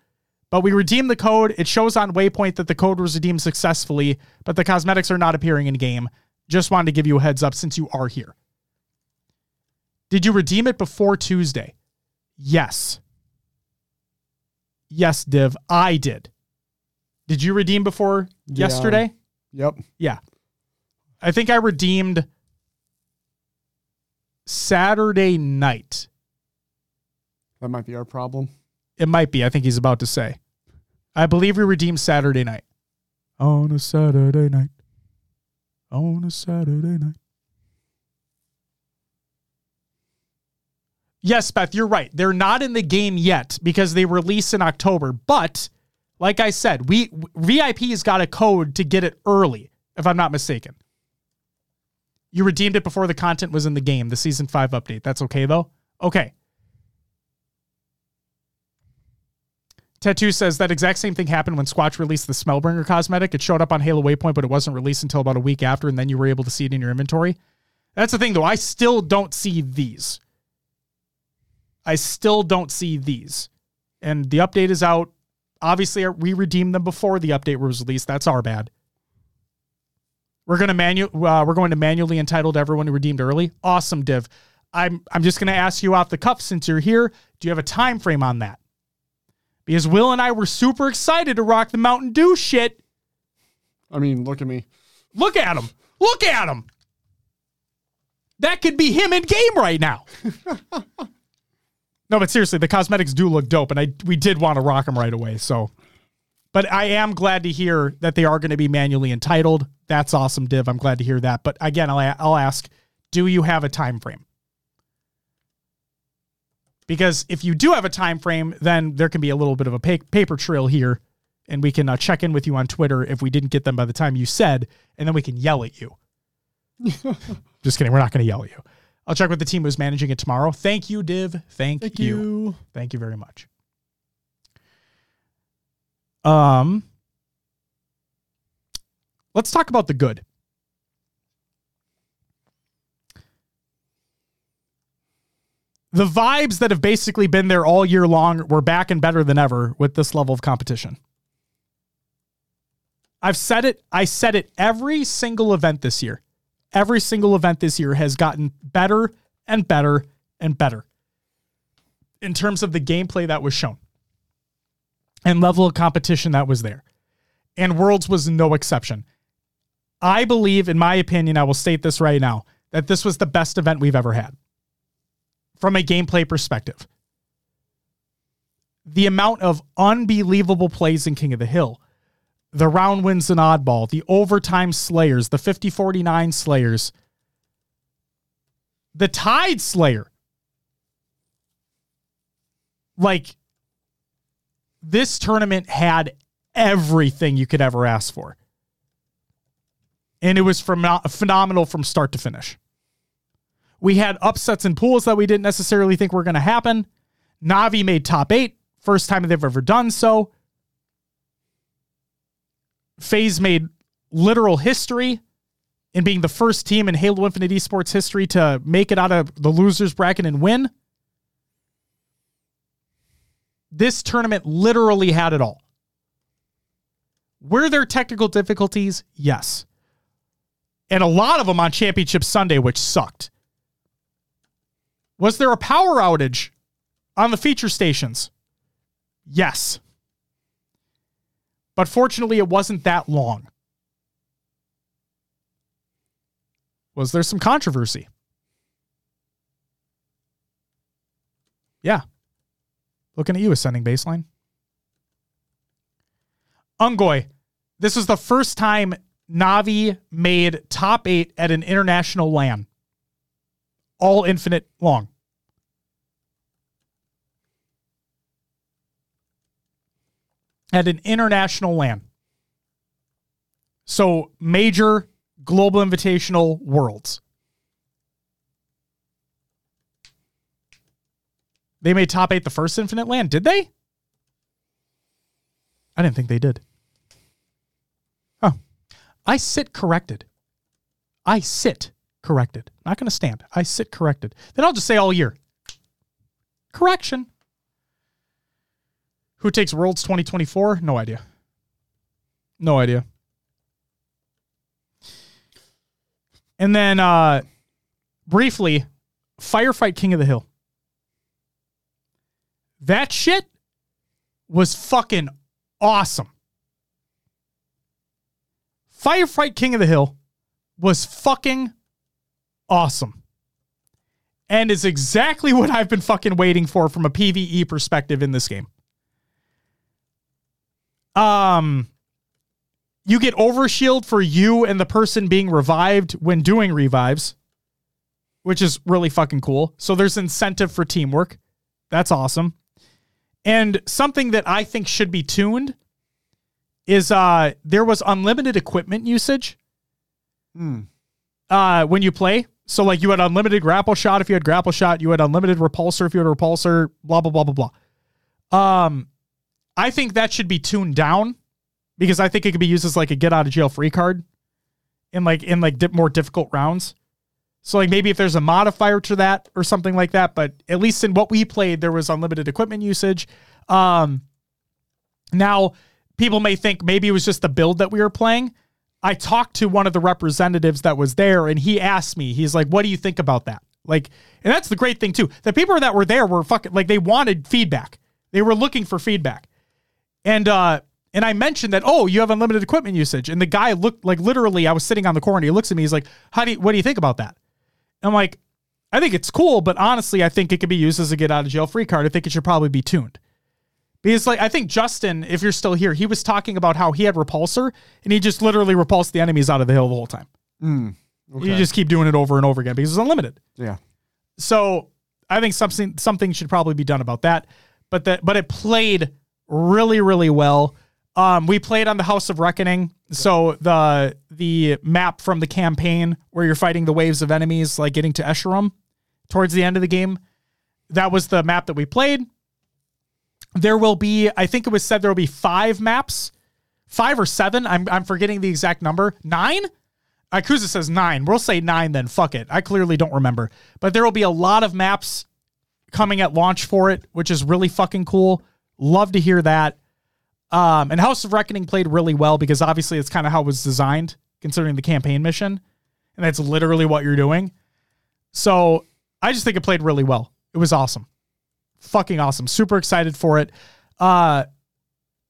but we redeemed the code. It shows on Waypoint that the code was redeemed successfully, but the cosmetics are not appearing in game. Just wanted to give you a heads up since you are here. Did you redeem it before Tuesday? Yes. Yes, Div, I did. Did you redeem before Yeah. yesterday? Yep. Yeah. I think I redeemed Saturday night. That might be our problem. It might be. I think he's about to say. I believe we redeemed Saturday night. On a Saturday night. On a Saturday night. Yes, Beth, you're right. They're not in the game yet because they release in October. But like I said, we VIP's got a code to get it early, if I'm not mistaken. You redeemed it before the content was in the game, the season five update. That's okay though? Okay. Tattoo says that exact same thing happened when Squatch released the Smellbringer cosmetic. It showed up on Halo Waypoint, but it wasn't released until about a week after, and then you were able to see it in your inventory. That's the thing, though. I still don't see these. I still don't see these. And the update is out. Obviously, we redeemed them before the update was released. That's our bad. We're gonna manu- uh, we're going to manually entitle to everyone who redeemed early. Awesome, Div. I'm I'm just gonna ask you off the cuff since you're here. Do you have a time frame on that? Because Will and I were super excited to rock the Mountain Dew shit. I mean, look at me. Look at him. Look at him. That could be him in game right now. *laughs* No, but seriously, the cosmetics do look dope, and I we did want to rock them right away. So, but I am glad to hear that they are going to be manually entitled. That's awesome, Div. I'm glad to hear that. But again, I'll, I'll ask: Do you have a time frame? Because if you do have a time frame, then there can be a little bit of a pa- paper trail here, and we can uh, check in with you on Twitter if we didn't get them by the time you said, and then we can yell at you. *laughs* Just kidding. We're not going to yell at you. I'll check with the team who's managing it tomorrow. Thank you, Div. Thank, Thank you. you. Thank you very much. Um, let's talk about the good. The vibes that have basically been there all year long were back and better than ever with this level of competition. I've said it, I said it every single event this year. Every single event this year has gotten better and better and better in terms of the gameplay that was shown and level of competition that was there. And Worlds was no exception. I believe, in my opinion, I will state this right now, that this was the best event we've ever had from a gameplay perspective. The amount of unbelievable plays in King of the Hill, the round wins an oddball, the overtime slayers, the 50 49 slayers, the Tide Slayer. Like, this tournament had everything you could ever ask for. And it was phenom- phenomenal from start to finish. We had upsets in pools that we didn't necessarily think were going to happen. Navi made top eight, first time they've ever done so. FaZe made literal history in being the first team in Halo Infinite Esports history to make it out of the losers bracket and win. This tournament literally had it all. Were there technical difficulties? Yes. And a lot of them on Championship Sunday, which sucked. Was there a power outage on the feature stations? Yes. But fortunately, it wasn't that long. Was there some controversy? Yeah. Looking at you, ascending baseline. Ungoy, this was the first time Navi made top eight at an international LAN. All infinite long. At an international LAN. So major global invitational worlds. They made top eight the first Infinite LAN, did they? I didn't think they did. Oh, I sit corrected. I sit corrected. Not going to stand. I sit corrected. Then I'll just say all year. Correction. Who takes Worlds 2024? No idea. No idea. And then uh briefly, Firefight King of the Hill. That shit was fucking awesome. Firefight King of the Hill was fucking awesome. And is exactly *laughs* what I've been fucking waiting for from a PvE perspective in this game. Um you get overshield for you and the person being revived when doing revives, which is really fucking cool. So there's incentive for teamwork. That's awesome. And something that I think should be tuned is uh there was unlimited equipment usage Hmm. uh when you play. So like you had unlimited grapple shot if you had grapple shot, you had unlimited repulsor if you had repulsor, blah blah blah blah blah. Um I think that should be tuned down because I think it could be used as like a get out of jail free card in like in like dip more difficult rounds. So like maybe if there's a modifier to that or something like that, but at least in what we played, there was unlimited equipment usage. Um, now people may think maybe it was just the build that we were playing. I talked to one of the representatives that was there, and he asked me, he's like, "What do you think about that?" Like, and that's the great thing too. The people that were there were fucking like they wanted feedback. They were looking for feedback, and uh, and I mentioned that, oh, you have unlimited equipment usage, and the guy looked like literally, I was sitting on the corner. He looks at me, he's like, "How do you, what do you think about that?" I'm like, I think it's cool, but honestly, I think it could be used as a get out of jail free card. I think it should probably be tuned. Because like I think Justin, if you're still here, he was talking about how he had repulsor and he just literally repulsed the enemies out of the hill the whole time. You just keep doing it over and over again because it's unlimited. Yeah. So I think something something should probably be done about that. But that but it played really really well. Um, we played on the House of Reckoning, so the the map from the campaign where you're fighting the waves of enemies, like getting to Escharum towards the end of the game. That was the map that we played. There will be, I think it was said there will be five maps, five or seven. I'm I'm forgetting the exact number. Nine. Akuza says nine. We'll say nine then. Fuck it. I clearly don't remember. But there will be a lot of maps coming at launch for it, which is really fucking cool. Love to hear that. Um, and House of Reckoning played really well because obviously it's kind of how it was designed, considering the campaign mission. And that's literally what you're doing. So I just think it played really well. It was awesome. Fucking awesome. Super excited for it. Uh,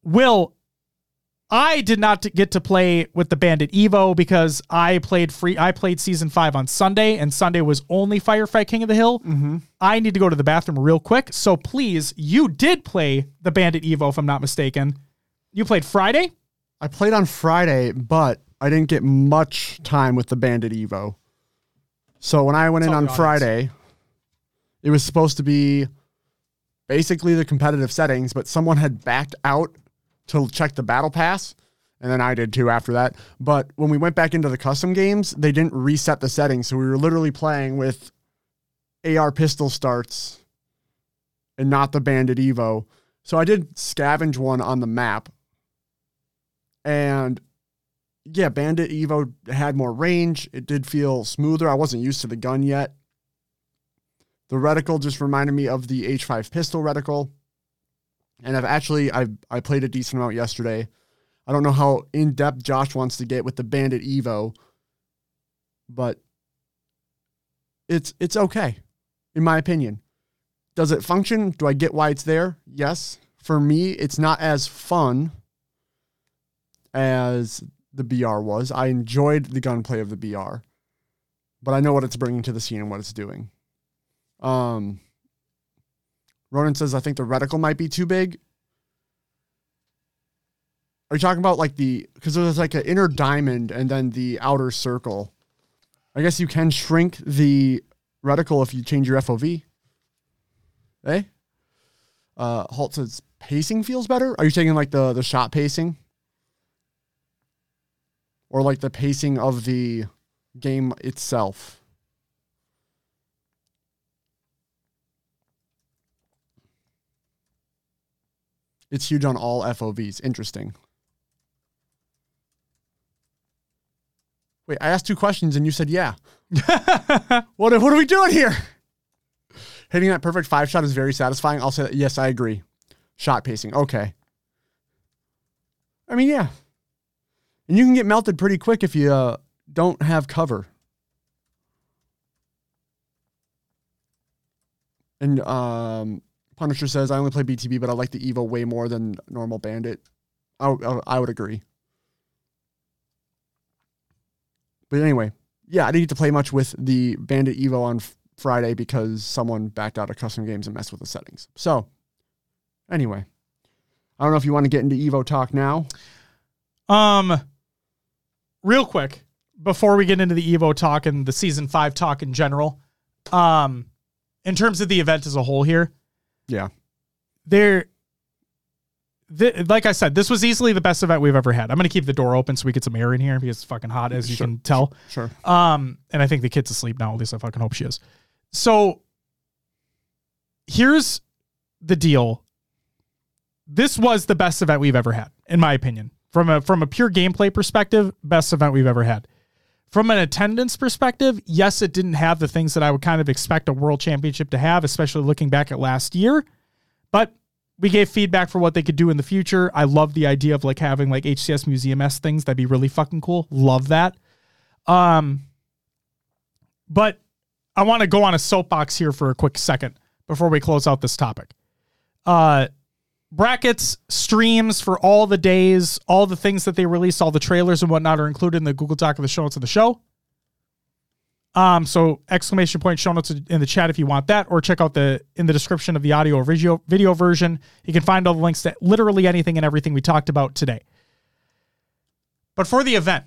Will, I did not get to play with the Bandit Evo because I played free. I played season five on Sunday, and Sunday was only Firefight King of the Hill. Mm-hmm. I need to go to the bathroom real quick. So please, you did play the Bandit Evo, if I'm not mistaken. You played Friday. I played on Friday, but I didn't get much time with the Bandit Evo. So when I went in on. Friday, it was supposed to be basically the competitive settings, but someone had backed out to check the battle pass. And then I did too after that. But when we went back into the custom games, they didn't reset the settings. So we were literally playing with AR pistol starts and not the Bandit Evo. So I did scavenge one on the map. And yeah, Bandit Evo had more range. It did feel smoother. I wasn't used to the gun yet. The reticle just reminded me of the H5 pistol reticle. And I've actually I I played a decent amount yesterday. I don't know how in depth Josh wants to get with the Bandit Evo, but it's it's okay, in my opinion. Does it function? Do I get why it's there? Yes. For me, it's not as fun as the BR was. I enjoyed the gunplay of the BR, but I know what it's bringing to the scene and what it's doing. Um, Ronan says, I think the reticle might be too big. Are you talking about like the, because there's like an inner diamond and then the outer circle? I guess you can shrink the reticle if you change your FOV. Eh? Uh, Halt says pacing feels better. Are you taking like the the shot pacing, or like the pacing of the game itself? It's huge on all FOVs. Interesting. Wait, I asked two questions and you said yeah. *laughs* what, what are we doing here? Hitting that perfect five shot is very satisfying. I'll say that. Yes, I agree. Shot pacing. Okay. I mean, yeah. And you can get melted pretty quick if you uh, don't have cover. And um, Punisher says, I only play BTB, but I like the Evo way more than normal Bandit. I, I, I would agree. But anyway, yeah, I didn't get to play much with the Bandit Evo on f- Friday because someone backed out of custom games and messed with the settings. So, anyway, I don't know if you want to get into Evo talk now. Um, real quick before we get into the Evo talk and the season five talk in general, um, in terms of the event as a whole here, Yeah. there, th- like I said, this was easily the best event we've ever had. I'm gonna keep the door open so we get some air in here because it's fucking hot as you Sure. can tell. Sure. Um, and I think the kid's asleep now. At least I fucking hope she is. So here's the deal. This was the best event we've ever had, in my opinion. From a from a pure gameplay perspective, best event we've ever had. From an attendance perspective, yes, it didn't have the things that I would kind of expect a world championship to have, especially looking back at last year. But we gave feedback for what they could do in the future. I love the idea of like having like HCS Museum S things. That'd be really fucking cool. Love that. Um, but I want to go on a soapbox here for a quick second before we close out this topic. Uh, brackets, streams for all the days, all the things that they released, all the trailers and whatnot are included in the Google Doc of the show notes of the show. Um, so exclamation point show notes in the chat if you want that, or check out the in the description of the audio or video video version. You can find all the links to literally anything and everything we talked about today. But for the event,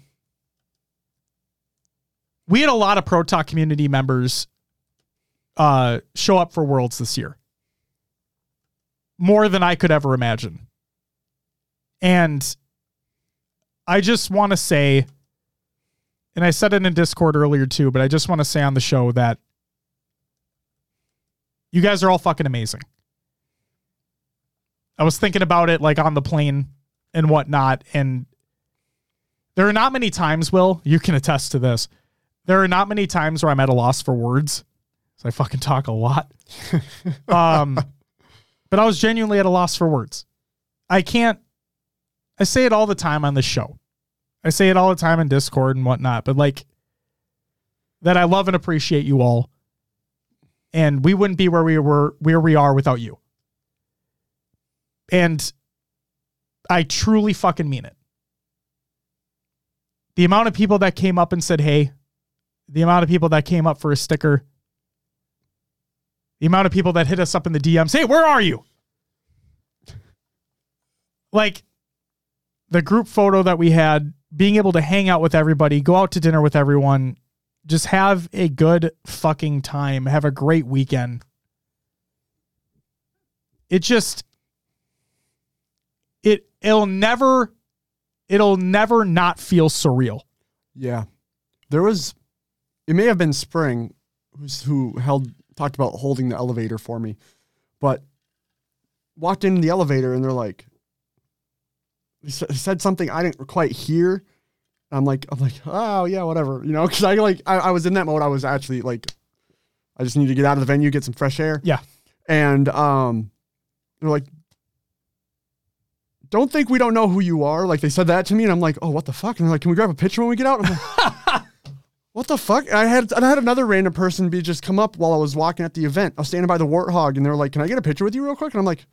we had a lot of Pro Talk community members uh, show up for Worlds this year. More than I could ever imagine. And I just want to say, and I said it in Discord earlier too, but I just want to say on the show that you guys are all fucking amazing. I was thinking about it like on the plane and whatnot, and there are not many times, Will, you can attest to this. There are not many times where I'm at a loss for words. So I fucking talk a lot. *laughs* um, but I was genuinely at a loss for words. I can't, I say it all the time on the show. I say it all the time in Discord and whatnot, but like that I love and appreciate you all. And we wouldn't be where we were, where we are without you. And I truly fucking mean it. The amount of people that came up and said, hey, the amount of people that came up for a sticker, the amount of people that hit us up in the DMs, hey, where are you? Like the group photo that we had, being able to hang out with everybody, go out to dinner with everyone, just have a good fucking time, have a great weekend. It just it it'll never it'll never not feel surreal. Yeah. There was, it may have been Spring who held, talked about holding the elevator for me, but walked in the elevator and they're like, he s- said something I didn't quite hear. I'm like, I'm like, oh yeah, whatever, you know, because I like, I, I was in that mode. I was actually like, I just need to get out of the venue, get some fresh air. Yeah. And um, they're like, don't think we don't know who you are. Like they said that to me, and I'm like, oh, what the fuck? And they're like, can we grab a picture when we get out? I'm like, *laughs* what the fuck? I had I had another random person be just come up while I was walking at the event. I was standing by the warthog, and they were like, can I get a picture with you real quick? And I'm like,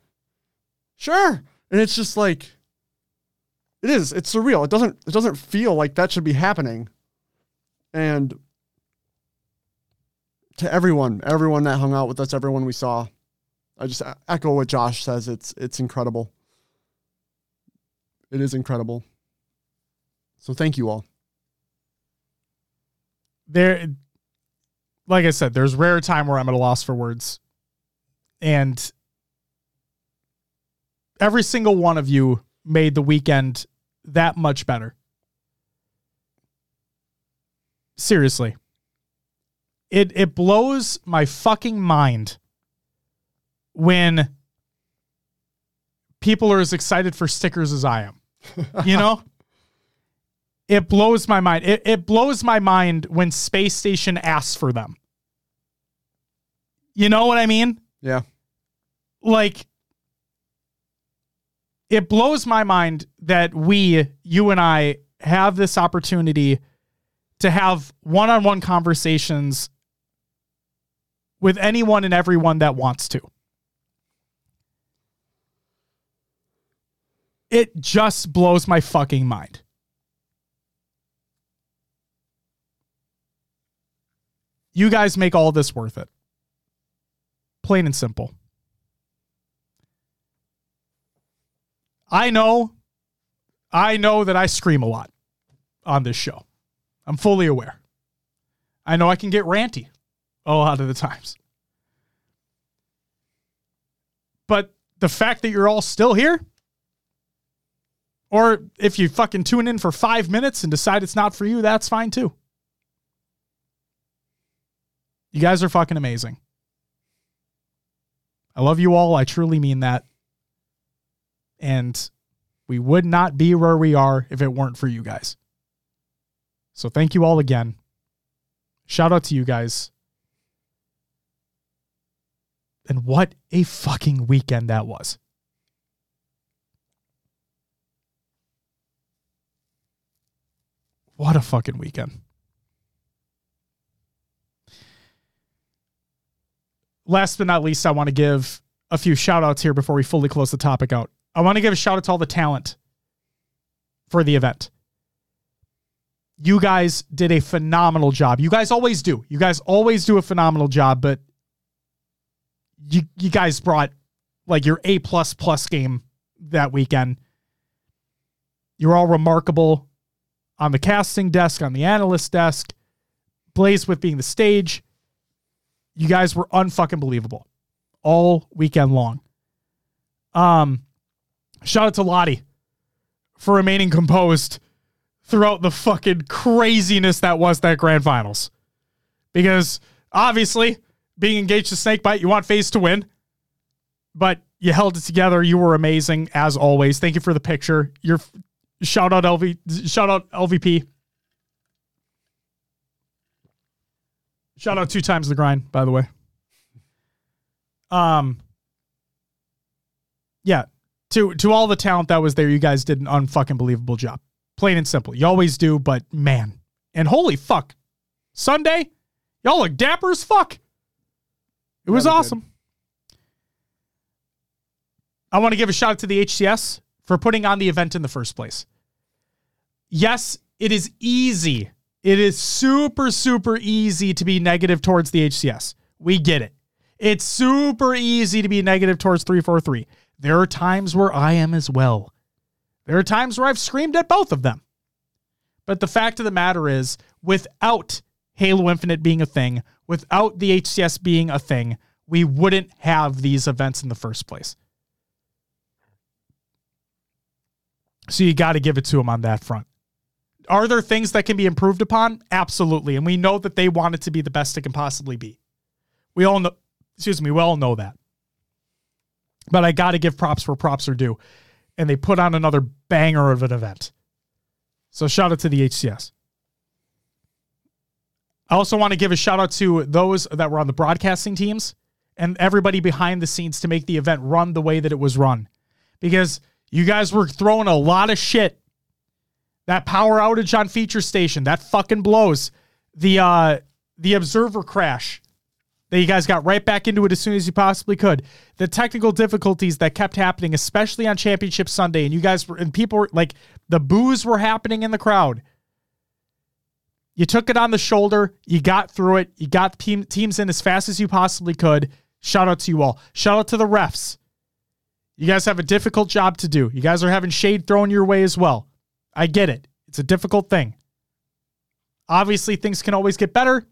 sure. And it's just like, it is. It's surreal. It doesn't. It doesn't feel like that should be happening. And to everyone, everyone that hung out with us, everyone we saw, I just echo what Josh says. It's it's incredible. It is incredible. So thank you all. There like I said, there's rare time where I'm at a loss for words. And every single one of you made the weekend that much better. Seriously. It it blows my fucking mind when people are as excited for stickers as I am. You know? *laughs* it blows my mind. It, it blows my mind when Space Station asks for them. You know what I mean? Yeah. Like, it blows my mind that we, you and I, have this opportunity to have one on one conversations with anyone and everyone that wants to. It just blows my fucking mind. You guys make all this worth it. Plain and simple. I know, I know that I scream a lot on this show. I'm fully aware. I know I can get ranty a lot of the times. But the fact that you're all still here, or if you fucking tune in for five minutes and decide it's not for you, that's fine too. You guys are fucking amazing. I love you all. I truly mean that. And we would not be where we are if it weren't for you guys. So thank you all again. Shout out to you guys. And what a fucking weekend that was. What a fucking weekend. Last but not least, I want to give a few shout outs here before we fully close the topic out. I want to give a shout out to all the talent for the event. you guys did a phenomenal job. You guys always do. You guys always do a phenomenal job, but you you guys brought like your A plus plus game that weekend. You're all remarkable on the casting desk, on the analyst desk, Blaze with being the stage. You guys were unfucking believable all weekend long. Um, shout out to Lottie for remaining composed throughout the fucking craziness that was that grand finals. Because obviously, being engaged to Snakebite, you want FaZe to win, but you held it together. You were amazing as always. Thank you for the picture. Your shout out LV, shout out LVP. Shout out two times the grind, by the way. Um, yeah, to to all the talent that was there, you guys did an unfucking believable job. Plain and simple. You always do, but man. And holy fuck. Sunday, y'all look dapper as fuck. It was Really good. awesome. I want to give a shout out to the HCS for putting on the event in the first place. Yes, it is easy. It is super, super easy to be negative towards the HCS. We get it. It's super easy to be negative towards 343. There are times where I am as well. There are times where I've screamed at both of them. But the fact of the matter is, without Halo Infinite being a thing, without the HCS being a thing, we wouldn't have these events in the first place. So you got to give it to them on that front. Are there things that can be improved upon? Absolutely. And we know that they want it to be the best it can possibly be. We all know, excuse me, we all know that. But I got to give props where props are due. And they put on another banger of an event. So shout out to the HCS. I also want to give a shout out to those that were on the broadcasting teams and everybody behind the scenes to make the event run the way that it was run. Because you guys were throwing a lot of shit. That power outage on feature station, that fucking blows. The uh the observer crash. That you guys got right back into it as soon as you possibly could. The technical difficulties that kept happening, especially on Championship Sunday, and you guys were and people were like the boos were happening in the crowd. You took it on the shoulder. You got through it. You got team, teams in as fast as you possibly could. Shout out to you all. Shout out to the refs. You guys have a difficult job to do. You guys are having shade thrown your way as well. I get it. It's a difficult thing. Obviously, things can always get better,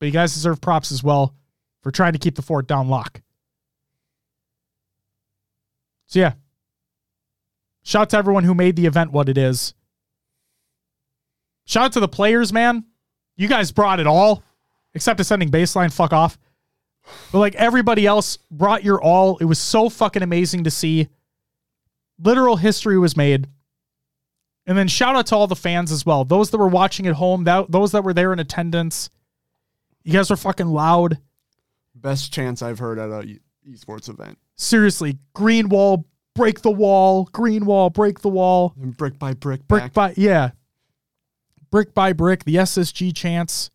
but you guys deserve props as well for trying to keep the fort down lock. So, yeah. Shout out to everyone who made the event what it is. Shout out to the players, man. You guys brought it all, except ascending baseline. Fuck off. But like everybody else brought your all. It was so fucking amazing to see. Literal history was made. And then shout out to all the fans as well. Those that were watching at home, that those that were there in attendance. You guys were fucking loud. Best chance I've heard at a esports event. Seriously, green wall, break the wall, green wall, break the wall. And brick by brick, brick back. by yeah brick by brick the ssg chance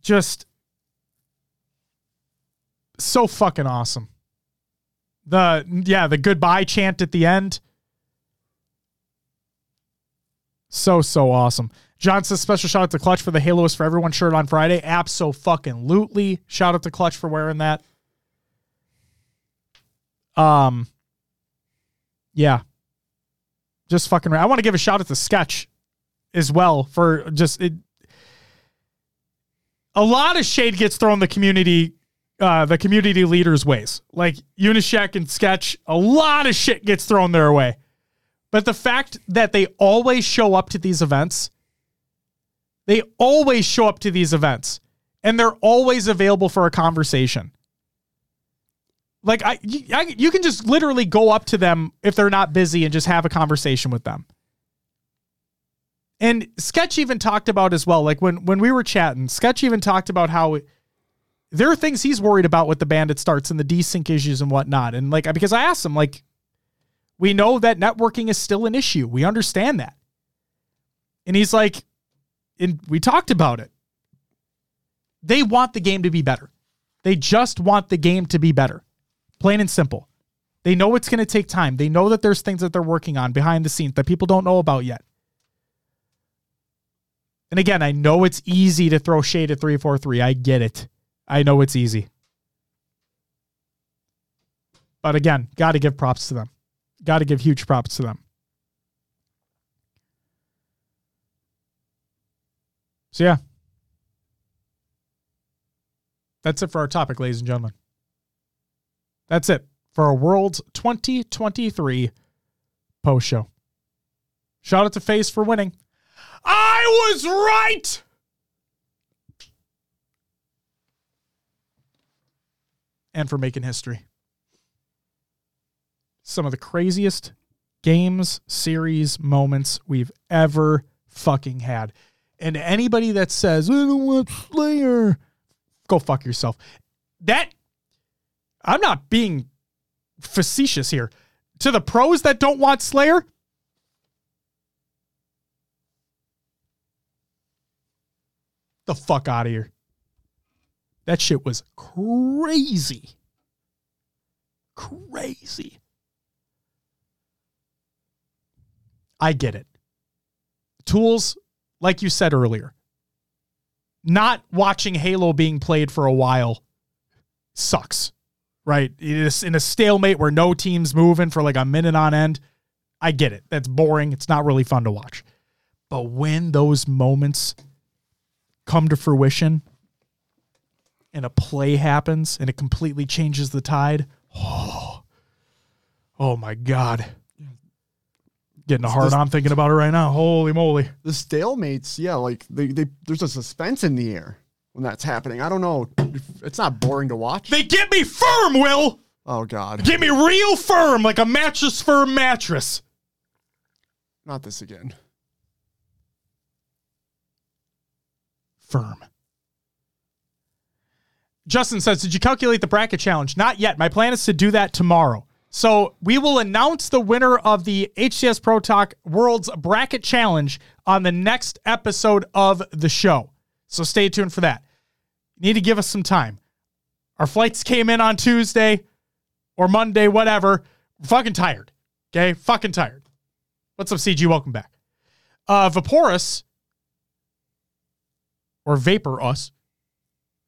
just so fucking awesome the yeah the goodbye chant at the end. So so awesome. John says special shout out to clutch for the halo is for everyone shirt on friday. Absolutely. Shout out to clutch for wearing that. Um yeah. Just fucking i want to give a shout out to sketch as well for just it a lot of shade gets thrown the community uh the community leaders ways. Like Unyshek and sketch a lot of shit gets thrown their way. But the fact that they always show up to these events they always show up to these events and they're always available for a conversation. Like I, I, you can just literally go up to them if they're not busy and just have a conversation with them. And Sketch even talked about as well, like when when we were chatting, Sketch even talked about how there are things he's worried about with the bandit starts and the desync issues and whatnot. And like because I asked him, like, we know that networking is still an issue. We understand that. And he's like, and we talked about it. They want the game to be better. They just want the game to be better. Plain and simple. They know it's going to take time. They know that there's things that they're working on behind the scenes that people don't know about yet. And again, I know it's easy to throw shade at 343. I get it. I know it's easy. But again, got to give props to them. Got to give huge props to them. So, yeah. That's it for our topic, ladies and gentlemen. That's it for our World's 2023 post show. Shout out to FaZe for winning. I was right. And for making history. Some of the craziest games, series, moments we've ever fucking had. And anybody that says, I don't want Slayer, go fuck yourself. That, I'm not being facetious here. To the pros that don't want Slayer, the fuck out of here. That shit was crazy. Crazy. I get it. Tools, like you said earlier, not watching Halo being played for a while sucks, right? It is in a stalemate where no team's moving for like a minute on end. I get it. That's boring. It's not really fun to watch. But when those moments come to fruition and a play happens and it completely changes the tide, oh, oh my God. Getting a hard on thinking about it right now. Holy moly. The stalemates, yeah, like they, they there's a suspense in the air when that's happening. I don't know. It's not boring to watch. They get me firm, Will. oh God, Get me real firm, like a mattress firm mattress. not this again. Firm. Justin says, Did you calculate the bracket challenge? Not yet. My plan is to do that tomorrow. So we will announce the winner of the HCS Pro Talk World's Bracket Challenge on the next episode of the show. So stay tuned for that. Need to give us some time. Our flights came in on Tuesday or Monday, whatever. We're fucking tired. Okay? Fucking tired. What's up, CG? Welcome back. Uh, Vaporus or Vapor Us.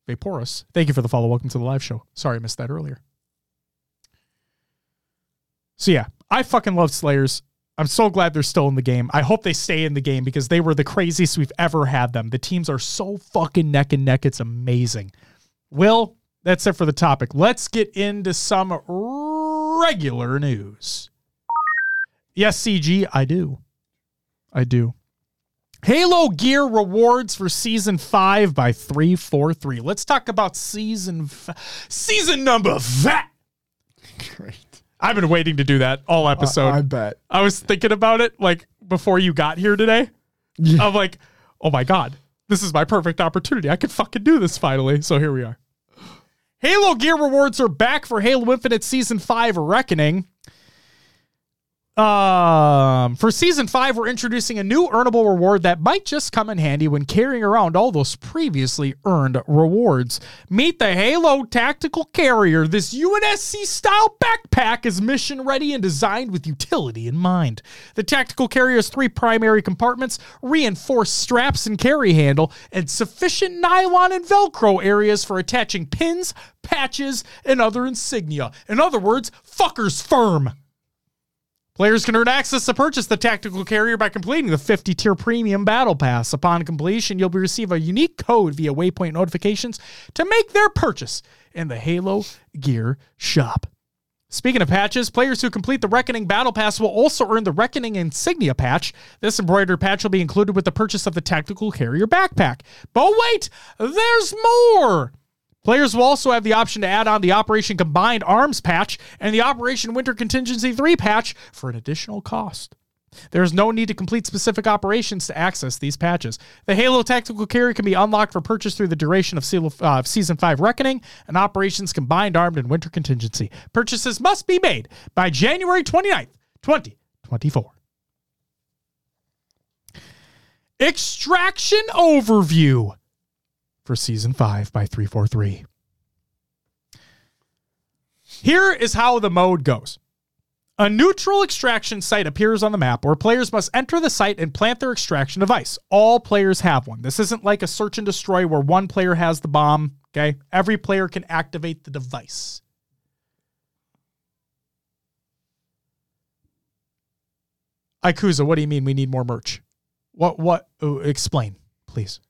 Vaporus. Thank you for the follow. Welcome to the live show. Sorry I missed that earlier. So yeah, I fucking love Slayers. I'm so glad they're still in the game. I hope they stay in the game because they were the craziest we've ever had them. The teams are so fucking neck and neck. It's amazing. Will, that's it for the topic. Let's get into some regular news. Yes, CG, I do. I do. Halo Gear rewards for season five by 343. Let's talk about season f- season number that. Great. I've been waiting to do that all episode. I, I bet. I was thinking about it like before you got here today. I'm like, oh my God, this is my perfect opportunity. I could fucking do this finally. So here we are. Halo Gear rewards are back for Halo Infinite Season 5 Reckoning. Um, for season five, we're introducing a new earnable reward that might just come in handy when carrying around all those previously earned rewards. Meet the Halo Tactical Carrier. This UNSC style backpack is mission ready and designed with utility in mind. The Tactical Carrier has three primary compartments, reinforced straps and carry handle, and sufficient nylon and Velcro areas for attaching pins, patches, and other insignia. In other words, fuckers firm. Players can earn access to purchase the tactical carrier by completing the 50 tier premium battle pass. Upon completion, you'll receive a unique code via Waypoint notifications to make their purchase in the Halo Gear shop. Speaking of patches, players who complete the Reckoning Battle Pass will also earn the Reckoning Insignia patch. This embroidered patch will be included with the purchase of the Tactical Carrier backpack. But wait, there's more! Players will also have the option to add on the Operation Combined Arms patch and the Operation Winter Contingency 3 patch for an additional cost. There is no need to complete specific operations to access these patches. The Halo Tactical Carrier can be unlocked for purchase through the duration of uh, Season 5 Reckoning and Operations Combined Armed and Winter Contingency. Purchases must be made by January 29th, 2024. Extraction Overview for season five by 343. Here is how the mode goes. A neutral extraction site appears on the map where players must enter the site and plant their extraction device. All players have one. This isn't like a search and destroy where one player has the bomb. Okay. Every player can activate the device. Ikuza, what do you mean we need more merch? What, what, oh, explain, please.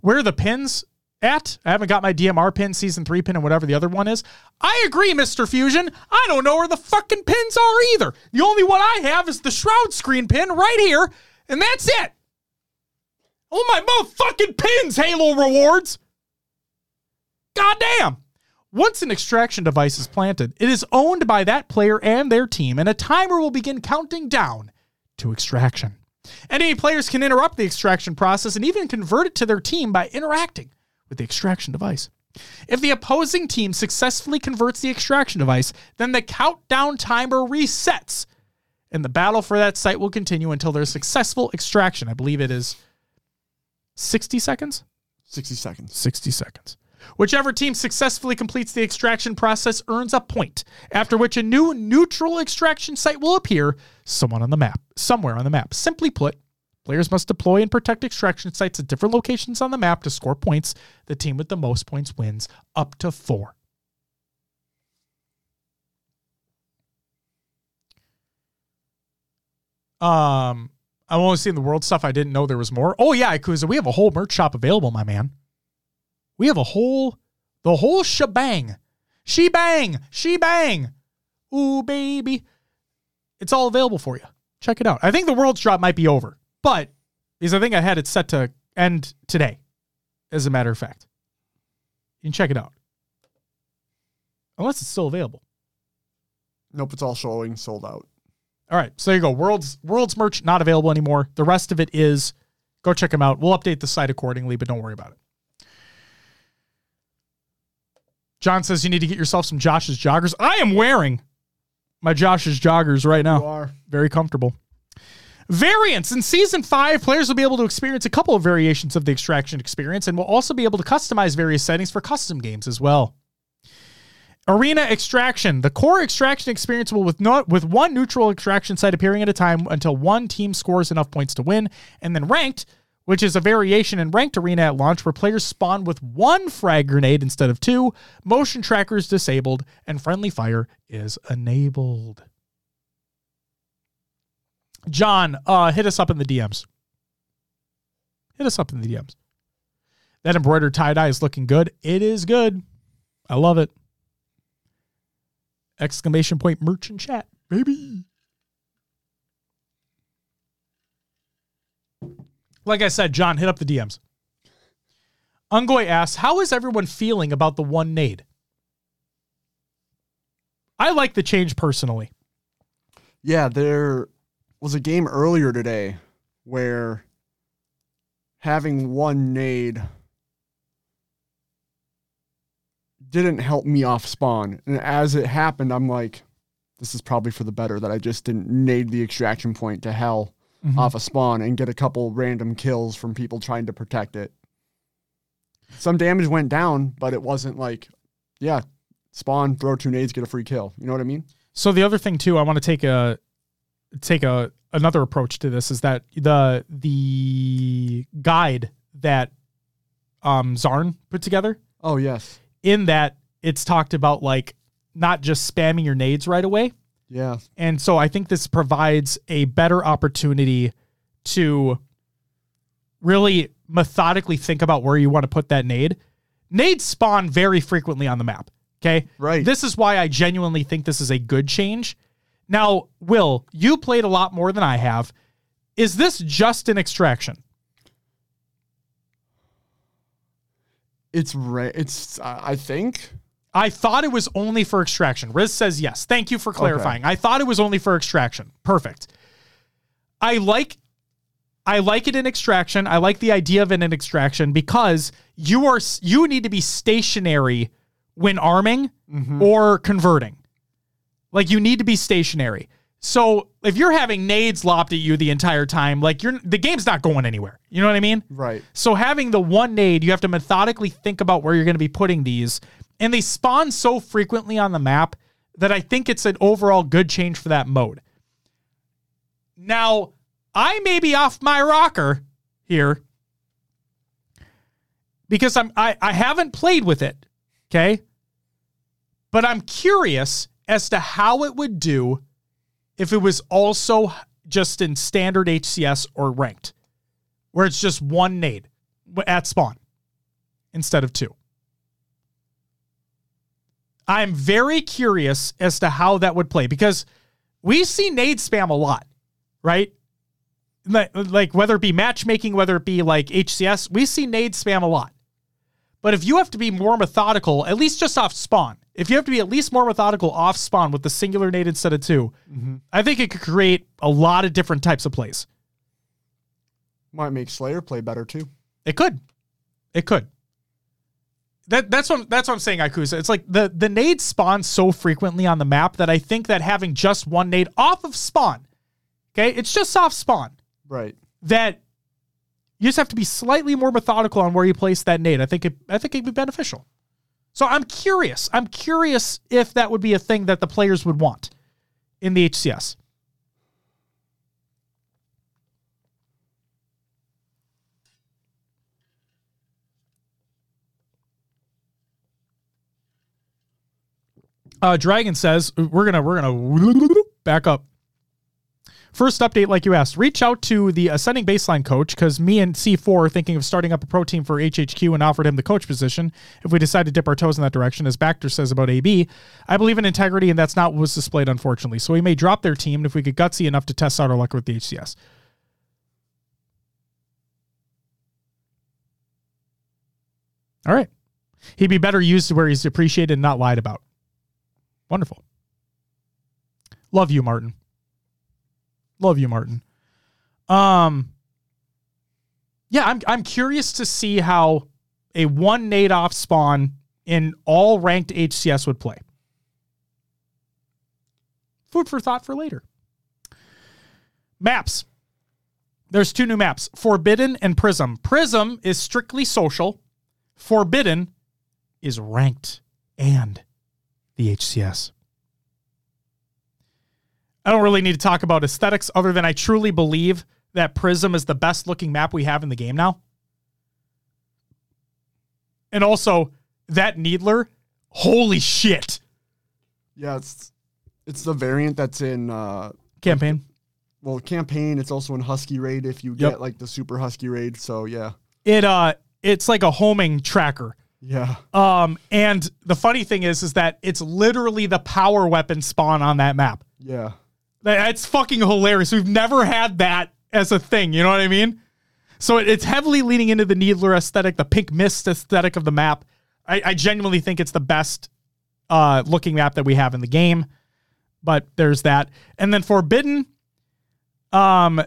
Where are the pins at? I haven't got my DMR pin, season three pin, and whatever the other one is. I agree, Mr. Fusion. I don't know where the fucking pins are either. The only one I have is the Shroud screen pin right here, and that's it. Oh my motherfucking pins, Halo rewards. Goddamn. Once an extraction device is planted, it is owned by that player and their team, and a timer will begin counting down to extraction. Enemy players can interrupt the extraction process and even convert it to their team by interacting with the extraction device. If the opposing team successfully converts the extraction device, then the countdown timer resets, and the battle for that site will continue until their successful extraction. I believe it is 60 seconds? 60 seconds. 60 seconds. Whichever team successfully completes the extraction process earns a point, after which a new neutral extraction site will appear someone on the map, somewhere on the map. Simply put, players must deploy and protect extraction sites at different locations on the map to score points. The team with the most points wins up to 4. Um I'm only seeing the world stuff. I didn't know there was more. Oh yeah, Ikuza, we have a whole merch shop available, my man. We have a whole, the whole shebang. She bang, she bang. Ooh, baby. It's all available for you. Check it out. I think the world's drop might be over, but because I think I had it set to end today, as a matter of fact. You can check it out. Unless it's still available. Nope, it's all showing sold out. All right, so there you go. World's World's merch not available anymore. The rest of it is. Go check them out. We'll update the site accordingly, but don't worry about it. John says you need to get yourself some Josh's joggers. I am wearing my Josh's joggers right now. You are. Very comfortable. Variants in season five, players will be able to experience a couple of variations of the extraction experience and will also be able to customize various settings for custom games as well. Arena extraction. The core extraction experience will with no, with one neutral extraction site appearing at a time until one team scores enough points to win, and then ranked, which is a variation in ranked arena at launch where players spawn with one frag grenade instead of two, motion tracker is disabled, and friendly fire is enabled. John, uh, hit us up in the DMs. Hit us up in the DMs. That embroidered tie dye is looking good. It is good. I love it. Exclamation point merchant chat, baby. Like I said, John, hit up the DMs. Ungoy asks, How is everyone feeling about the one nade? I like the change personally. Yeah, there was a game earlier today where having one nade didn't help me off spawn. And as it happened, I'm like, this is probably for the better that I just didn't nade the extraction point to hell off a spawn and get a couple random kills from people trying to protect it. Some damage went down, but it wasn't like, yeah, spawn, throw two nades, get a free kill. You know what I mean? So the other thing too, I want to take a take a another approach to this is that the the guide that um Zarn put together Oh, yes. in that it's talked about like not just spamming your nades right away. Yeah. And so I think this provides a better opportunity to really methodically think about where you want to put that nade. Nades spawn very frequently on the map. Okay. Right. This is why I genuinely think this is a good change. Now, Will, you played a lot more than I have. Is this just an extraction? It's ra- it's I think I thought it was only for extraction. Riz says yes. Thank you for clarifying. I thought it was only for extraction. Perfect. I like I like it in extraction. I like the idea of it in extraction because you are you need to be stationary when arming mm-hmm. or converting. Like you need to be stationary. So if you're having nades lopped at you the entire time, like you're the game's not going anywhere. You know what I mean? right. So having the one nade, you have to methodically think about where you're going to be putting these, and they spawn so frequently on the map that I think it's an overall good change for that mode. Now, I may be off my rocker here because I'm I, I haven't played with it. Okay. But I'm curious as to how it would do if it was also just in standard HCS or ranked, where it's just one nade at spawn instead of two. I'm very curious as to how that would play because we see nade spam a lot, right? Like, whether it be matchmaking, whether it be like HCS, we see nade spam a lot. But if you have to be more methodical, at least just off spawn, if you have to be at least more methodical off spawn with the singular nade instead of 2 mm-hmm. I think it could create a lot of different types of plays. Might make Slayer play better too. It could. It could. That that's what that's what I'm saying, Ikusa. It's like the the nade spawns so frequently on the map that I think that having just one nade off of spawn, okay, it's just off spawn, Right. that you just have to be slightly more methodical on where you place that nade. I think it I think it'd be beneficial. So I'm curious. I'm curious if that would be a thing that the players would want in the HCS. Uh, Dragon says we're gonna we're gonna back up. First update, like you asked, reach out to the ascending baseline coach because me and C4 are thinking of starting up a pro team for HHQ and offered him the coach position if we decide to dip our toes in that direction. As Bacter says about AB, I believe in integrity and that's not what was displayed, unfortunately. So we may drop their team if we get gutsy enough to test out our luck with the HCS. All right. He'd be better used where he's appreciated and not lied about. Wonderful. Love you, Martin. Love you, Martin. Um Yeah, I'm I'm curious to see how a one nade off spawn in all ranked HCS would play. Food for thought for later. Maps. There's two new maps, Forbidden and Prism. Prism is strictly social. Forbidden is ranked and the HCS. I don't really need to talk about aesthetics other than I truly believe that Prism is the best looking map we have in the game now. And also, that Needler, holy shit. Yeah, it's it's the variant that's in uh Campaign. well campaign. It's also in Husky Raid if you Yep. get like the super Husky Raid. So yeah, It uh it's like a homing tracker. Yeah, Um and the funny thing is is that it's literally the power weapon spawn on that map. yeah. That's fucking hilarious. We've never had that as a thing. You know what I mean? So it- it's heavily leaning into the Needler aesthetic, the pink mist aesthetic of the map. I, I genuinely think it's the best uh, looking map that we have in the game. But there's that. And then Forbidden, um,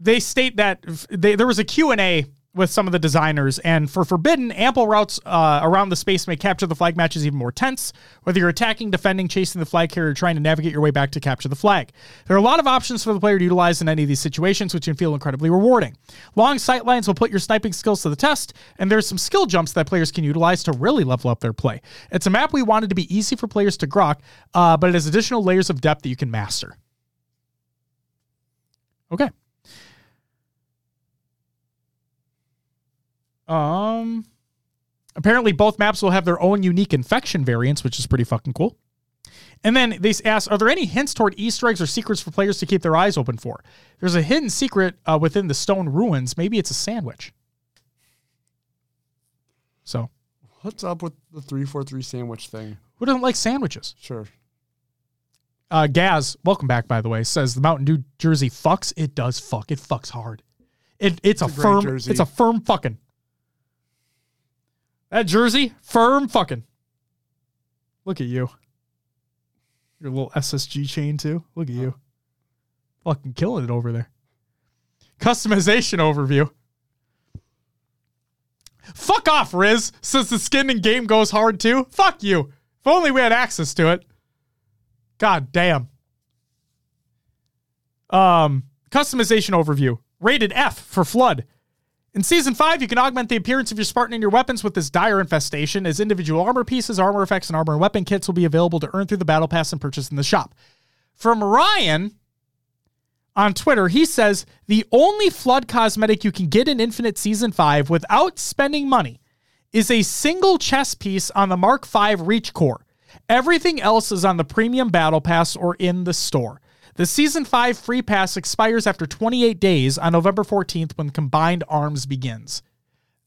they state that they, there was a Q&A with some of the designers. And for forbidden ample routes uh, around the space may capture the flag matches even more tense. Whether you're attacking defending chasing the flag carrier or trying to navigate your way back to capture the flag. There are a lot of options for the player to utilize in any of these situations which can feel incredibly rewarding. Long sight lines will put your sniping skills to the test and there's some skill jumps that players can utilize to really level up their play. It's a map we wanted to be easy for players to grok uh, but it has additional layers of depth that you can master. Okay Um, apparently both maps will have their own unique infection variants, which is pretty fucking cool. And then they ask, are there any hints toward Easter eggs or secrets for players to keep their eyes open for? There's a hidden secret uh, within the stone ruins. Maybe it's a sandwich. So, What's up with the three four three sandwich thing? who doesn't like sandwiches? Sure. Uh, Gaz, welcome back, by the way, says the Mountain Dew jersey fucks. It does fuck. It fucks hard. It it's, a, a firm. jersey. It's a firm fucking. That jersey, firm fucking. Look at you. Your little SSG chain too. Look at you. Fucking killing it over there. Customization overview. Fuck off, Riz. Since the skin in game goes hard too. Fuck you. If only we had access to it. God damn. Um, customization overview. Rated F for flood. In season five, you can augment the appearance of your Spartan and your weapons with this dire infestation, as individual armor pieces, armor effects, and armor and weapon kits will be available to earn through the battle pass and purchase in the shop. From Ryan on Twitter, he says the only flood cosmetic you can get in Infinite Season 5 without spending money is a single chest piece on the Mark V Reach Core. Everything else is on the premium battle pass or in the store. The season 5 free pass expires after 28 days on November 14th when combined arms begins.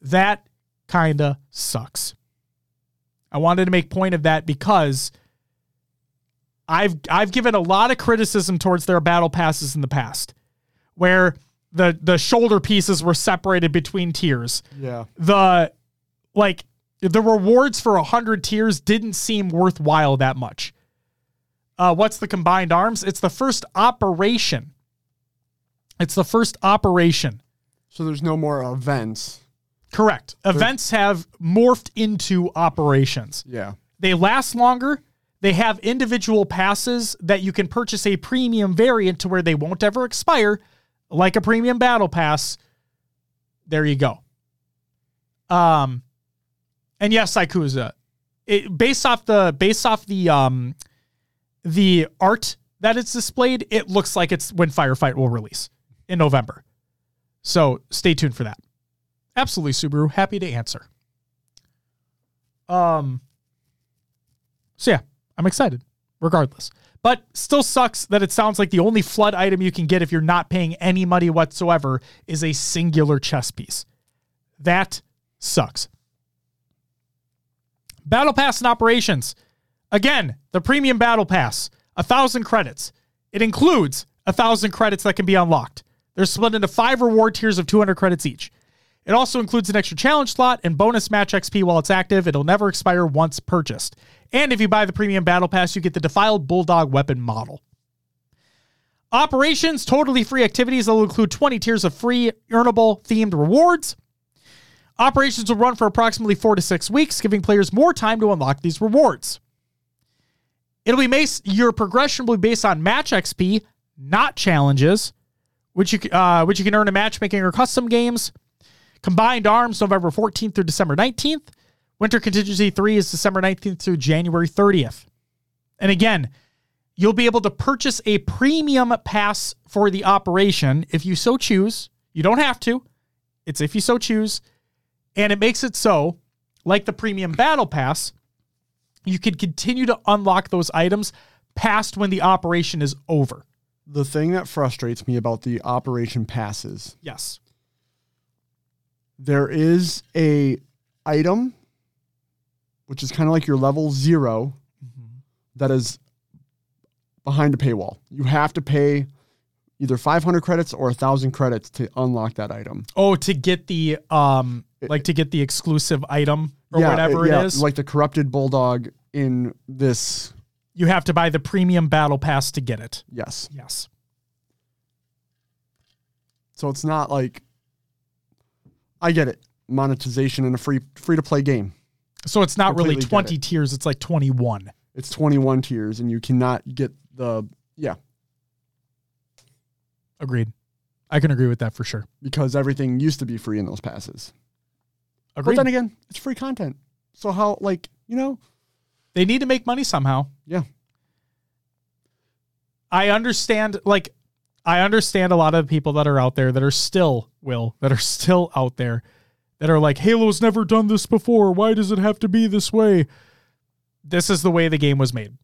That kind of sucks. I wanted to make point of that because I've I've given a lot of criticism towards their battle passes in the past where the the shoulder pieces were separated between tiers. Yeah. The like the rewards for a 100 tiers didn't seem worthwhile that much. Uh, what's the combined arms? It's the first operation. It's the first operation. So there's no more events. Correct. Events have morphed into operations. Yeah. They last longer. They have individual passes that you can purchase a premium variant to where they won't ever expire, like a premium battle pass. There you go. Um, and yes, Saikuza, it, based off the based off the um the art that it's displayed, it looks like it's when Firefight will release in November. So stay tuned for that. Absolutely, Subaru. Happy to answer. Um. So yeah, I'm excited, regardless. But still sucks that it sounds like the only flood item you can get if you're not paying any money whatsoever is a singular chess piece. That sucks. Battle Pass and operations. Again, the premium Battle Pass, a thousand credits. It includes a thousand credits that can be unlocked. They're split into five reward tiers of 200 credits each. It also includes an extra challenge slot and bonus match XP while it's active. It'll never expire once purchased. And if you buy the premium battle pass, you get the defiled bulldog weapon model. Operations, totally free activities that will include 20 tiers of free earnable themed rewards. Operations will run for approximately four to six weeks, giving players more time to unlock these rewards. It'll be based, your progression will be based on match XP, not challenges, which you uh, which you can earn in matchmaking or custom games. Combined Arms, November 14th through December 19th. Winter Contingency 3 is December 19th through January 30th. And again, you'll be able to purchase a premium pass for the operation if you so choose. You don't have to, it's if you so choose. And it makes it so, like the premium battle pass, you can continue to unlock those items past when the operation is over. The thing that frustrates me about the operation passes, Yes. there is a item which is kind of like your level 0 that is behind a paywall. You have to pay either 500 credits or 1000 credits to unlock that item. Oh, to get the um like to get the exclusive item or whatever yeah, it is. Like the corrupted bulldog in this you have to buy the premium battle pass to get it. yes. Yes. So it's not like I get it. Monetization in a free free to play game. So it's not really Completely get 20 it. tiers, it's like 21. It's 21 tiers and you cannot get the yeah, Agreed. I can agree with that for sure. because everything used to be free in those passes. Agreed. But then again, it's free content. So how like, you know, they need to make money somehow. yeah. I understand like I understand a lot of people that are out there that are still will that are still out there that are like Halo's never done this before. Why does it have to be this way? This is the way the game was made.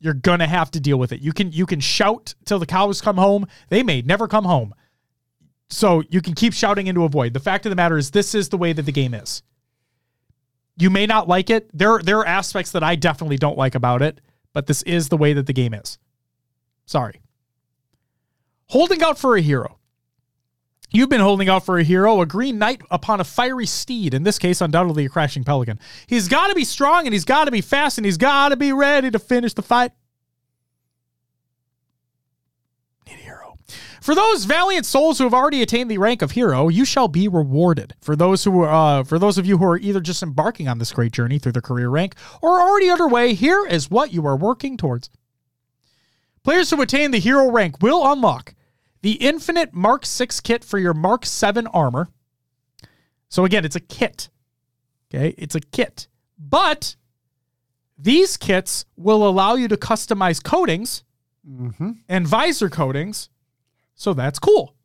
You're going to have to deal with it. You can you can shout till the cows come home. They may never come home. So you can keep shouting into a void. The fact of the matter is this is the way that the game is. You may not like it. There there are aspects that I definitely don't like about it, but this is the way that the game is. Sorry. Holding out for a hero. You've been holding out for a hero, a green knight upon a fiery steed, in this case, undoubtedly a crashing pelican. He's got to be strong and he's got to be fast and he's got to be ready to finish the fight. Need a hero. For those valiant souls who have already attained the rank of hero, you shall be rewarded. For those who are, uh, for those of you who are either just embarking on this great journey through the career rank or already underway, here is what you are working towards. Players who attain the hero rank will unlock the Infinite Mark 6 kit for your Mark 7 armor, So again, it's a kit. Okay, it's a kit. But these kits will allow you to customize coatings and visor coatings. So that's cool.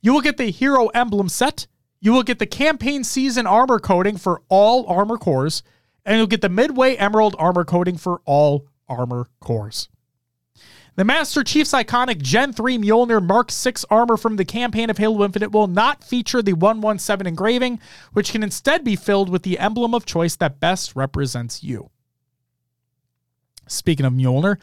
You will get the hero emblem set. You will get the campaign season armor coating for all armor cores. And you'll get the midway emerald armor coating for all armor cores. The Master Chief's iconic Gen 3 Mjolnir Mark 6 armor from the campaign of Halo Infinite will not feature the 117 engraving, which can instead be filled with the emblem of choice that best represents you. Speaking of Mjolnir,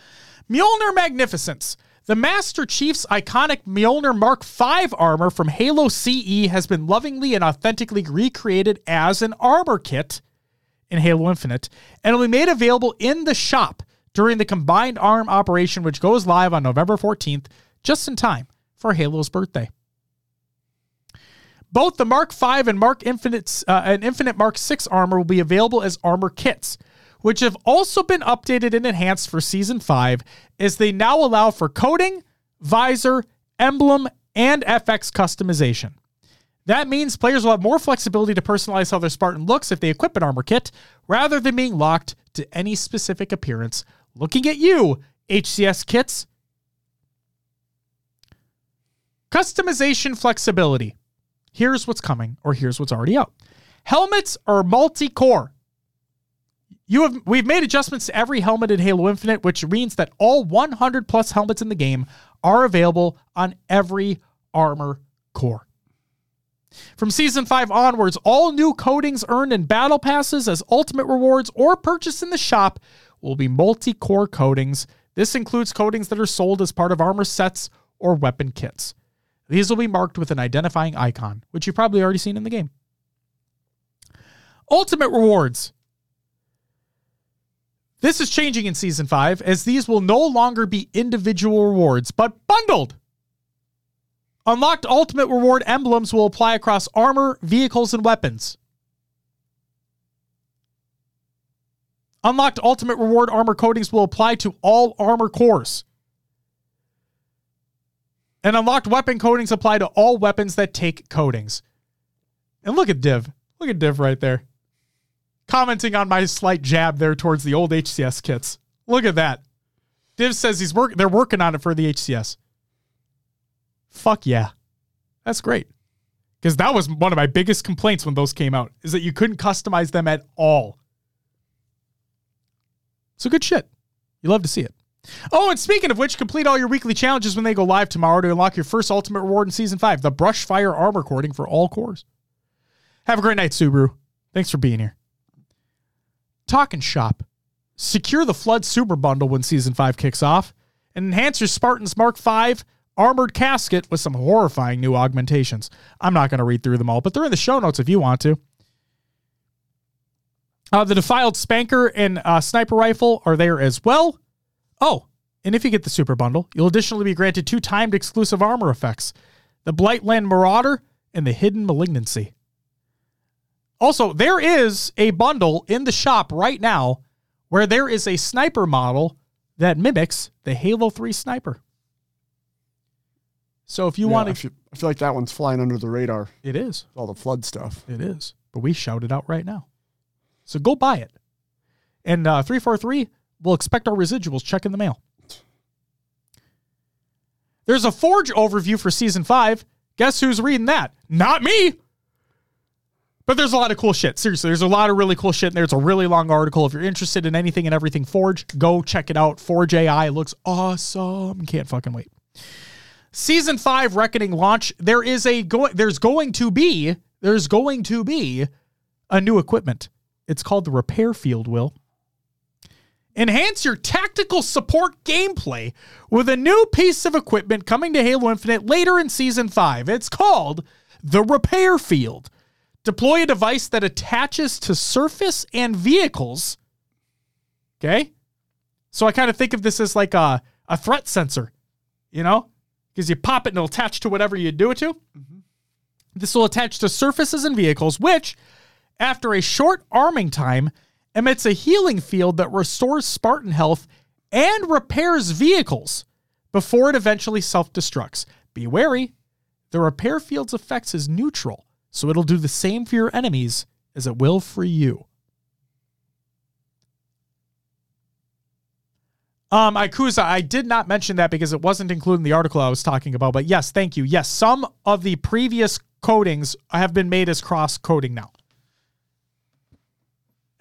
Mjolnir Magnificence. The Master Chief's iconic Mjolnir Mark V armor from Halo CE has been lovingly and authentically recreated as an armor kit in Halo Infinite and will be made available in the shop during the combined arm operation, which goes live on November 14th, just in time for Halo's birthday. Both the Mark V and Mark Infinite uh, and Infinite Mark 6 armor will be available as armor kits, which have also been updated and enhanced for Season 5 as they now allow for coating, visor, emblem, and FX customization. That means players will have more flexibility to personalize how their Spartan looks if they equip an armor kit, rather than being locked to any specific appearance. Looking at you, HCS kits. Customization flexibility. Here's what's coming, or here's what's already out. Helmets are multi-core. You have we've made adjustments to every helmet in Halo Infinite, which means that all 100 plus helmets in the game are available on every armor core. From season 5 onwards, all new coatings earned in battle passes as ultimate rewards or purchased in the shop will be multi-core coatings. This includes coatings that are sold as part of armor sets or weapon kits. These will be marked with an identifying icon, which you've probably already seen in the game. Ultimate rewards. This is changing in season 5 as these will no longer be individual rewards, but bundled. Unlocked ultimate reward emblems will apply across armor, vehicles, and weapons. Unlocked ultimate reward armor coatings will apply to all armor cores. And unlocked weapon coatings apply to all weapons that take coatings. And look at Div. Look at Div right there. Commenting on my slight jab there towards the old HCS kits. Look at that. Div says he's work they're working on it for the HCS. Fuck yeah. That's great. Because that was one of my biggest complaints when those came out, is that you couldn't customize them at all. So good shit. You love to see it. Oh, and speaking of which, complete all your weekly challenges when they go live tomorrow to unlock your first ultimate reward in season five, the brush fire armor coating for all cores. Have a great night, Subaru. Thanks for being here. Talking shop. Secure the Flood Super Bundle when season five kicks off, and enhance your Spartans Mark V armored casket with some horrifying new augmentations. I'm not going to read through them all, but they're in the show notes if you want to. Uh, the Defiled Spanker and uh, Sniper Rifle are there as well. Oh, and if you get the Super Bundle, you'll additionally be granted two timed exclusive armor effects the Blightland Marauder and the Hidden Malignancy. Also, there is a bundle in the shop right now where there is a sniper model that mimics the Halo 3 sniper. So if you Yeah, want I to, I feel like that one's flying under the radar. it is. All the flood stuff. It is. But we shout it out right now. So go buy it. And uh, 343, we'll expect our residuals check in the mail. There's a Forge overview for season five. Guess who's reading that? Not me. But there's a lot of cool shit. Seriously, there's a lot of really cool shit in there. It's a really long article. If you're interested in anything and everything Forge, go check it out. Forge AI looks awesome. Can't fucking wait. Season five Reckoning launch. There is a going There's going to be. There's going to be a new equipment. It's called the Repair Field. Will enhance your tactical support gameplay with a new piece of equipment coming to Halo Infinite later in season five. It's called the Repair Field. Deploy a device that attaches to surface and vehicles. Okay. So I kind of think of this as like a, a threat sensor, you know, because you pop it and it'll attach to whatever you do it to. Mm-hmm. This will attach to surfaces and vehicles, which, after a short arming time, emits a healing field that restores Spartan health and repairs vehicles before it eventually self destructs. Be wary, the repair field's effects is neutral, So it'll do the same for your enemies as it will for you. Um, Ikuza, I did not mention that because it wasn't included in the article I was talking about. But yes, thank you. Yes, some of the previous coatings have been made as cross coating now.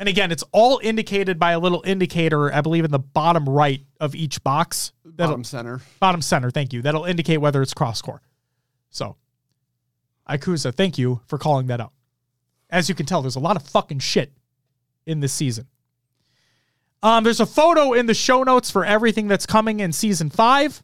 And again, it's all indicated by a little indicator, I believe, in the bottom right of each box. That'll, Bottom center. bottom center, thank you. That'll indicate whether it's cross core. So, Ikuza, thank you for calling that out. As you can tell, there's a lot of fucking shit in this season. Um, there's a photo in the show notes for everything that's coming in season five.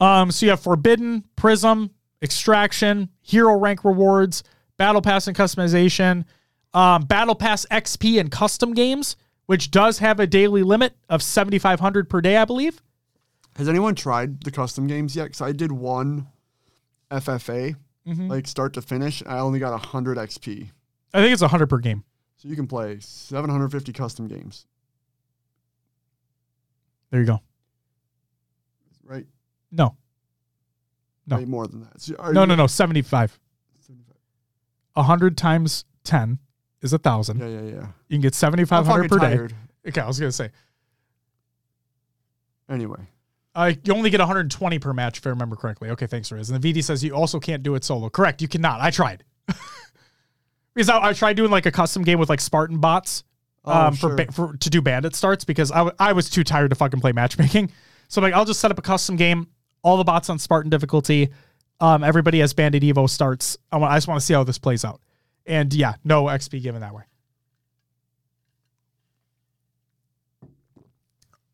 Um, so you have Forbidden, Prism, Extraction, Hero Rank rewards, Battle Pass and customization, um, Battle Pass XP and custom games, which does have a daily limit of 7,500 per day, I believe. Has anyone tried the custom games yet? Because I did one FFA, Mm-hmm. like start to finish. I only got 100 XP. I think it's 100 per game. So you can play 750 custom games, There you go. right? No, No. Way more than that. So no, no, no. 75. 100 times 10 is a 1,000. Yeah, yeah, yeah. You can get 7,500 fucking per day. Okay, I was going to say. Anyway, Uh, you only get 120 per match, if I remember correctly. Okay, thanks, Riz. And the VD says you also can't do it solo. Correct, you cannot. I tried. *laughs* because I, I tried doing like a custom game with like Spartan bots Oh, um, for, sure. ba- for to do bandit starts because I, w- I was too tired to fucking play matchmaking. So I'm like, I'll just set up a custom game, all the bots on Spartan difficulty. Um, everybody has bandit Evo starts. I, want, I just want to see how this plays out. And yeah, no XP given that way.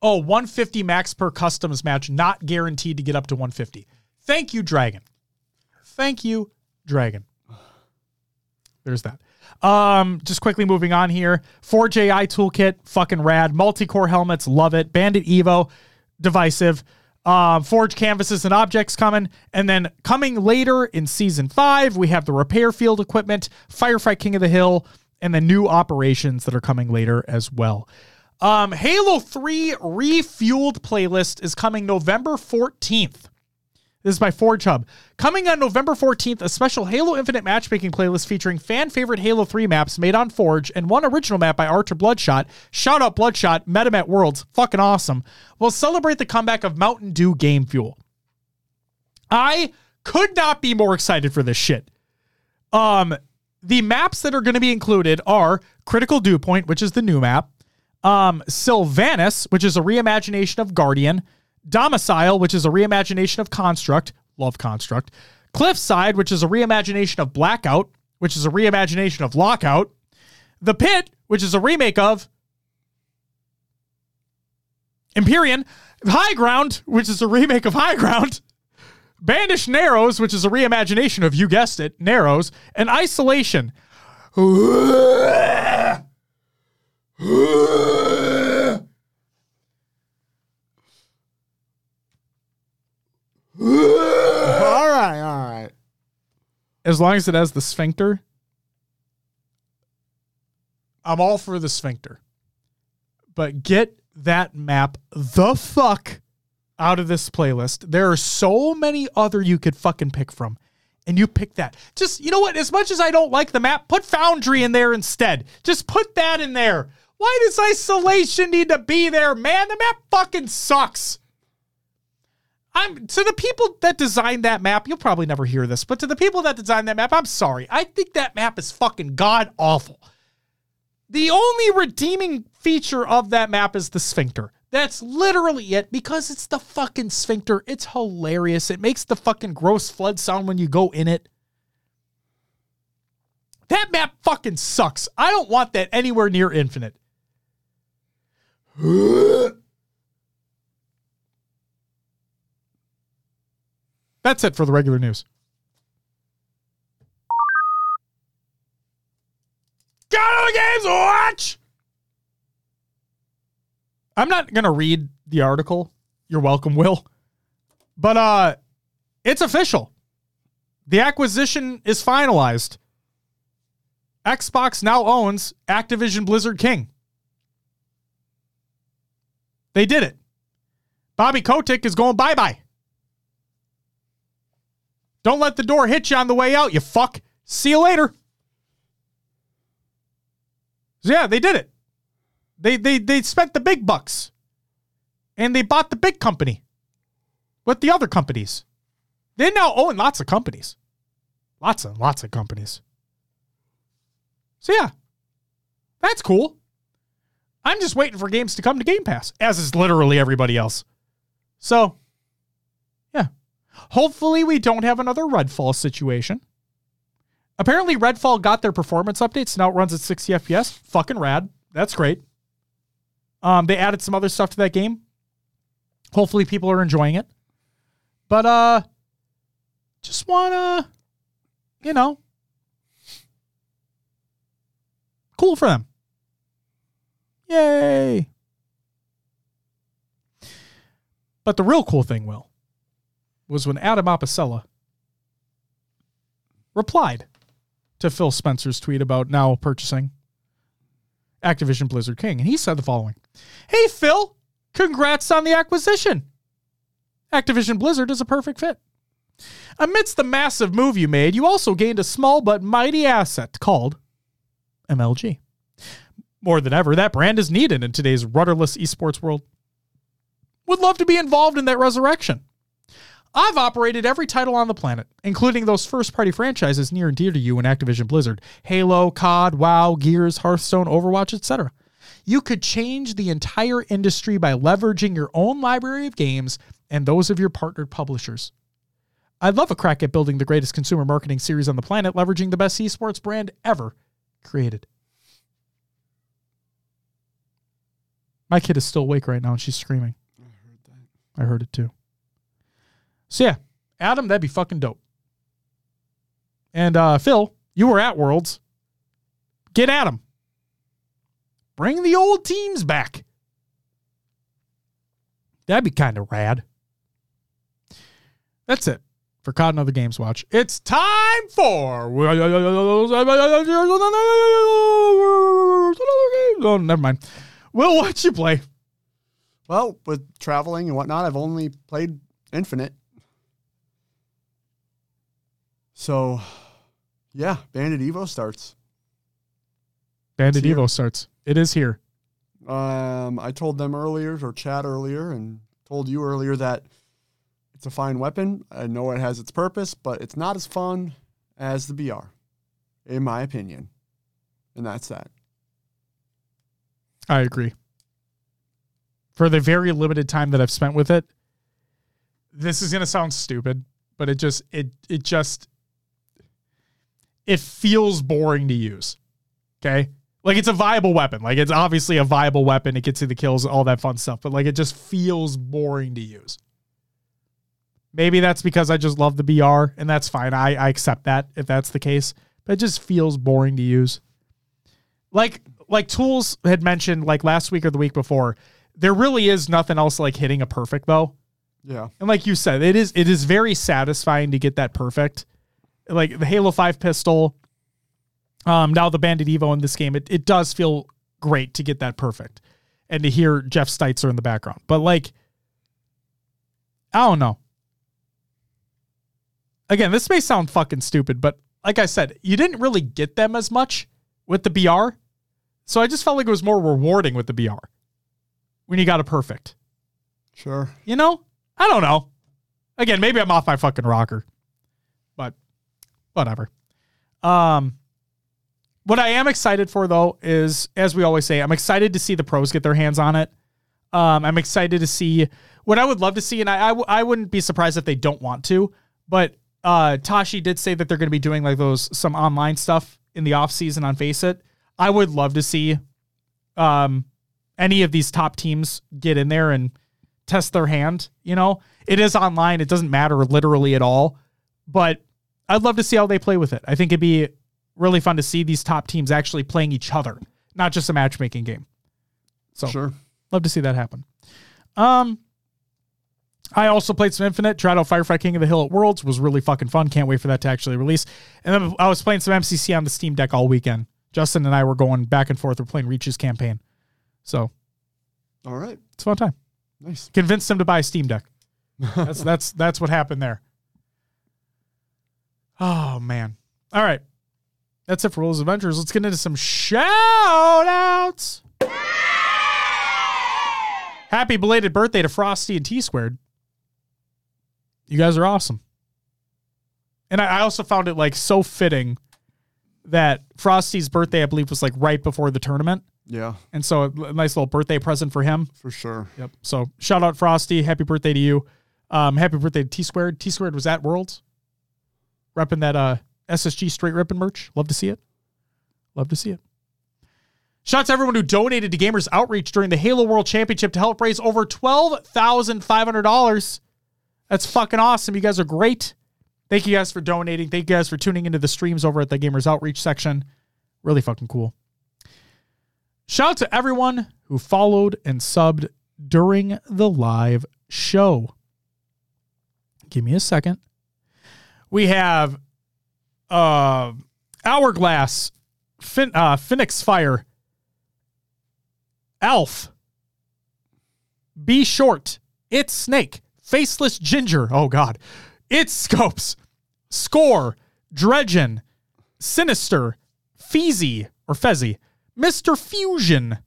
Oh, 150 max per customs match, not guaranteed to get up to 150. Thank you, Dragon. Thank you, Dragon. There's that. Um, just quickly moving on here. Forge AI toolkit, fucking rad. Multi-core helmets, love it. Bandit Evo, divisive. Um, Forge canvases and objects coming. And then coming later in season five, we have the repair field equipment, Firefight King of the Hill, and the new operations that are coming later as well. Um, Halo 3 Refueled playlist is coming November 14th. This is by Forge Hub. Coming on November 14th, a special Halo Infinite matchmaking playlist featuring fan favorite Halo 3 maps made on Forge and one original map by Archer Bloodshot. Shout out Bloodshot, met Worlds. Fucking awesome. We'll celebrate the comeback of Mountain Dew Game Fuel. I could not be more excited for this shit. Um, the maps that are going to be included are Critical Dew Point, which is the new map, um, Sylvanas, which is a reimagination of Guardian, Domicile, which is a reimagination of Construct, love Construct, Cliffside, which is a reimagination of Blackout, which is a reimagination of Lockout, The Pit, which is a remake of Empyrean, High Ground, which is a remake of High Ground, Banished Narrows, which is a reimagination of, you guessed it, Narrows, and Isolation. *laughs* all right, all right. As long as it has the sphincter, I'm all for the sphincter. But get that map the fuck out of this playlist. There are so many other you could fucking pick from. And you pick that. Just, you know what? As much as I don't like the map, put Foundry in there instead. Just put that in there. Why does isolation need to be there, man? The map fucking sucks. I'm to the people that designed that map, you'll probably never hear this, but to the people that designed that map, I'm sorry. I think that map is fucking god awful. The only redeeming feature of that map is the sphincter. That's literally it because it's the fucking sphincter. It's hilarious. It makes the fucking gross flood sound when you go in it. That map fucking sucks. I don't want that anywhere near infinite. *gasps* *laughs* That's it for the regular news. Go to the games, watch! I'm not gonna read the article. You're welcome, Will. But uh it's official. The acquisition is finalized. Xbox now owns Activision Blizzard King. They did it. Bobby Kotick is going bye-bye. Don't let the door hit you on the way out, you fuck. See you later. So yeah, they did it. They they they spent the big bucks. And they bought the big company with the other companies. They now own lots of companies. Lots and lots of companies. So yeah. That's cool. I'm just waiting for games to come to Game Pass, as is literally everybody else. So. Hopefully, we don't have another Redfall situation. Apparently, Redfall got their performance updates. Now it runs at 60 FPS. Fucking rad. That's great. Um, they added some other stuff to that game. Hopefully, people are enjoying it. But uh, just wanna, you know, cool for them. Yay! But the real cool thing, Will, was when Adam Apicella replied to Phil Spencer's tweet about now purchasing Activision Blizzard King. And he said the following Hey, Phil, congrats on the acquisition. Activision Blizzard is a perfect fit. Amidst the massive move you made, you also gained a small but mighty asset called MLG. More than ever, that brand is needed in today's rudderless esports world. Would love to be involved in that resurrection. I've operated every title on the planet, including those first party franchises near and dear to you in Activision Blizzard Halo, COD, WoW, Gears, Hearthstone, Overwatch, etc. You could change the entire industry by leveraging your own library of games and those of your partnered publishers. I'd love a crack at building the greatest consumer marketing series on the planet, leveraging the best esports brand ever created. My kid is still awake right now and she's screaming. I heard that. I heard it too. So yeah, Adam, that'd be fucking dope. And uh, Phil, you were at Worlds. Get Adam. Bring the old teams back. That'd be kind of rad. That's it for and Other Games Watch. It's time for. Oh, never mind. We'll watch you play? Well, with traveling and whatnot, I've only played Infinite. So, yeah, Bandit Evo starts. Bandit It's here. Evo starts. It is here. Um, I told them earlier, or Chad earlier, and told you earlier that it's a fine weapon. I know it has its purpose, but it's not as fun as the BR, in my opinion. And that's that. I agree. For the very limited time that I've spent with it, this is going to sound stupid, but it just it it just it feels boring to use. Okay? Like it's a viable weapon. Like it's obviously a viable weapon. It gets you the kills, all that fun stuff, but like it just feels boring to use. Maybe that's because I just love the BR, and that's fine. I, I accept that if that's the case. But it just feels boring to use. Like like Tools had mentioned like last week or the week before, there really is nothing else like hitting a perfect though. Yeah. And like you said, it is it is very satisfying to get that perfect. Like the Halo 5 pistol, um, now the Bandit Evo in this game, it, it does feel great to get that perfect. And to hear Jeff Steitzer in the background. But like I don't know. Again, this may sound fucking stupid, but like I said, you didn't really get them as much with the BR. So I just felt like it was more rewarding with the BR when you got a perfect. Sure. You know? I don't know. Again, maybe I'm off my fucking rocker. Whatever. Um what I am excited for though is as we always say, I'm excited to see the pros get their hands on it. Um I'm excited to see what I would love to see and I I, w- I wouldn't be surprised if they don't want to, but uh Tashi did say that they're going to be doing like those some online stuff in the off season on FACEIT. I would love to see um any of these top teams get in there and test their hand. You know, it is online. It doesn't matter literally at all, but I'd love to see how they play with it. I think it'd be really fun to see these top teams actually playing each other, not just a matchmaking game. So Sure. love to see that happen. Um, I also played some Infinite. Tried out Firefight King of the Hill at Worlds. Was really fucking fun. Can't wait for that to actually release. And then I was playing some MCC on the Steam Deck all weekend. Justin and I were going back and forth. We're playing Reach's campaign. So All right. it's a fun time. Nice. Convinced him to buy a Steam Deck. *laughs* That's that's that's what happened there. Oh man. All right. That's it for Will's Adventures. Let's get into some shout outs. Happy belated birthday to Frosty and T Squared. You guys are awesome. And I I also found it like so fitting that Frosty's birthday, I believe, was like right before the tournament. Yeah, And so a nice little birthday present for him. for sure. Yep. So shout out Frosty. Happy birthday to you. Um, happy birthday to T Squared. T Squared was at Worlds. Repping that uh SSG straight ripping merch. Love to see it. Love to see it. Shout out to everyone who donated to Gamers Outreach during the Halo World Championship to help raise over $12,500. That's fucking awesome. You guys are great. Thank you guys for donating. Thank you guys for tuning into the streams over at the Gamers Outreach section. Really fucking cool. Shout out to everyone who followed and subbed during the live show. Give me a second. We have uh Hourglass, fin- uh, Phoenix Fire, Elf, Be Short, It's Snake, Faceless Ginger, oh God, It's Scopes, Score, Dredgen, Sinister, Feezy, or Fezzy, Mr. Fusion,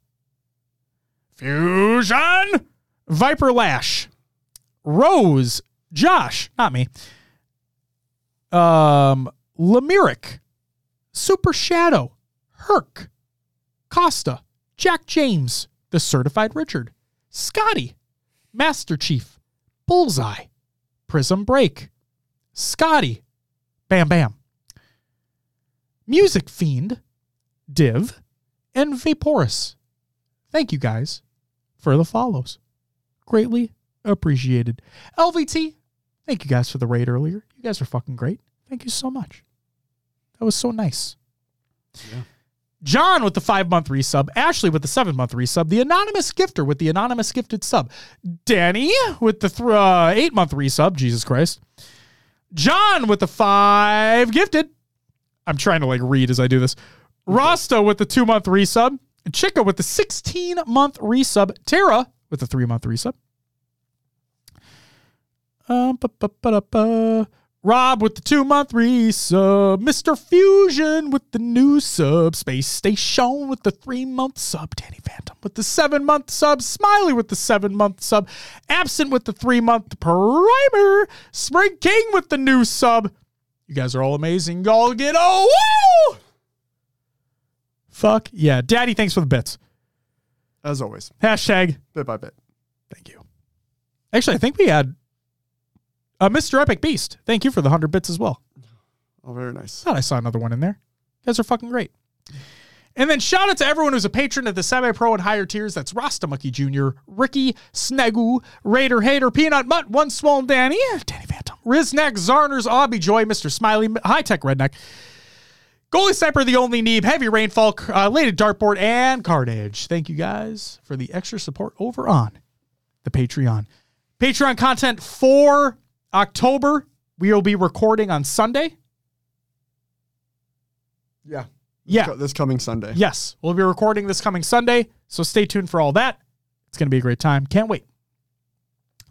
Fusion, Viper Lash, Rose, Josh, not me, um, Lemuric, Super Shadow, Herc, Costa, Jack James, The Certified Richard, Scotty, Master Chief, Bullseye, Prism Break, Scotty, Bam Bam, Music Fiend, Div, and Vaporus. Thank you guys for the follows. Greatly appreciated. LVT, thank you guys for the raid earlier. You guys are fucking great. Thank you so much. That was so nice. John with the five month resub, Ashley with the seven month resub, the anonymous gifter with the anonymous gifted sub, Danny with the th- uh, eight month resub, Jesus Christ, John with the five gifted. I'm trying to like read as I do this. Rasta with the two month resub, And Chica with the 16 month resub, Tara with the three month resub. Um. Rob with the two month resub. Mr. Fusion with the new sub. Space Station with the three month sub. Danny Phantom with the seven month sub. Smiley with the seven month sub. Absent with the three month primer. Spring King with the new sub. You guys are all amazing. Y'all get oh woo! Fuck yeah. Daddy, thanks for the bits. As always, Hashtag bit by bit. Thank you. Actually, I think we had uh, Mr. Epic Beast. Thank you for the 100 bits as well. Oh, very nice. Thought I saw another one in there. You guys are fucking great. And then shout out to everyone who's a patron at the semi pro and higher tiers. That's Rastamucky Jr., Ricky, Snegu, Raider Hater, Peanut Mutt, One Small Danny, Danny Phantom, Riznek, Zarners, Obby Joy, Mr. Smiley, High Tech Redneck, Goalie Sniper, The Only Neeb, Heavy Rainfall, uh, Lady Dartboard, and Carnage. Thank you guys for the extra support over on the Patreon. Patreon content for October. We will be recording on Sunday. Yeah. Yeah. This coming Sunday. Yes, we'll be recording this coming Sunday, so stay tuned for all that. It's going to be a great time. Can't wait.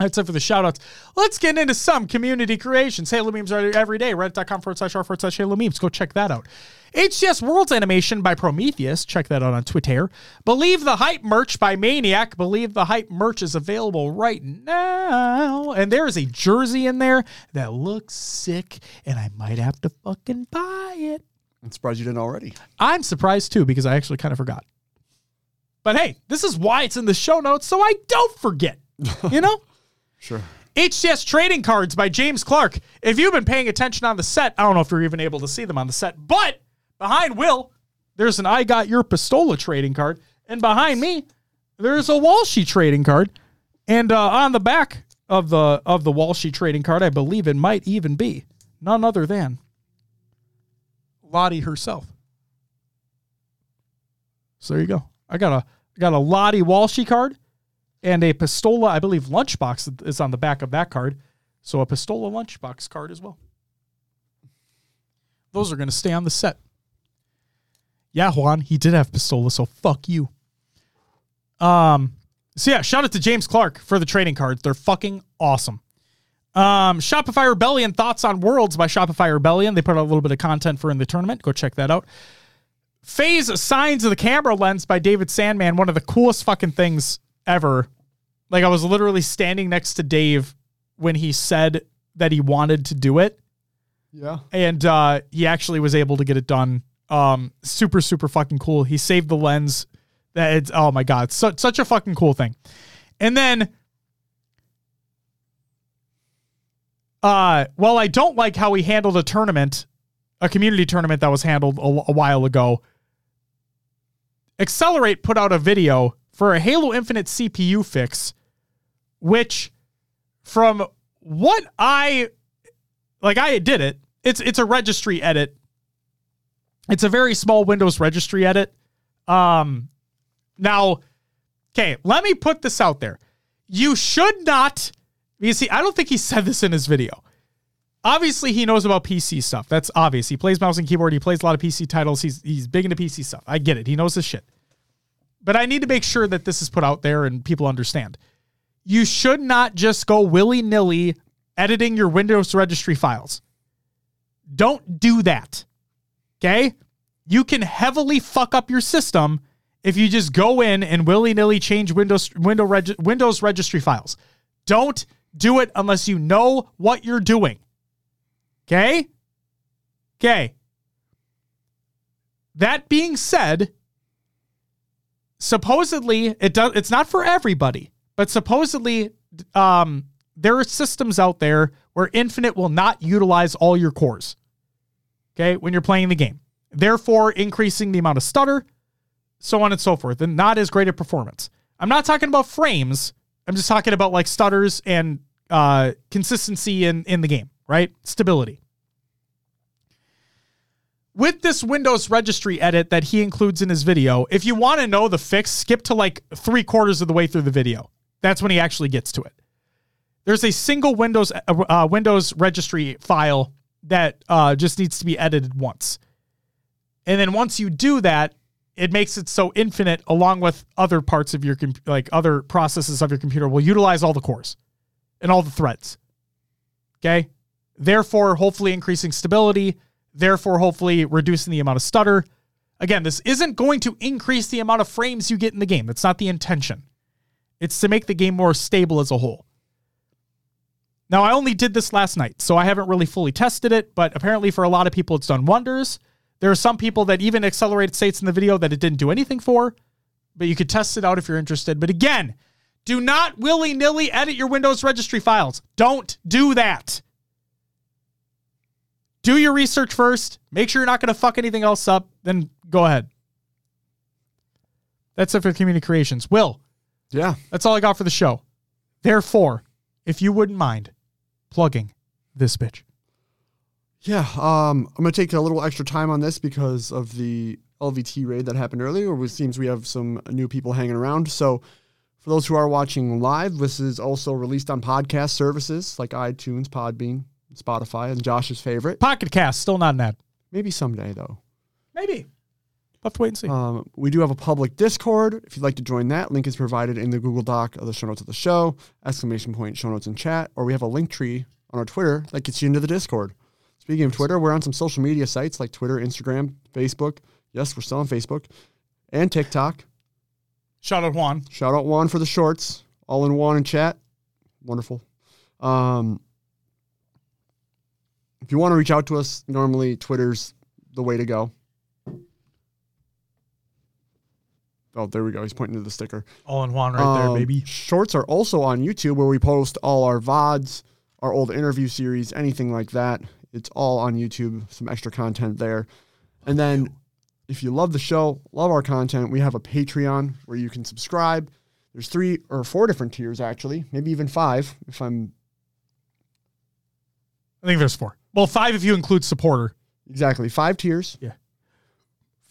That's it for the shout outs. Let's get into some community creations. Halo memes are every day. Reddit.com forward slash r forward slash Halo memes. Go check that out. HCS Worlds Animation by Prometheus. Check that out on Twitter. Believe the Hype merch by Maniac. Believe the Hype merch is available right now. And there is a jersey in there that looks sick, and I might have to fucking buy it. I'm surprised you didn't already. I'm surprised too because I actually kind of forgot. But hey, this is why it's in the show notes so I don't forget. You know? *laughs* Sure. HCS Trading Cards by James Clark. If you've been paying attention on the set, I don't know if you're even able to see them on the set, but behind Will, there's an I Got Your Pistola trading card. And behind me, there's a Walshy trading card. And uh, on the back of the of the Walshy trading card, I believe it might even be none other than Lottie herself. So there you go. I got a got a Lottie Walshy card and a Pistola, I believe lunchbox is on the back of that card. So a Pistola lunchbox card as well. Those are going to stay on the set. Yeah, Juan, he did have Pistola, so fuck you. Um, so yeah, shout out to James Clark for the trading cards. They're fucking awesome. Um, Shopify Rebellion thoughts on Worlds by Shopify Rebellion. They put out a little bit of content for in the tournament. Go check that out. FaZe Signs of the Camera Lens by David Sandman. One of the coolest fucking things ever. Like I was literally standing next to Dave when he said that he wanted to do it, Yeah. and uh, he actually was able to get it done. Um, super super fucking cool. He saved the lens. That it's oh my god, su- such a fucking cool thing. And then uh, while I don't like how he handled a tournament, a community tournament that was handled a, a while ago, Accelerate put out a video for a Halo Infinite CPU fix, which, from what I like, I did it. It's it's a registry edit. It's a very small Windows registry edit. Um, now, okay, let me put this out there. You should not. You see, I don't think he said this in his video. Obviously, he knows about PC stuff. That's obvious. He plays mouse and keyboard. He plays a lot of PC titles. He's he's big into PC stuff. I get it. He knows his shit. But I need to make sure that this is put out there and people understand. You should not just go willy nilly editing your Windows registry files. Don't do that. Okay? You can heavily fuck up your system if you just go in and willy nilly change Windows window reg, Windows registry files. Don't do it unless you know what you're doing. Okay? Okay. That being said, supposedly it does it's not for everybody, but supposedly um there are systems out there where Infinite will not utilize all your cores. Okay, when you're playing the game. Therefore, increasing the amount of stutter, so on and so forth, and not as great a performance. I'm not talking about frames. I'm just talking about like stutters and uh, consistency in in the game, right? Stability. With this Windows registry edit that he includes in his video, if you want to know the fix, skip to like three quarters of the way through the video. That's when he actually gets to it. There's a single Windows uh, Windows registry file that uh, just needs to be edited once. And then once you do that, it makes it so infinite along with other parts of your com- like other processes of your computer will utilize all the cores and all the threads. Okay? Therefore, hopefully increasing stability, therefore hopefully reducing the amount of stutter. Again, this isn't going to increase the amount of frames you get in the game. That's not the intention. It's to make the game more stable as a whole. Now, I only did this last night, so I haven't really fully tested it, but apparently for a lot of people, it's done wonders. There are some people that even accelerated states in the video that it didn't do anything for, but you could test it out if you're interested. But again, do not willy nilly edit your Windows registry files. Don't do that. Do your research first. Make sure you're not going to fuck anything else up. Then go ahead. That's it for community creations. Will, Yeah. that's all I got for the show. Therefore, if you wouldn't mind plugging this bitch. Yeah, um, I'm gonna take a little extra time on this because of the LVT raid that happened earlier. It seems we have some new people hanging around. So, for those who are watching live, this is also released on podcast services like iTunes, Podbean, Spotify, and Josh's favorite. Pocket Cast, still not an ad. Maybe someday though. Maybe. We'll have to wait and see. Um, we do have a public Discord. If you'd like to join that, link is provided in the Google Doc of the show notes of the show. Exclamation point show notes in chat, or we have a link tree on our Twitter that gets you into the Discord. Speaking of Twitter, we're on some social media sites like Twitter, Instagram, Facebook. Yes, we're still on Facebook and TikTok. Shout out Juan. Shout out Juan for the shorts, all in one in chat. Wonderful. Um, if you want to reach out to us, normally Twitter's the way to go. Oh, there we go. He's pointing to the sticker. All in one right there, Um, baby. Shorts are also on YouTube where we post all our VODs, our old interview series, anything like that. It's all on YouTube, some extra content there. And then if you love the show, love our content, we have a Patreon where you can subscribe. There's three or four different tiers actually, maybe even five if I'm I think there's four. Well, five if you include supporter. exactly five tiers. Yeah.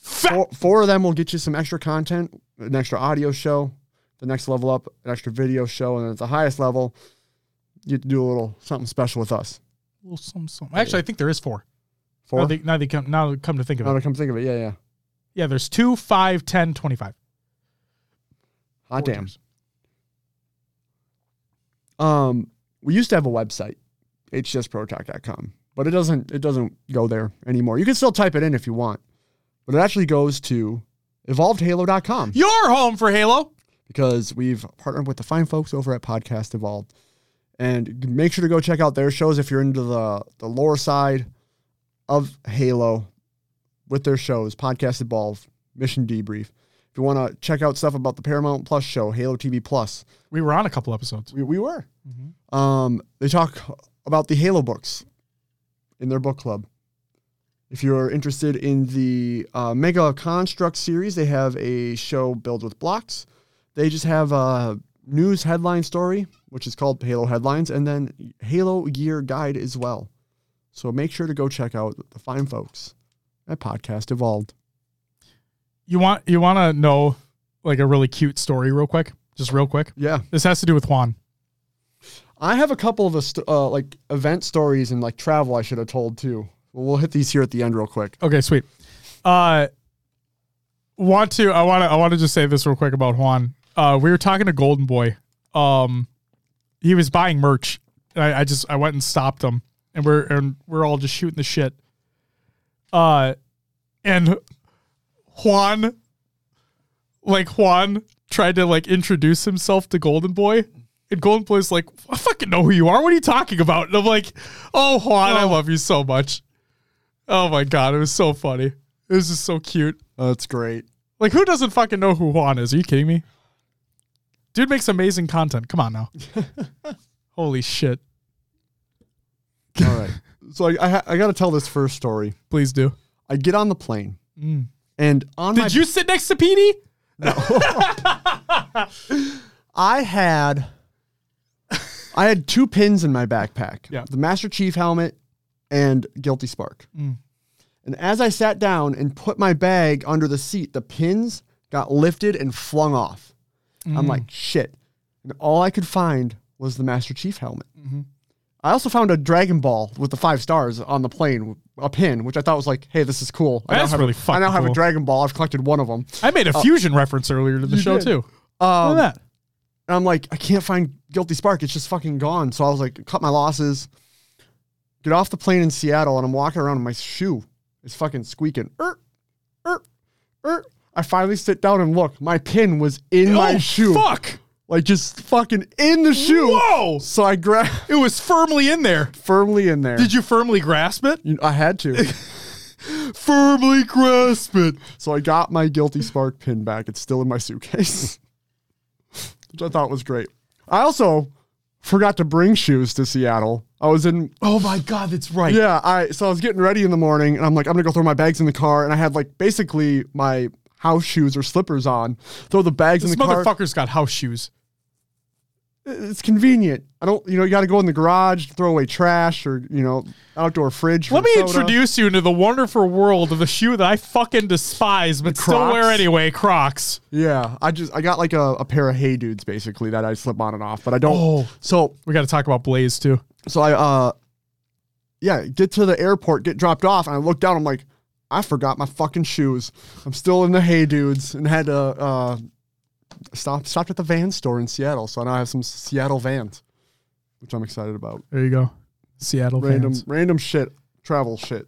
Four, four of them will get you some extra content, an extra audio show, the next level up, an extra video show, and then at the highest level, you get to do a little something special with us. Well, some, some. Actually, I think there is four. Four. Now they, now they come. Now come to think of Now it. to come think of it, yeah, yeah. Yeah, there's two, five, 10, 25. Hot Four damn. Um, we used to have a website. hcsprotalk.com. But it doesn't it doesn't go there anymore. You can still type it in if you want. But it actually goes to evolvedhalo.com Your home for Halo. because we've partnered with the fine folks over at Podcast Evolved. And make sure to go check out their shows if you're into the, the lore side of Halo with their shows, Podcast Evolved, Mission Debrief. If you want to check out stuff about the Paramount Plus show, Halo TV Plus, We were on a couple episodes. we, we were. Um, they talk about the Halo books in their book club. If you're interested in the uh, Mega Construx series, they have a show built with blocks. They just have a news headline story, which is called Halo Headlines, and then Halo Gear Guide as well. So make sure to go check out the fine folks at Podcast Evolved. You want you want to know like a really cute story real quick? Just real quick. Yeah, This has to do with Juan. I have a couple of st- uh, like event stories and like travel I should have told too. Well, hit these here at the end real quick. Okay, sweet. Uh want to I want to I want to just say this real quick about Juan. Uh we were talking to Golden Boy. Um he was buying merch. I, I just I went and stopped him and we're and we're all just shooting the shit. Uh and Juan like Juan tried to like introduce himself to Golden Boy. And Golden Boy's like, I fucking know who you are. What are you talking about? And I'm like, oh Juan, I oh. love you so much. Oh my god, it was so funny. It was just so cute. That's great. Like, who doesn't fucking know who Juan is? Are you kidding me? Dude makes amazing content. Come on now. *laughs* Holy shit. All right. So I I, ha- I got to tell this first story. Please do. I get on the plane, mm. and on my Did you sit next to Petey? No. *laughs* *laughs* I had I had two pins in my backpack. Yeah. The Master Chief helmet and Guilty Spark. Mm. And as I sat down and put my bag under the seat, the pins got lifted and flung off. I'm mm. like, shit. And all I could find was the Master Chief helmet. Mm-hmm. I also found a Dragon Ball with the five stars on the plane, a pin, which I thought was like, hey, this is cool. I now That's have really a, I now fucking have a Dragon Ball. I've collected one of them. I made a uh, fusion reference earlier to the show did. too. Um, Look at um, that. And I'm like, I can't find Guilty Spark. It's just fucking gone. So I was like, cut my losses, get off the plane in Seattle, and I'm walking around and my shoe is fucking squeaking. Er, er, er. I finally sit down and look. My pin was in my oh, shoe. Fuck. Like just fucking in the shoe. Whoa. So I grabbed It was firmly in there. firmly in there. Did you firmly grasp it? You- I had to. *laughs* Firmly grasp it. so I got my Guilty Spark pin back. It's still in my suitcase, *laughs* which I thought was great. I also forgot to bring shoes to Seattle. I was in Oh my god, that's right. Yeah, I so I was getting ready in the morning and I'm like, I'm gonna go throw my bags in the car, and I had like basically my house shoes or slippers on. Throw the bags This in the car. motherfucker's got house shoes. It's convenient. I don't, you know, you got to go in the garage, throw away trash, or you know, outdoor fridge. Let me soda. introduce you into the wonderful world of the shoe that I fucking despise, but still wear anyway. Crocs. Yeah, I just I got like a, a pair of Hey Dudes basically that I slip on and off, but I don't. Oh. So We got to talk about Blaze too. so I uh, yeah, get to the airport, get dropped off, and I look down. I'm like, I forgot my fucking shoes. I'm still in the Hey Dudes, and had to uh, stop stopped at the van store in Seattle. So I now I have some Seattle Vans, which I'm excited about. There you go. Seattle Random fans. random shit, travel shit.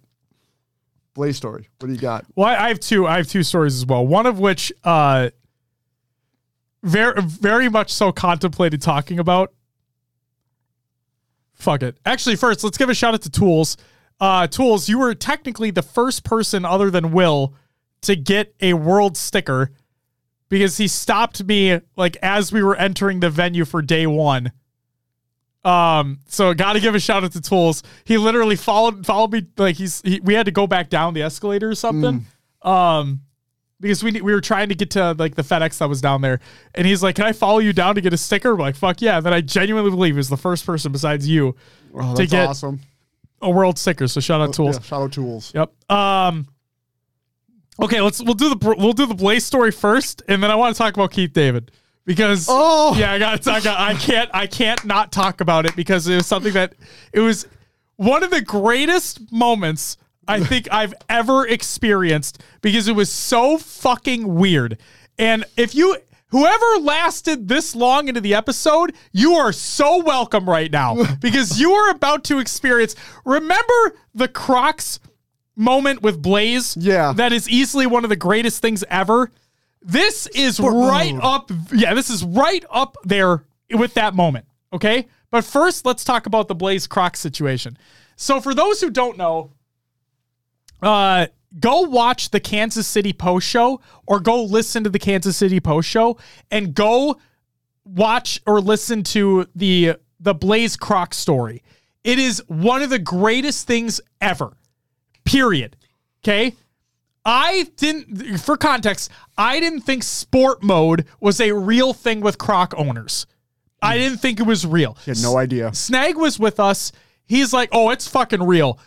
Blaze story. What do you got? Well, I I have two. I have two stories as well. One of which, uh, very very much so contemplated talking about. Fuck it. Actually, first let's give a shout out to Tools. Uh, Tools, you were technically the first person other than Will to get a world sticker because he stopped me like as we were entering the venue for day one. Um, so got to give a shout out to Tools. He literally followed followed me like he's he, we had to go back down the escalator or something. Um, because we we were trying to get to like the FedEx that was down there, and he's like, "Can I follow you down to get a sticker?" I'm like, "Fuck yeah!" And then I genuinely believe he was the first person besides you Oh, to get awesome. a world sticker. So shout out Tools. Yeah, shout out tools. Yep. Um. Okay, let's we'll do the we'll do the Blaze story first, and then I want to talk about Keith David because Oh! yeah, I got I got I can't I can't not talk about it because it was something that it was one of the greatest moments I *laughs* think I've ever experienced because it was so fucking weird. And if you Whoever lasted this long into the episode, you are so welcome right now *laughs* because you are about to experience. Remember the Crocs moment with Blaze? Yeah. That is easily one of the greatest things ever. This is right mode. up. Yeah, this is right up there with that moment. Okay. But first, let's talk about the Blaze Crocs situation. So, for those who don't know, uh, go watch the Kansas City Post show or go listen to the Kansas City Post show and go watch or listen to the the Blaze Croc story. It is one of the greatest things ever. Period. Okay? I didn't for context, I didn't think sport mode was a real thing with Croc owners. I didn't think it was real. He had no idea. Snag was with us. He's like, "Oh, it's fucking real."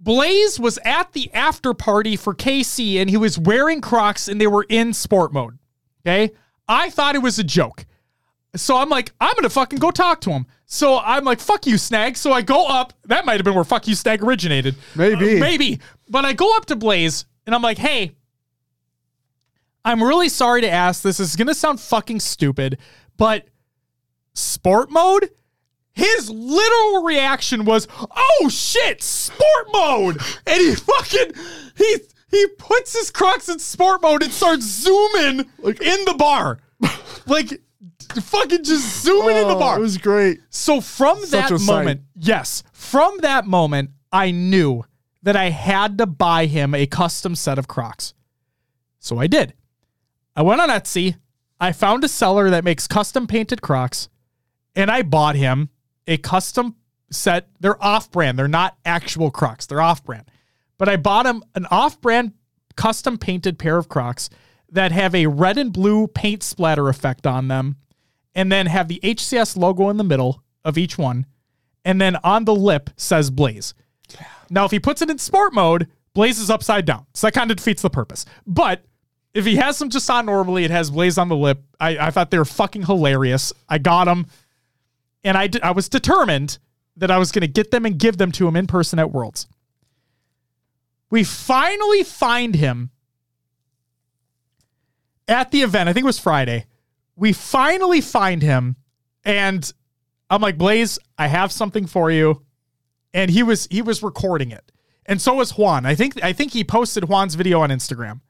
Blaze was at the after party for KC and he was wearing Crocs and they were in sport mode. Okay? I thought it was a joke. So I'm like, I'm gonna fucking go talk to him. So I'm like, fuck you, Snag. So I go up. That might have been where fuck you, Snag originated. Maybe. Uh, maybe. But I go up to Blaze and I'm like, hey, I'm really sorry to ask this. This is gonna sound fucking stupid, but sport mode? His literal reaction was, "Oh shit, sport mode!" And he fucking he he puts his Crocs in sport mode and starts zooming like in the bar, like fucking just zooming in the Oh, bar. It was great. So from Such that a sight. moment, yes, from that moment, I knew that I had to buy him a custom set of Crocs. So I did. I went on Etsy. I found a seller that makes custom painted Crocs, and I bought him a custom set. They're off brand. They're not actual Crocs. They're off brand. But I bought him an off brand custom painted pair of Crocs that have a red and blue paint splatter effect on them and then have the HCS logo in the middle of each one. And then on the lip says Blaze. Now, if he puts it in sport mode, Blaze is upside down. So that kind of defeats the purpose. But if he has them just on normally, it has Blaze on the lip. I, I thought they were fucking hilarious. I got them. And I, d- I was determined that I was going to get them and give them to him in person at Worlds. We finally find him at the event. I think it was Friday. We finally find him, and I'm like, Blaze, I have something for you. And he was he was recording it, and so was Juan. I think I think he posted Juan's video on Instagram.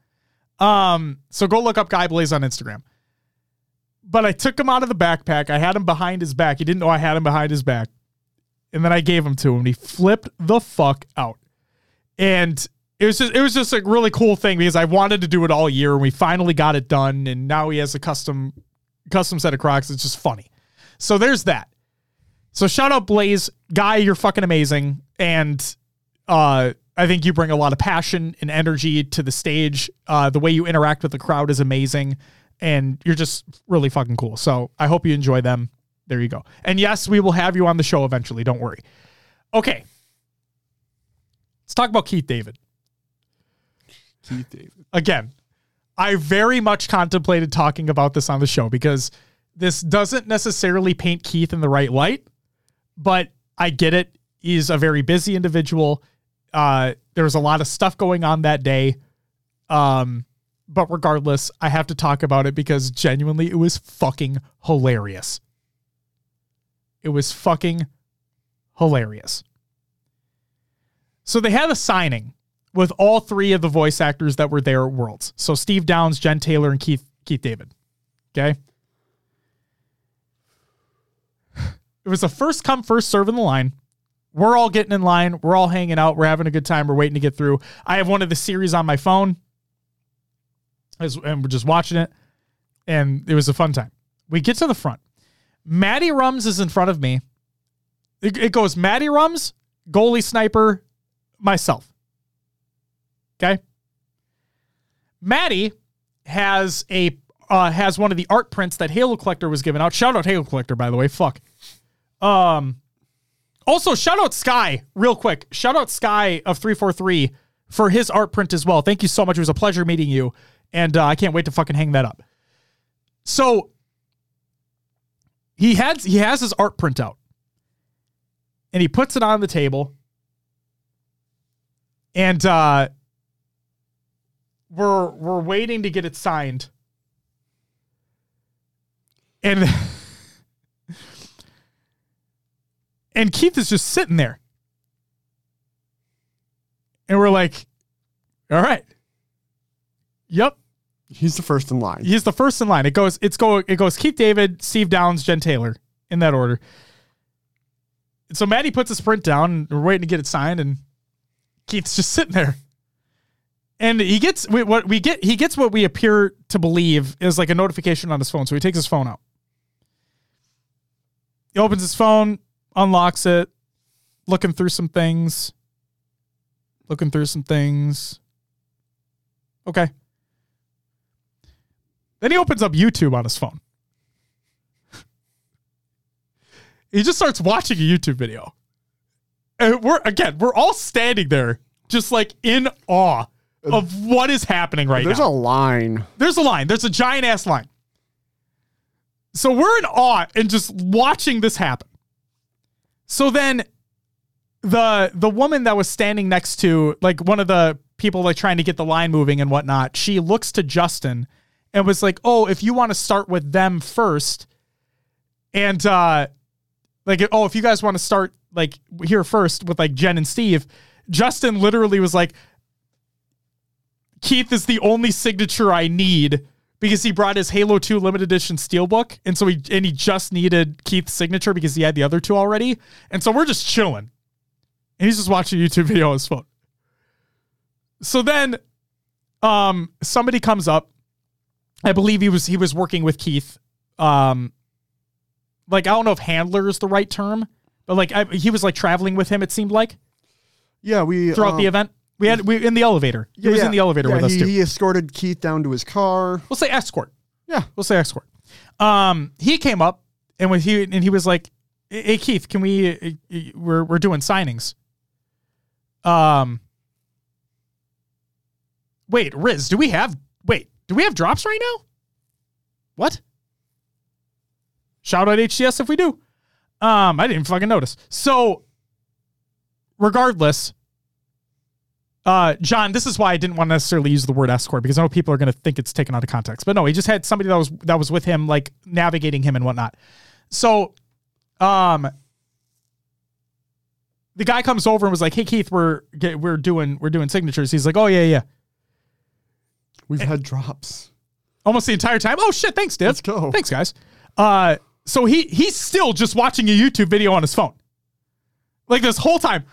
Um, so go look up Guy Blaze on Instagram. But I took him out of the backpack. I had him behind his back. He didn't know I had him behind his back. And then I gave him to him. He flipped the fuck out. And it was just it was just a really cool thing because I wanted to do it all year and we finally got it done. And now he has a custom custom set of Crocs. It's just funny. So there's that. So shout out Blaze, guy, you're fucking amazing, and uh, I think you bring a lot of passion and energy to the stage. Uh, the way you interact with the crowd is amazing, and you're just really fucking cool. So I hope you enjoy them. There you go. And yes, we will have you on the show eventually. Don't worry. Okay, let's talk about Keith David Keith David. again, I very much contemplated talking about this on the show because this doesn't necessarily paint Keith in the right light, but I get it. He's a very busy individual. Uh, there was a lot of stuff going on that day. Um, but regardless, I have to talk about it because genuinely it was fucking hilarious. It was fucking hilarious. So they had a signing with all three of the voice actors that were there at Worlds. So Steve Downes, Jen Taylor, and Keith Keith David. Okay. It was a first come, first serve in the line. We're all getting in line. We're all hanging out. We're having a good time. We're waiting to get through. I have one of the series on my phone, as- and we're just watching it. And it was a fun time. We get to the front. Maddie Rums is in front of me. It, it goes Maddie Rums, goalie sniper, myself. Okay. Maddie has a uh, has one of the art prints that Halo Collector was giving out. Shout out Halo Collector, by the way. Fuck. Um. Also, shout out Sky, real quick. Shout out Sky of 343 for his art print as well. Thank you so much. It was a pleasure meeting you. And uh, I can't wait to fucking hang that up. So he has he has his art print out. And he puts it on the table. And uh we're we're waiting to get it signed. And *laughs* and Keith is just sitting there. And we're like, all right. Yep. He's the first in line. He's the first in line. It goes, it's go it goes Keith David, Steve Downes, Jen Taylor in that order. So Maddie puts a sprint down and we're waiting to get it signed, and Keith's just sitting there. And he gets we- what we get. He gets what we appear to believe is like a notification on his phone. So he takes his phone out. He opens his phone, unlocks it, looking through some things. Looking through some things. Okay. Then he opens up YouTube on his phone. *laughs* he just starts watching a YouTube video. And we're again, we're all standing there just like in awe of what is happening right now? There's now. a line. There's a line. There's a giant ass line. So we're in awe and just watching this happen. So then the the woman that was standing next to like one of the people like trying to get the line moving and whatnot, she looks to Justin and was like, "Oh, if you want to start with them first, and uh like oh, if you guys want to start like here first with like Jen and Steve." Justin literally was like, Keith is the only signature I need because he brought his Halo 2 limited edition steelbook. And so he and he just needed Keith's signature because he had the other two already. And so we're just chilling. And he's just watching a YouTube *laughs* video on his phone. So then um somebody comes up. I believe he was he was working with Keith. Um like I don't know if handler is the right term, but like I, he was like traveling with him, it seemed like, Yeah, we throughout um, the event. We had we in the elevator. He yeah, was yeah. in the elevator Yeah, with us he, too. He escorted Keith down to his car. We'll say escort. Yeah. We'll say escort. Um, he came up and when he and he was like, "Hey Keith, can we? uh, We're we're doing signings." Um. Wait, Riz, do we have? Wait, do we have drops right now? What? Shout out HCS if we do. Um, I didn't fucking notice. So, regardless, uh, John, this is why I didn't want to necessarily use the word escort because I know people are going to think it's taken out of context. But no, he just had somebody that was that was with him, like navigating him and whatnot. So, um, the guy comes over and was like, "Hey Keith, we're we're doing we're doing signatures." He's like, "Oh yeah, yeah." We've Eh. had drops. Almost the entire time. Oh shit! Thanks, Div. Let's go. Thanks, guys. Uh, so he he's still just watching a YouTube video on his phone, like this whole time.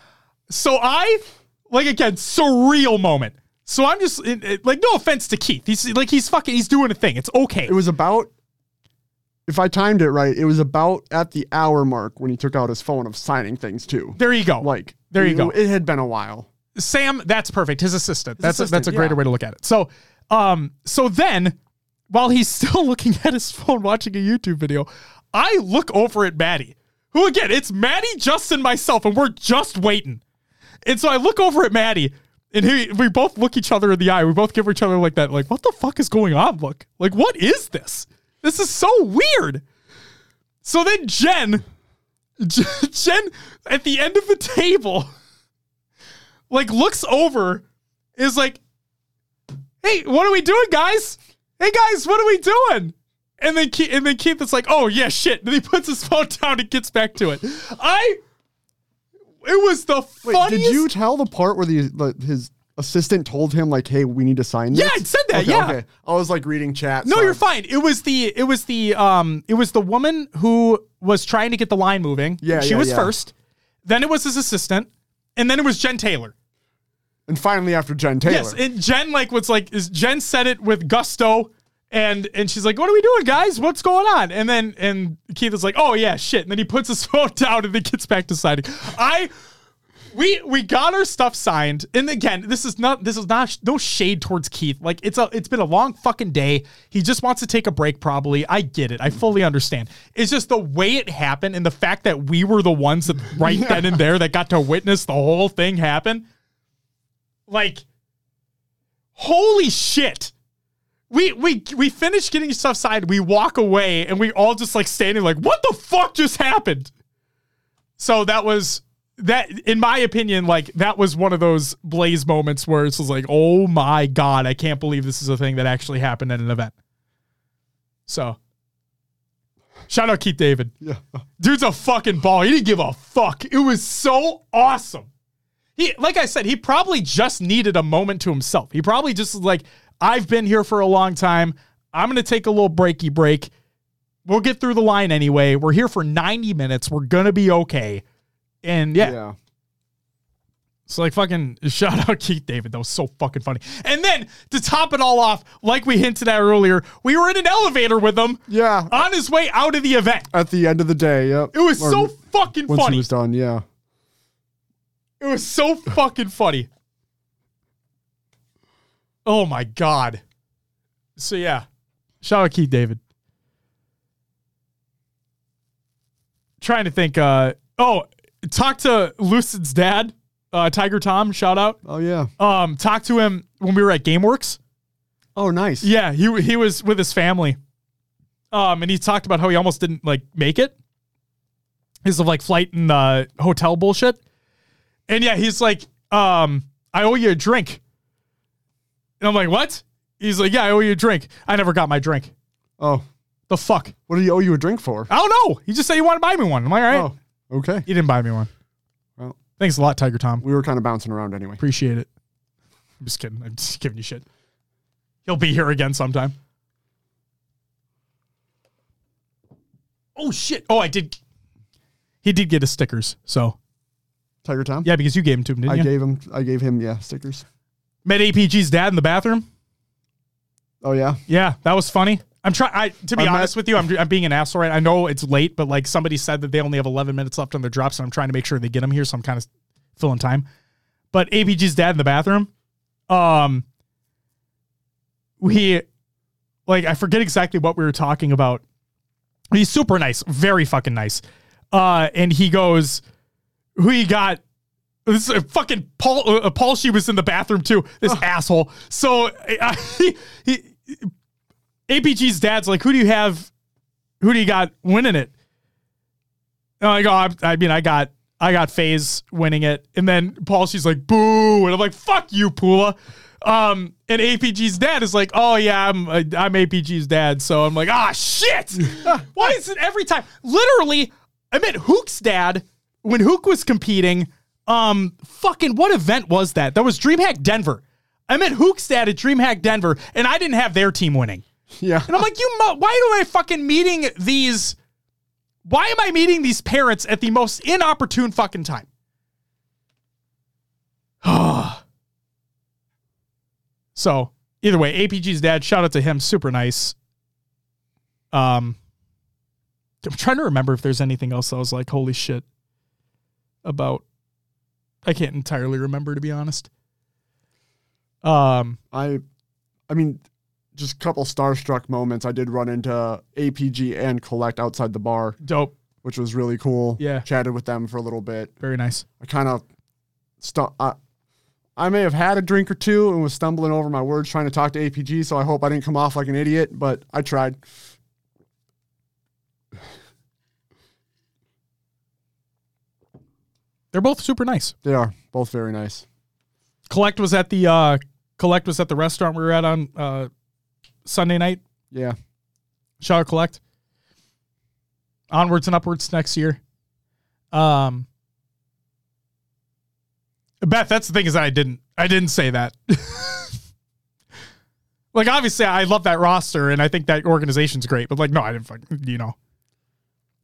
So I like again surreal moment. So I'm just it- it- like no offense to Keith. He's like he's fucking he's doing a thing. It's okay. It was about, if I timed it right, it was about at the hour mark when he took out his phone of signing things too. there you go. Like There you it- go. It had been a while. Sam, that's perfect. His assistant. that's a, that's a greater yeah. way to look at it. So, um, so then, while he's *laughs* still looking at his phone watching a YouTube video, I look over at Maddie, who again, it's Maddie, Justin, myself, and we're just waiting. And so I look over at Maddie, and he, we both look each other in the eye. We both give each other like that, like, what the fuck is going on? Look, like, what is this? This is so weird. So then Jen, *laughs* Jen, at the end of the table *laughs* like looks over, is like, "Hey, what are we doing, guys? Hey, guys, what are we doing?" And then Keith, and then Keith is like, "Oh yeah, shit." And he puts his phone down and gets back to it. I, it was the Wait, funniest. did you tell the part where the, the his assistant told him like, "Hey, we need to sign this"? Yeah, it said that, Okay, yeah. Okay. I was like reading chat. No, so you're fine. It was the it was the um it was the woman who was trying to get the line moving. Yeah, she yeah, was yeah. first. Then it was his assistant, and then it was Jen Taylor. And finally, after Jen Taylor, Yes, and Jen like was like is Jen said it with gusto, and and she's like, "What are we doing, guys? What's going on?" And then and Keith is like, "Oh yeah, shit." And then he puts his *laughs* phone down and then gets back to signing. I. We we got our stuff signed, and again, this is not this is not no shade towards Keith. Like it's a it's been a long fucking day. He just wants to take a break, probably. I get it. I fully understand. It's just the way it happened, and the fact that we were the ones that *laughs* right then and there that got to witness the whole thing happen. Like, holy shit. We we we finish getting stuff signed, we walk away, and we all just like standing like, what the fuck just happened? So that was that in my opinion, like that was one of those blaze moments where it's just like, oh my god, I can't believe this is a thing that actually happened at an event. So Shout out Keith David. Yeah. Dude's a fucking ball. He didn't give a fuck. It was so awesome. He, like I said, he probably just needed a moment to himself. He probably just like, I've been here for a long time. I'm gonna take a little breaky break. We'll get through the line anyway. We're here for 90 minutes. We're gonna be okay. And yeah, Yeah. it's like fucking *laughs* shout out Keith David. That was so fucking funny. And then to top it all off, like we hinted at earlier, we were in an elevator with him Yeah. on his way out of the event. At the end of the day, yep. It was Or so fucking once funny. he was done, yeah. It was so fucking funny. Oh my god. So yeah. Shout out Keith David. Trying to think uh oh, talk to Lucid's dad, uh Tiger Tom, shout out. Oh yeah. Um talked to him when we were at GameWorks. Oh nice. Yeah, he he was with his family. Um, and he talked about how he almost didn't like make it. Because of like flight and uh, hotel bullshit. And yeah, he's like, um, I owe you a drink. And I'm like, what? He's like, yeah, I owe you a drink. I never got my drink. Oh. The fuck? What do you owe you a drink for? I don't know. He just said he wanted to buy me one. I'm I all right. Oh. Okay. He didn't buy me one. Well. Thanks a lot, Tiger Tom. We were kind of bouncing around anyway. Appreciate it. I'm just kidding. I'm just giving you shit. He'll be here again sometime. Oh shit! Oh, I did. He did get his stickers. So Tiger Tom? yeah, because you gave them to him, didn't I you? gave him I gave him, yeah, stickers. Met APG's dad in the bathroom. Oh yeah. Yeah, that was funny. I'm trying. I to be I honest with you, I'm I'm being an asshole. Right? I know it's late, but like somebody said that they only have 11 minutes left on their drops, and I'm trying to make sure they get them here. So I'm kind of filling time. But APG's dad in the bathroom, um, we like I forget exactly what we were talking about. He's super nice, very fucking nice. Uh, and he goes, "Who you got?" This is a fucking Paul. Uh, Paul, she was in the bathroom too. This asshole. So *laughs* uh, he, he, APG's dad's like, "Who do you have? Who do you got winning it?" And I go, I, I mean, I got, I got FaZe winning it, and then Paul, she's like, "Boo!" And I'm like, "Fuck you, Pula." Um, and APG's dad is like, "Oh yeah, I'm, uh, I'm APG's dad." So I'm like, "Ah, shit! *laughs* Why is it every time?" Literally, I met Hook's dad when Hook was competing. Um, fucking what event was that? That was DreamHack Denver. I met Hook's dad at DreamHack Denver, and I didn't have their team winning. Yeah. And I'm like, you, mo- why am I fucking meeting these? Why am I meeting these parents at the most inopportune fucking time? *sighs* so either way, APG's dad, shout out to him, super nice. Um, I'm trying to remember if there's anything else I was like, holy shit, about. I can't entirely remember to be honest. Um, I I mean, just a couple starstruck moments. I did run into APG and Kuhlect outside the bar, dope, which was really cool. Yeah. Chatted with them for a little bit. very nice. I kind of stu- I, I may have had a drink or two and was stumbling over my words trying to talk to APG, so I hope I didn't come off like an idiot, but I tried. They're both super nice. They are both very nice. Kuhlect was at the uh Kuhlect was at the restaurant we were at on uh Sunday night. Yeah. Shout out Kuhlect. Onwards and upwards next year. Um Beth, that's the thing is that I didn't I didn't say that. *laughs* like obviously I love that roster and I think that organization's great, but like no, I didn't fucking you know.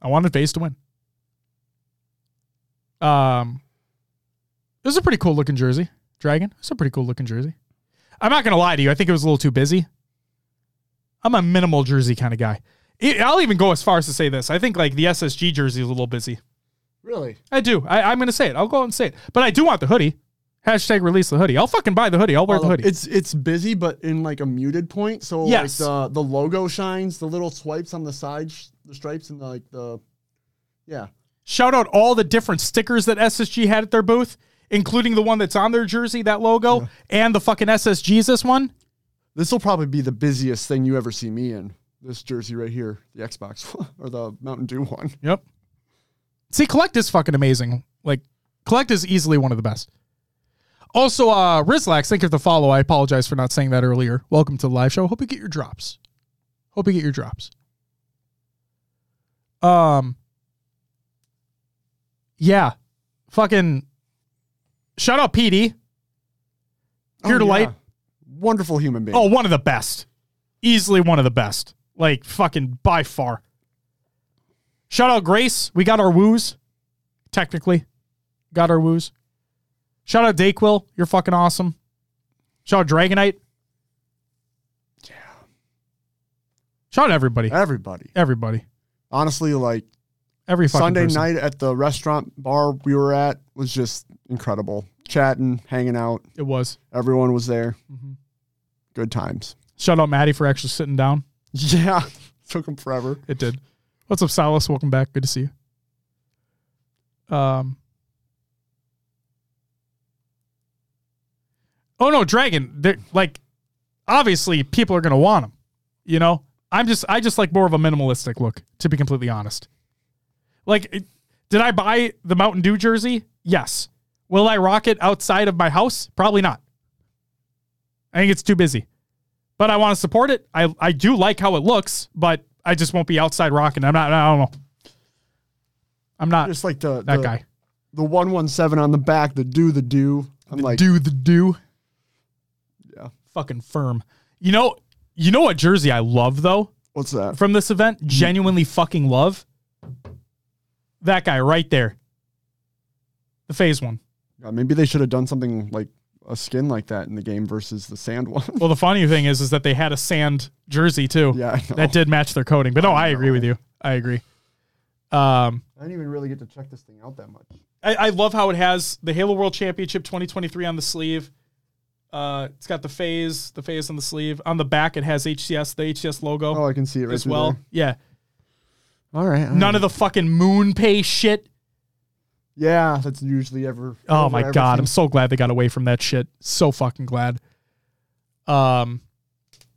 I wanted FaZe to win. Um it was a pretty cool looking jersey. Dragon. It's a pretty cool looking jersey. I'm not gonna lie to you. I think it was a little too busy. I'm a minimal jersey kind of guy. I- I'll even go as far as to say this. I think like the SSG jersey is a little busy. Really? I do. I, I'm gonna say it. I'll go out and say it. But I do want the hoodie. Hashtag release the hoodie. I'll fucking buy the hoodie. I'll wear the hoodie. It's it's busy, but in like a muted point. So Yes. like the the logo shines, the little swipes on the side, sh- the stripes, and the, like the yeah. Shout out all the different stickers that SSG had at their booth, including the one that's on their jersey, that logo, and the fucking SSG's this one. This will probably be the busiest thing you ever see me in. This jersey right here, the Xbox *laughs* or the Mountain Dew one. Yep. See, Kuhlect is fucking amazing. Like, Kuhlect is easily one of the best. Also, uh, Rizlax, thank you for the follow. I apologize for not saying that earlier. Welcome to the live show. Hope you get your drops. Hope you get your drops. Um. Yeah, fucking. Shout out PD. Here Oh, to yeah. light. Wonderful human being. Oh, one of the best. Easily one of the best. Like fucking by far. Shout out Grace. We got our woos. Technically. Got our woos. Shout out Dayquil. You're fucking awesome. Shout out Dragonite. Yeah. Shout out everybody. Everybody. Everybody. Honestly, like Every fucking Sunday person. night at the restaurant bar we were at was just incredible. Chatting, hanging out. It was. Everyone was there. Mm-hmm. Good times. Shout out Maddie for actually sitting down. *laughs* Yeah. Took him forever. It did. What's up, Silas? Welcome back. Good to see you. Um. Oh no, Dragon. They're like, obviously, people are gonna want them. You know, I'm just, I just like more of a minimalistic look, to be completely honest. Like, did I buy the Mountain Dew jersey? Yes. Will I rock it outside of my house? Probably not. I think it's too busy. But I want to support it. I I do like how it looks, but I just won't be outside rocking. I'm not. I don't know. I'm not Just like the that the, guy. The one one seven on the back, the do the do. I'm like do the do. Yeah. Fucking firm. You know. You know what jersey I love though what's that? from this event? Mm-hmm. Genuinely fucking love. That guy right there. The FaZe one. God, maybe they should have done something like a skin like that in the game versus the sand one. *laughs* Well, the funny thing is, is that they had a sand jersey too. yeah, I know. That did match their coating. But no, I agree with you. I agree. Um, I didn't even really get to check this thing out that much. I, I love how it has the Halo World Championship 2023 on the sleeve. Uh, it's got the FaZe, the FaZe on the sleeve. On the back, it has HCS, the HCS logo Oh, I can see it right as well. there. Yeah, All right. all none right. of the fucking MoonPay shit. Yeah, that's usually ever. Oh over my god, everything. I'm so glad they got away from that shit. So fucking glad. Um,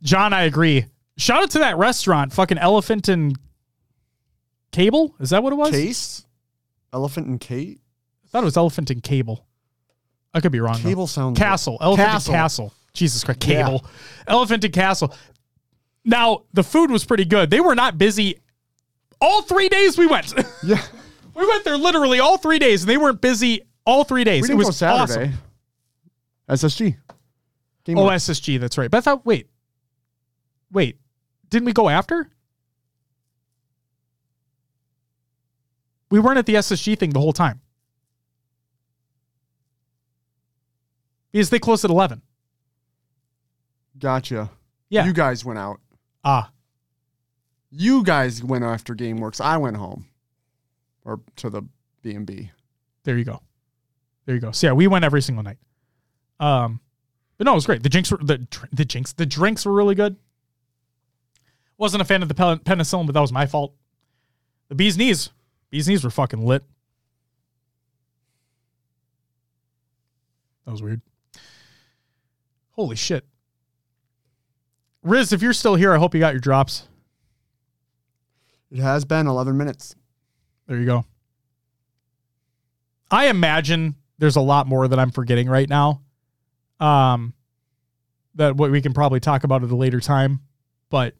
John, I agree. Shout out to that restaurant, fucking Elephant and Cable. Is that what it was? Case, elephant and Kate. I thought it was Elephant and Cable. I could be wrong. though. Cable sounds Castle. Elephant Castle. and Castle. Jesus Christ. Yeah. Cable. Elephant and Castle. Now, the food was pretty good. They were not busy all three days we went. *laughs* Yeah, we went there literally all three days, and they weren't busy all three days. we it didn't was go Saturday. awesome. SSG. Game Oh. SSG. That's right. But I thought, wait. Wait. Didn't we go after? We weren't at the SSG thing the whole time. Because they closed at 11. gotcha. Yeah. you guys went out. ah. You guys went after GameWorks. I went home, or to the B and B. There you go. There you go. So yeah, we went every single night. Um, but no, it was great. The drinks were the the drinks the drinks were really good. Wasn't a fan of the pen- penicillin, but that was my fault. The bees knees, bees knees were fucking lit. That was weird. Holy shit. Riz, if you're still here, I hope you got your drops. It has been 11 minutes. There you go. I imagine there's a lot more that I'm forgetting right now. Um, that what we can probably talk about at a later time, but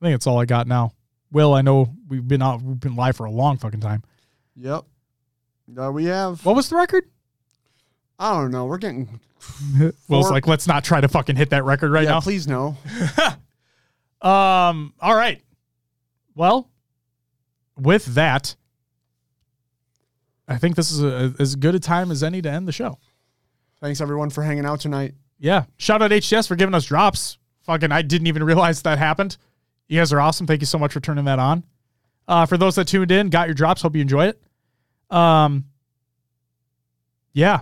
I think that's all I got now. Will, I know we've been out, we've been live for a long fucking time. Yep. Uh, we have. What was the record? I don't know. We're getting. *laughs* Will's like, let's not try to fucking hit that record right yeah, now. please no. *laughs* Um, all right. Well, with that, I think this is a, as good a time as any to end the show. Thanks everyone for hanging out tonight. Yeah. Shout out HCS for giving us drops. Fucking, I didn't even realize that happened. You guys are awesome. Thank you so much for turning that on. Uh, for those that tuned in, got your drops. Hope you enjoy it. Um, yeah.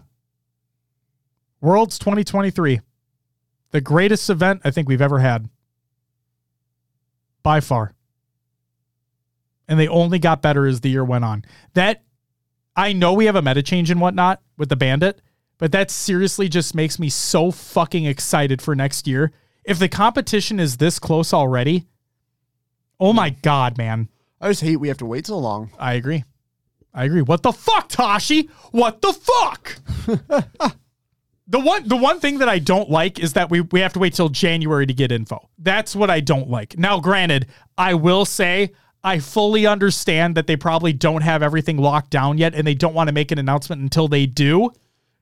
Worlds 2023. The greatest event I think we've ever had. By far. And they only got better as the year went on. That, I know we have a meta change and whatnot with the bandit, but that seriously just makes me so fucking excited for next year. If the competition is this close already, oh my God, man. I just hate we have to wait so long. I agree. I agree. What the fuck, Tashi? What the fuck? *laughs* the one the one thing that I don't like is that we, we have to wait till January to get info. That's what I don't like. Now, granted, I will say I fully understand that they probably don't have everything locked down yet and they don't want to make an announcement until they do.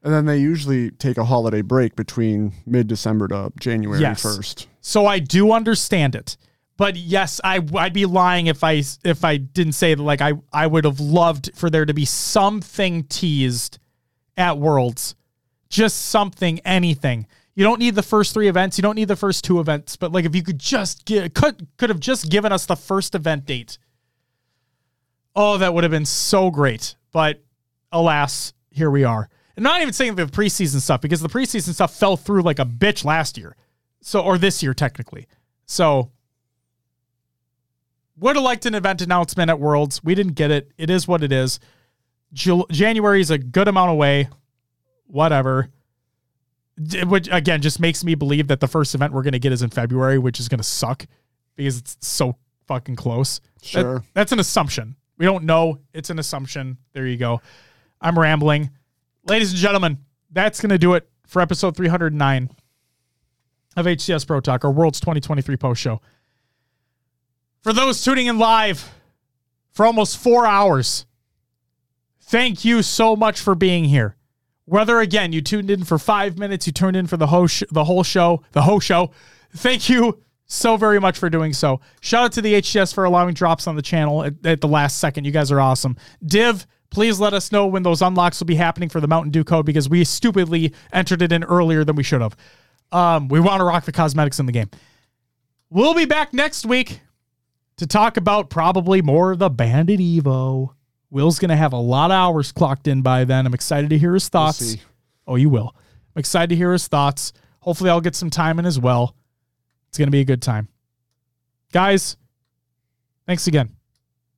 And then they usually take a holiday break between mid December to January Yes. 1st. So I do understand it. But yes, I I'd be lying if I if I didn't say that like I I would have loved for there to be something teased at Worlds. Just something, anything. You don't need the first three events, you don't need the first two events, but like if you could just get could could have just given us the first event date. Oh, that would have been so great. But alas, here we are. And not even saying the preseason stuff because the preseason stuff fell through like a bitch last year. So or this year technically. So would have liked an event announcement at Worlds. We didn't get it. It is what it is. January is a good amount away. Whatever. Which again just makes me believe that the first event we're going to get is in February, which is going to suck because it's so fucking close. That- Sure. that's an assumption. We don't know. It's an assumption. There you go. I'm rambling. Ladies and gentlemen, that's going to do it for episode 309 of HCS Pro Talk, our World's 2023 post show. For those tuning in live for almost four hours, thank you so much for being here. Whether again you tuned in for five minutes, you tuned in for the whole sh- the whole show, the whole show. Thank you so very much for doing so. Shout out to the HCS for allowing drops on the channel at, at the last second. You guys are awesome. Div, please let us know when those unlocks will be happening for the Mountain Dew code because we stupidly entered it in earlier than we should have. Um, we want to rock the cosmetics in the game. We'll be back next week to talk about probably more of the Bandit Evo. Will's going to have a lot of hours clocked in by then. I'm excited to hear his thoughts. see. Oh, you will. I'm excited to hear his thoughts. Hopefully, I'll get some time in as well. It's going to be a good time. Guys, thanks again.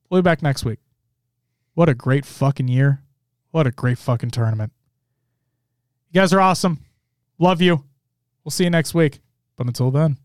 We'll be back next week. What a great fucking year. What a great fucking tournament. You guys are awesome. Love you. We'll see you next week. But until then.